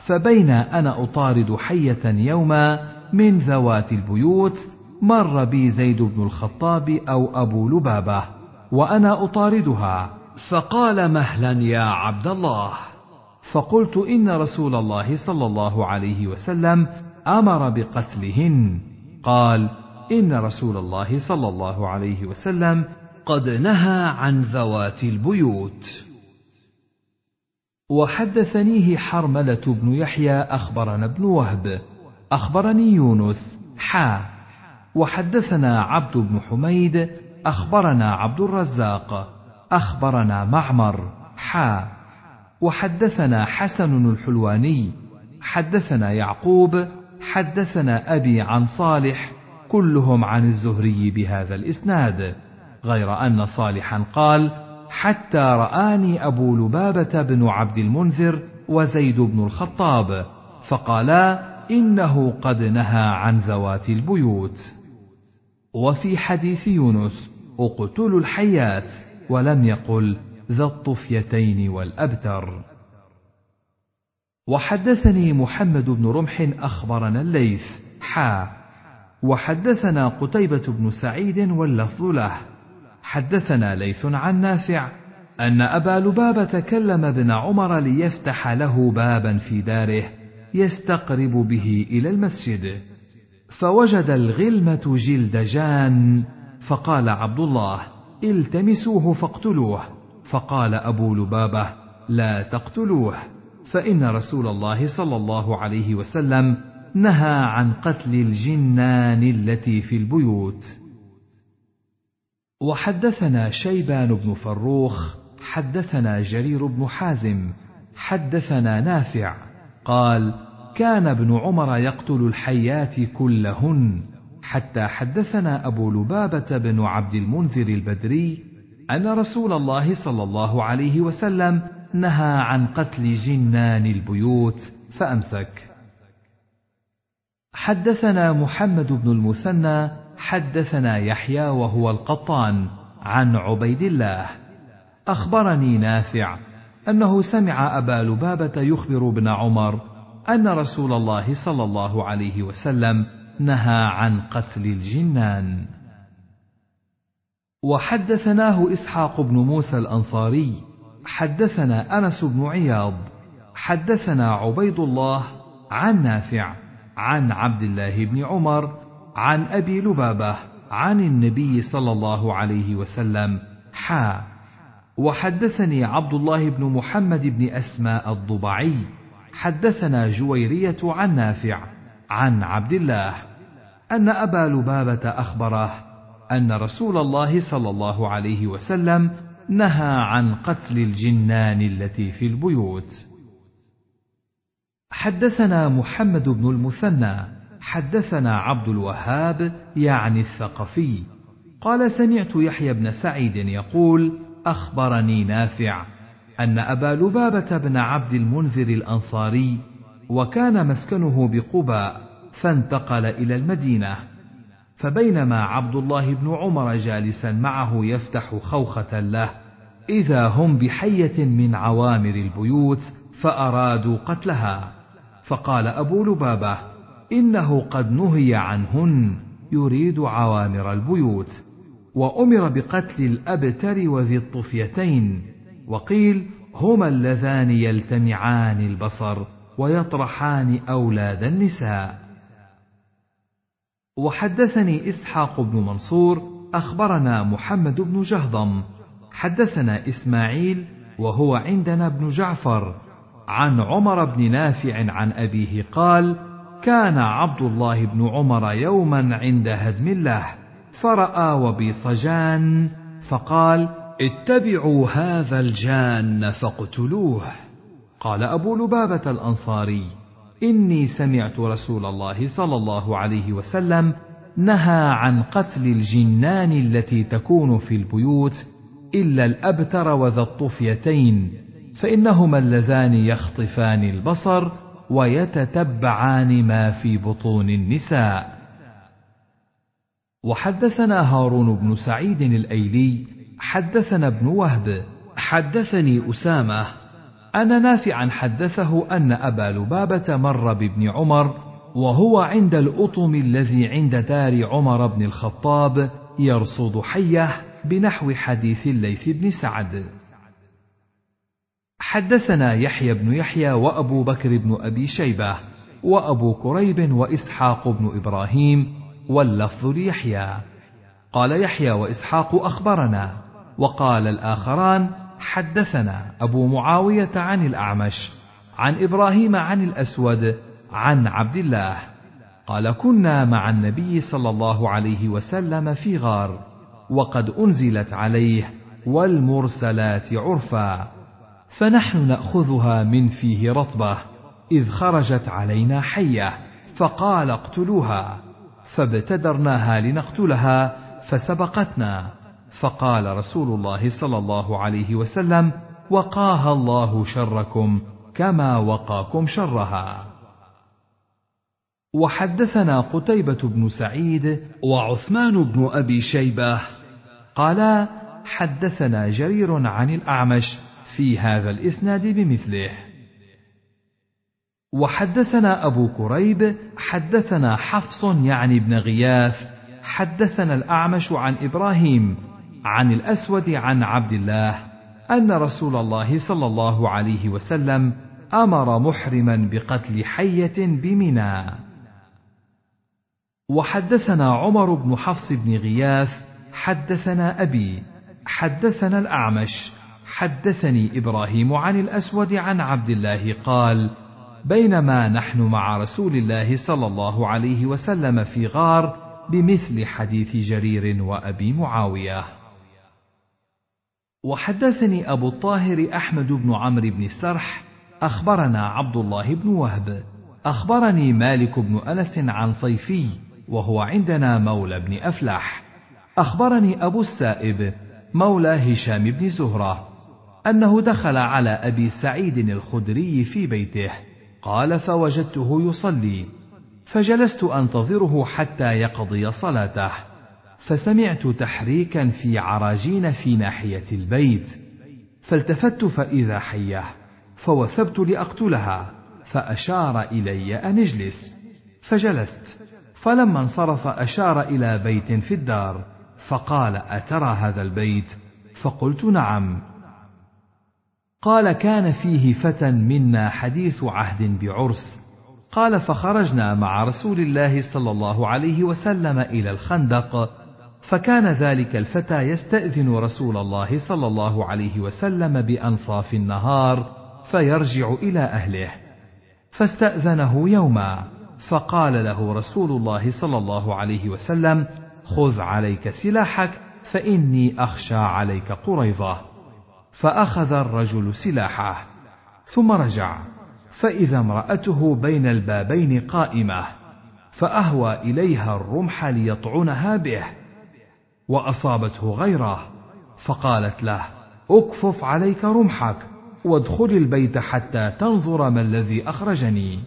فبين أنا أطارد حية يوما من ذوات البيوت مر بي زيد بن الخطاب أو أبو لبابة وأنا أطاردها. فقال مهلا يا عبد الله فقلت إن رسول الله صلى الله عليه وسلم أمر بقتلهن. قال إن رسول الله صلى الله عليه وسلم قد نهى عن ذوات البيوت. وحدثنيه حرملة بن يحيى أخبرنا ابن وهب. أخبرني يونس حا. وحدثنا عبد بن حميد أخبرنا عبد الرزاق. أخبرنا معمر حا. وحدثنا حسن الحلواني حدثنا يعقوب حدثنا أبي عن صالح كلهم عن الزهري بهذا الإسناد غير أن صالحا قال حتى رآني أبو لبابة بن عبد المنذر وزيد بن الخطاب فقالا إنه قد نهى عن ذوات البيوت. وفي حديث يونس أقتلوا الحيات ولم يقل ذا الطفيتين والأبتر. وحدثني محمد بن رمح أخبرنا الليث. حا. وحدثنا قتيبة بن سعيد واللفظ له. حدثنا ليث عن نافع أن أبا لبابة كلم ابن عمر ليفتح له بابا في داره يستقرب به إلى المسجد. فوجد الغلمة جلد جان فقال عبد الله التمسوه فاقتلوه. فقال أبو لبابة لا تقتلوه. فإن رسول الله صلى الله عليه وسلم نهى عن قتل الجنان التي في البيوت. وحدثنا شيبان بن فروخ حدثنا جرير بن حازم حدثنا نافع قال كان ابن عمر يقتل الحيات كلهن. حتى حدثنا أبو لبابة بن عبد المنذر البدري أن رسول الله صلى الله عليه وسلم نهى عن قتل جنان البيوت فأمسك. حدثنا محمد بن المثنى حدثنا يحيى وهو القطان عن عبيد الله. أخبرني نافع أنه سمع أبا لبابة يخبر ابن عمر أن رسول الله صلى الله عليه وسلم نهى عن قتل الجنان. وحدثناه إسحاق بن موسى الأنصاري حدثنا أنس بن عياض حدثنا عبيد الله عن نافع عن عبد الله بن عمر عن أبي لبابة عن النبي صلى الله عليه وسلم حا. وحدثني عبد الله بن محمد بن أسماء الضبعي حدثنا جويرية عن نافع عن عبد الله أن أبا لبابة أخبره أن رسول الله صلى الله عليه وسلم نهى عن قتل الجنان التي في البيوت. حدثنا محمد بن المثنى حدثنا عبد الوهاب يعني الثقفي. قال سمعت يحيى بن سعيد يقول أخبرني نافع أن أبا لبابة بن عبد المنذر الأنصاري وكان مسكنه بقباء فانتقل إلى المدينة. فبينما عبد الله بن عمر جالسا معه يفتح خوخة له إذا هم بحية من عوامر البيوت فأرادوا قتلها. فقال أبو لبابة إنه قد نهي عنهن يريد عوامر البيوت. وأمر بقتل الأبتر وذي الطفيتين. وقيل هما اللذان يلتمعان البصر ويطرحان أولاد النساء. وحدثني إسحاق بن منصور أخبرنا محمد بن جهضم. حدثنا إسماعيل وهو عندنا ابن جعفر. عن عمر بن نافع عن أبيه قال كان عبد الله بن عمر يوما عند هدم الله. فرأى وبيصجان فقال اتبعوا هذا الجان فاقتلوه. قال أبو لبابة الأنصاري إني سمعت رسول الله صلى الله عليه وسلم نهى عن قتل الجنان التي تكون في البيوت إلا الأبتر وذا الطفيتين فإنهما اللذان يخطفان البصر ويتتبعان ما في بطون النساء. وحدثنا هارون بن سعيد الأيلي حدثنا ابن وهب حدثني أسامة ان نافعا حدثه أن أبا لبابة مر بابن عمر وهو عند الأطم الذي عند دار عمر بن الخطاب يرصد حيه بنحو حديث الليث بن سعد. حدثنا يحيى بن يحيى وأبو بكر بن أبي شيبة وأبو كريب وإسحاق بن إبراهيم واللفظ ليحيى. قال يحيى وإسحاق أخبرنا وقال الآخران حدثنا أبو معاوية عن الأعمش عن إبراهيم عن الأسود عن عبد الله قال كنا مع النبي صلى الله عليه وسلم في غار وقد أنزلت عليه والمرسلات عرفا فنحن نأخذها من فيه رطبة إذ خرجت علينا حية فقال اقتلوها فابتدرناها لنقتلها فسبقتنا. فقال رسول الله صلى الله عليه وسلم وقاها الله شركم كما وقاكم شرها. وحدثنا قتيبة بن سعيد وعثمان بن أبي شيبة. قالا حدثنا جرير عن الأعمش في هذا الإسناد بمثله. وحدثنا أبو كريب حدثنا حفص يعني ابن غياث حدثنا الأعمش عن إبراهيم عن الأسود عن عبد الله أن رسول الله صلى الله عليه وسلم أمر محرما بقتل حية بمنى. وحدثنا عمر بن حفص بن غياث حدثنا أبي حدثنا الأعمش حدثني إبراهيم عن الأسود عن عبد الله قال بينما نحن مع رسول الله صلى الله عليه وسلم في غار بمثل حديث جرير وأبي معاوية. وحدثني أبو الطاهر أحمد بن عمرو بن السرح أخبرنا عبد الله بن وهب. أخبرني مالك بن أنس عن صيفي وهو عندنا مولى بن أفلح. أخبرني أبو السائب مولى هشام بن زهرة أنه دخل على أبي سعيد الخدري في بيته. قال فوجدته يصلي. فجلست أنتظره حتى يقضي صلاته. فسمعت تحريكا في عراجين في ناحية البيت فالتفت فإذا حيه فوثبت لأقتلها فأشار إلي أن اجلس فجلست فلما انصرف أشار إلى بيت في الدار فقال أترى هذا البيت؟ فقلت نعم. قال كان فيه فتى منا حديث عهد بعرس قال فخرجنا مع رسول الله صلى الله عليه وسلم إلى الخندق فكان ذلك الفتى يستأذن رسول الله صلى الله عليه وسلم بأنصاف النهار فيرجع إلى أهله فاستأذنه يوما فقال له رسول الله صلى الله عليه وسلم خذ عليك سلاحك فإني أخشى عليك قريظة. فأخذ الرجل سلاحه ثم رجع فإذا امرأته بين البابين قائمة فأهوى إليها الرمح ليطعنها به. وأصابته غيره فقالت له أكفف عليك رمحك وادخل البيت حتى تنظر ما الذي أخرجني.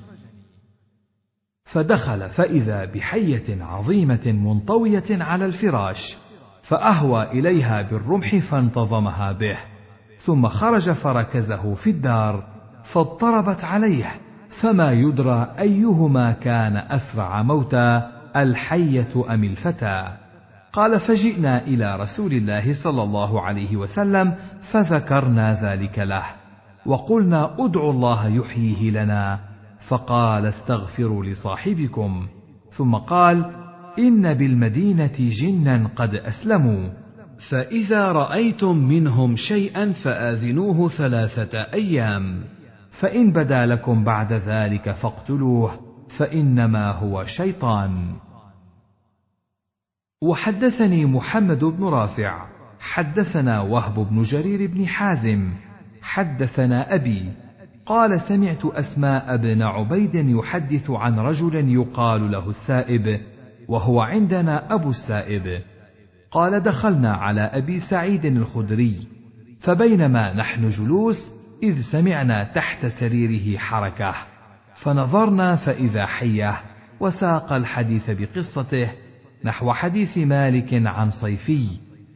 فدخل فإذا بحية عظيمة منطوية على الفراش فأهوى إليها بالرمح فانتظمها به ثم خرج فركزه في الدار فاضطربت عليه فما يدرى أيهما كان أسرع موتا الحية أم الفتى قال فجئنا إلى رسول الله صلى الله عليه وسلم فذكرنا ذلك له وقلنا ادعوا الله يحييه لنا فقال استغفروا لصاحبكم ثم قال إن بالمدينة جنا قد أسلموا فإذا رأيتم منهم شيئا فآذنوه ثلاثة أيام فإن بدا لكم بعد ذلك فاقتلوه فإنما هو شيطان وحدثني محمد بن رافع. حدثنا وهب بن جرير بن حازم. حدثنا أبي. قال سمعت أسماء بن عبيد يحدث عن رجل يقال له السائب وهو عندنا أبو السائب. قال دخلنا على أبي سعيد الخدري. فبينما نحن جلوس إذ سمعنا تحت سريره حركة. فنظرنا فإذا حيه وساق الحديث بقصته نحو حديث مالك عن صيفي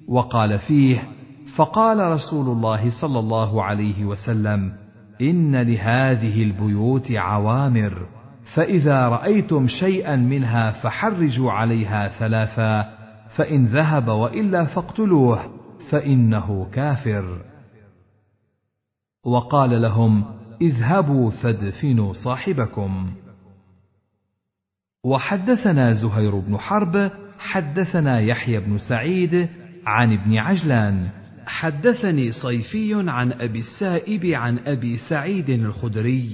وقال فيه فقال رسول الله صلى الله عليه وسلم إن لهذه البيوت عوامر فإذا رأيتم شيئا منها فحرجوا عليها ثلاثا فإن ذهب وإلا فاقتلوه فإنه كافر. وقال لهم اذهبوا فادفنوا صاحبكم. وحدثنا زهير بن حرب حدثنا يحيى بن سعيد عن ابن عجلان. حدثني صيفي عن أبي السائب عن أبي سعيد الخدري.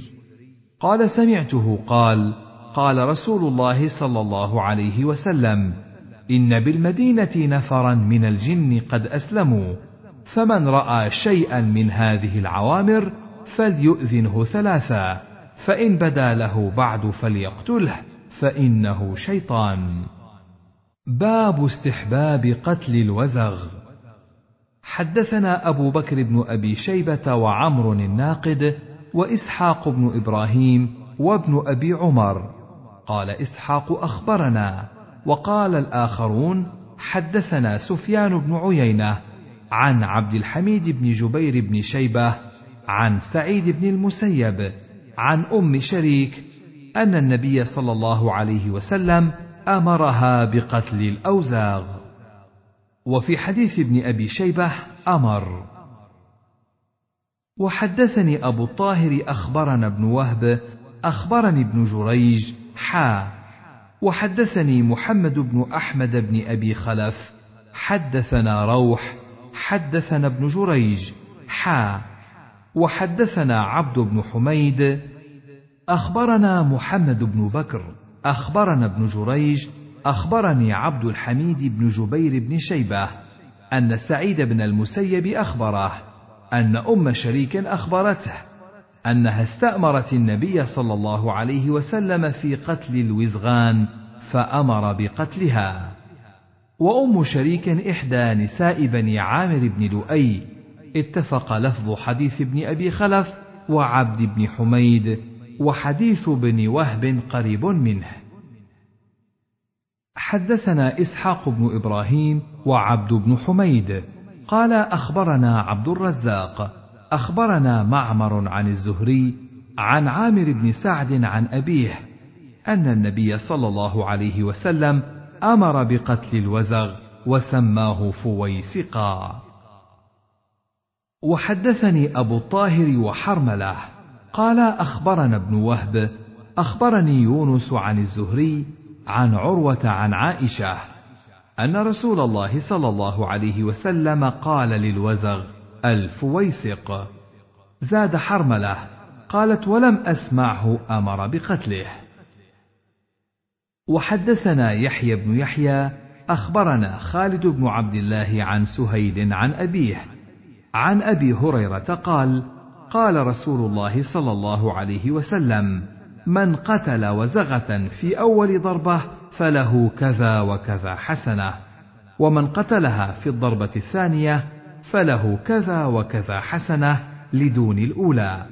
قال سمعته قال قال رسول الله صلى الله عليه وسلم إن بالمدينة نفرا من الجن قد أسلموا فمن رأى شيئا من هذه العوامر فليؤذنه ثلاثا فإن بدا له بعد فليقتله. فإنه شيطان. باب استحباب قتل الوزغ. حدثنا أبو بكر بن أبي شيبة وعمر الناقد وإسحاق بن إبراهيم وابن أبي عمر. قال إسحاق أخبرنا. وقال الآخرون حدثنا سفيان بن عيينة عن عبد الحميد بن جبير بن شيبة عن سعيد بن المسيب عن أم شريك أن النبي صلى الله عليه وسلم أمرها بقتل الأوزاغ. وفي حديث ابن أبي شيبة أمر. وحدثني أبو الطاهر أخبرنا ابن وهب أخبرني ابن جريج حا. وحدثني محمد بن أحمد بن أبي خلف حدثنا روح حدثنا ابن جريج حا. وحدثنا عبد بن حميد أخبرنا محمد بن بكر أخبرنا ابن جريج أخبرني عبد الحميد بن جبير بن شيبة أن سعيد بن المسيب أخبره أن أم شريك أخبرته أنها استأمرت النبي صلى الله عليه وسلم في قتل الوزغان فأمر بقتلها. وأم شريك إحدى نساء بني عامر بن لؤي اتفق لفظ حديث ابن أبي خلف وعبد بن حميد وحديث بن وهب قريب منه. حدثنا إسحاق بن إبراهيم وعبد بن حميد. قال أخبرنا عبد الرزاق. أخبرنا معمر عن الزهري عن عامر بن سعد عن أبيه أن النبي صلى الله عليه وسلم أمر بقتل الوزغ وسماه فويسقا. وحدثني أبو الطاهر وحرملة. قال أخبرنا ابن وهب أخبرني يونس عن الزهري عن عروة عن عائشة أن رسول الله صلى الله عليه وسلم قال للوزغ الفويسق. زاد حرملة قالت ولم أسمعه أمر بقتله. وحدثنا يحيى بن يحيى أخبرنا خالد بن عبد الله عن سهيل عن أبيه عن أبي هريرة قال قال رسول الله صلى الله عليه وسلم من قتل وزغة في أول ضربة فله كذا وكذا حسنة ومن قتلها في الضربة الثانية فله كذا وكذا حسنة لدون الأولى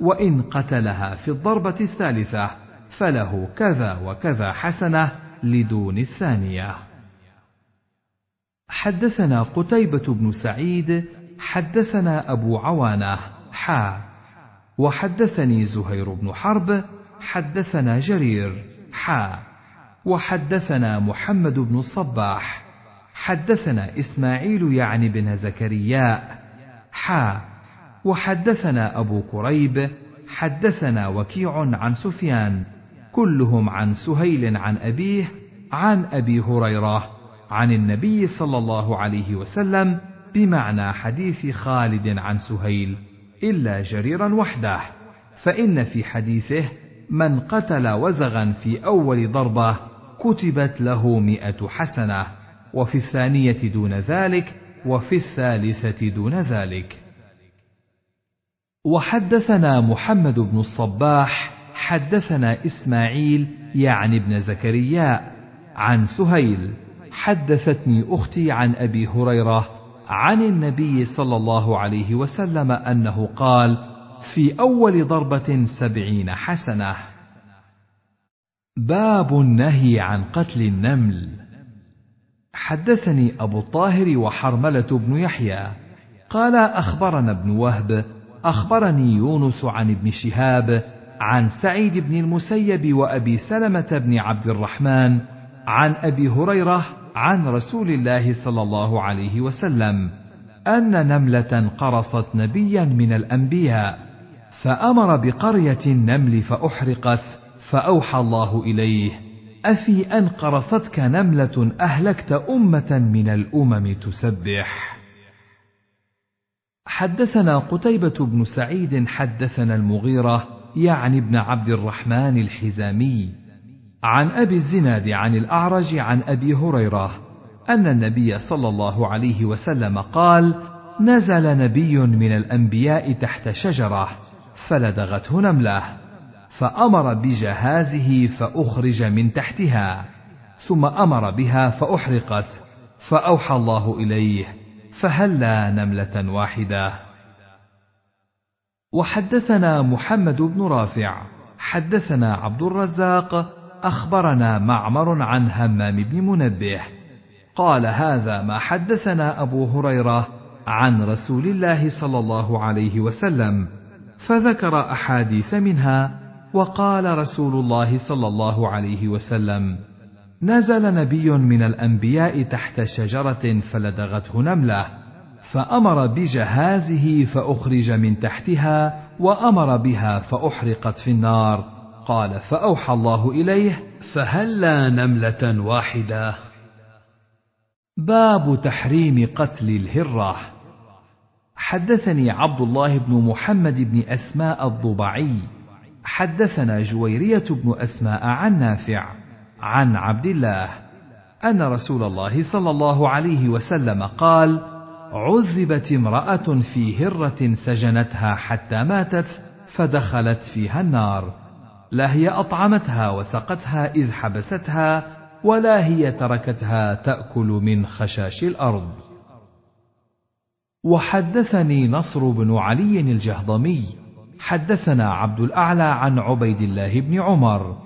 وإن قتلها في الضربة الثالثة فله كذا وكذا حسنة لدون الثانية. حدثنا قتيبة بن سعيد حدثنا أبو عوانة حا. وحدثني زهير بن حرب حدثنا جرير حا. وحدثنا محمد بن الصباح حدثنا إسماعيل يعني بن زكرياء حا. وحدثنا أبو كريب حدثنا وكيع عن سفيان كلهم عن سهيل عن أبيه عن أبي هريرة عن النبي صلى الله عليه وسلم بمعنى حديث خالد عن سهيل. إلا جريرا وحده فإن في حديثه من قتل وزغا في أول ضربة كتبت له مئة حسنة وفي الثانية دون ذلك وفي الثالثة دون ذلك. وحدثنا محمد بن الصباح حدثنا إسماعيل يعني ابن زكريا عن سهيل حدثتني أختي عن أبي هريرة عن النبي صلى الله عليه وسلم أنه قال في أول ضربة سبعين حسنة. باب النهي عن قتل النمل. حدثني أبو الطاهر وحرملة بن يحيى. قال أخبرنا ابن وهب أخبرني يونس عن ابن شهاب عن سعيد بن المسيب وأبي سلمة بن عبد الرحمن عن أبي هريرة عن رسول الله صلى الله عليه وسلم أن نملة قرصت نبيا من الأنبياء فأمر بقرية النمل فأحرقت فأوحى الله إليه: أفي أن قرصتك نملة أهلكت أمة من الأمم تسبح. حدثنا قتيبة بن سعيد حدثنا المغيرة يعني ابن عبد الرحمن الحزامي عن أبي الزناد عن الأعرج عن أبي هريرة أن النبي صلى الله عليه وسلم قال: نزل نبي من الأنبياء تحت شجرة فلدغته نملة فأمر بجهازه فأخرج من تحتها ثم أمر بها فأحرقت فأوحى الله إليه فهلا نملة واحدة. وحدثنا محمد بن رافع حدثنا عبد الرزاق أخبرنا معمر عن همام بن منبه. قال هذا ما حدثنا أبو هريرة عن رسول الله صلى الله عليه وسلم فذكر أحاديث منها وقال رسول الله صلى الله عليه وسلم نزل نبي من الأنبياء تحت شجرة فلدغته نملة فأمر بجهازه فأخرج من تحتها وأمر بها فأحرقت في النار. قال فأوحى الله إليه فهلا نملة واحدة؟ باب تحريم قتل الهره حدثني عبد الله بن محمد بن أسماء الضبعي. حدثنا جويرية بن أسماء عن نافع عن عبد الله أن رسول الله صلى الله عليه وسلم قال: عذبت امرأة في هرة سجنتها حتى ماتت فدخلت فيها النار، لا هي أطعمتها وسقتها إذ حبستها، ولا هي تركتها تأكل من خشاش الأرض. وحدثني نصر بن علي الجهضمي حدثنا عبد الأعلى عن عبيد الله بن عمر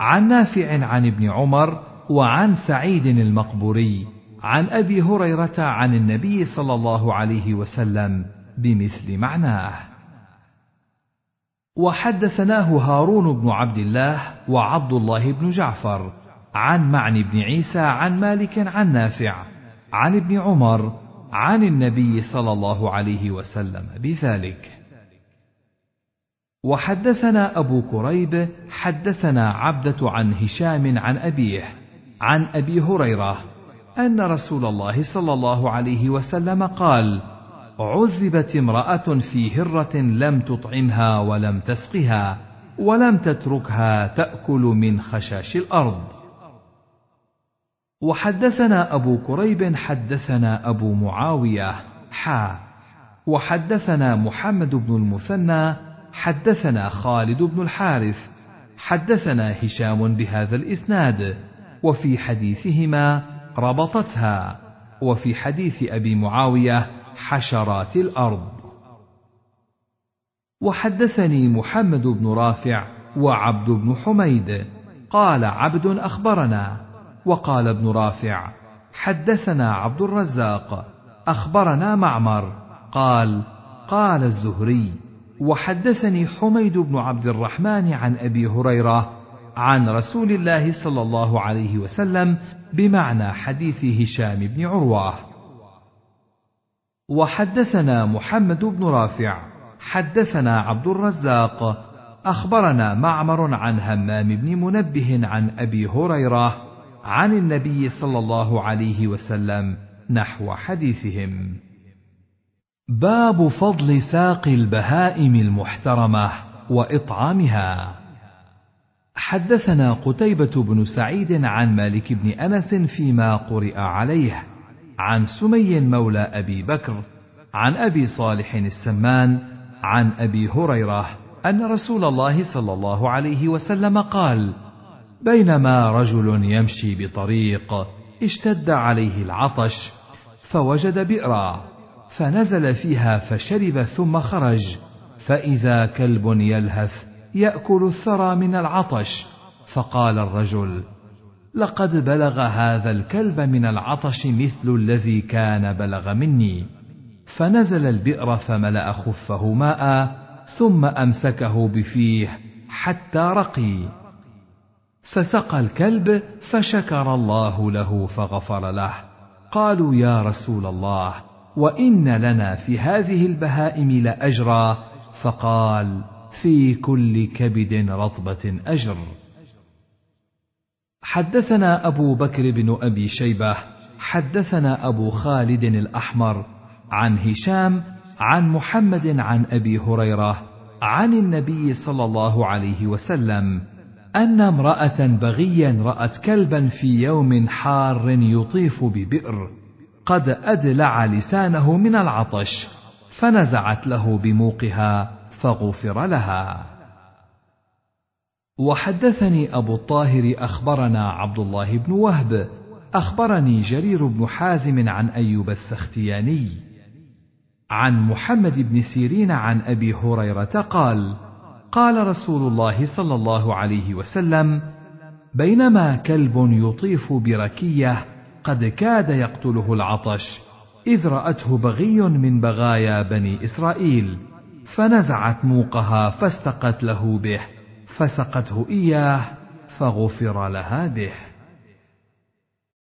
عن نافع عن ابن عمر وعن سعيد المقبوري عن أبي هريرة عن النبي صلى الله عليه وسلم بمثل معناه وحدثناه هارون بن عبد الله وعبد الله بن جعفر عن معن بن عيسى عن مالك عن نافع عن ابن عمر عن النبي صلى الله عليه وسلم بذلك. وحدثنا أبو كريب حدثنا عبدة عن هشام عن أبيه عن أبي هريرة أن رسول الله صلى الله عليه وسلم قال: عذبت امرأة في هرة لم تطعمها ولم تسقها ولم تتركها تأكل من خشاش الأرض. وحدثنا أبو كريب حدثنا أبو معاوية حا. وحدثنا محمد بن المثنى حدثنا خالد بن الحارث حدثنا هشام بهذا الإسناد. وفي حديثهما ربطتها. وفي حديث أبي معاوية حشرات الأرض. وحدثني محمد بن رافع وعبد بن حميد. قال عبد أخبرنا. وقال ابن رافع حدثنا عبد الرزاق أخبرنا معمر. قال قال الزهري وحدثني حميد بن عبد الرحمن عن أبي هريرة عن رسول الله صلى الله عليه وسلم بمعنى حديث هشام بن عروة. وحدثنا محمد بن رافع حدثنا عبد الرزاق أخبرنا معمر عن همام بن منبه عن أبي هريرة عن النبي صلى الله عليه وسلم نحو حديثهم. باب فضل ساق البهائم المحترمة وإطعامها. حدثنا قتيبة بن سعيد عن مالك بن أنس فيما قرئ عليه عن سمي مولى أبي بكر عن أبي صالح السمان عن أبي هريرة أن رسول الله صلى الله عليه وسلم قال بينما رجل يمشي بطريق اشتد عليه العطش فوجد بئرا فنزل فيها فشرب ثم خرج فإذا كلب يلهث يأكل الثرى من العطش. فقال الرجل لقد بلغ هذا الكلب من العطش مثل الذي كان بلغ مني. فنزل البئر فملأ خفه ماء ثم أمسكه بفيه حتى رقي. فسقى الكلب فشكر الله له فغفر له. قالوا يا رسول الله وإن لنا في هذه البهائم لأجرا. فقال في كل كبد رطبة أجر. حدثنا أبو بكر بن أبي شيبة حدثنا أبو خالد الأحمر عن هشام عن محمد عن أبي هريرة عن النبي صلى الله عليه وسلم أن امرأة بغيا رأت كلبا في يوم حار يطيف ببئر قد أدلع لسانه من العطش فنزعت له بموقها فغفر لها. وحدثني أبو الطاهر أخبرنا عبد الله بن وهب أخبرني جرير بن حازم عن أيوب السختياني. عن محمد بن سيرين عن أبي هريرة قال قال رسول الله صلى الله عليه وسلم بينما كلب يطيف بركية قد كاد يقتله العطش إذ رأته بغي من بغايا بني إسرائيل فنزعت موقها فاستقت له به. فسقته إياه فغفر لها به.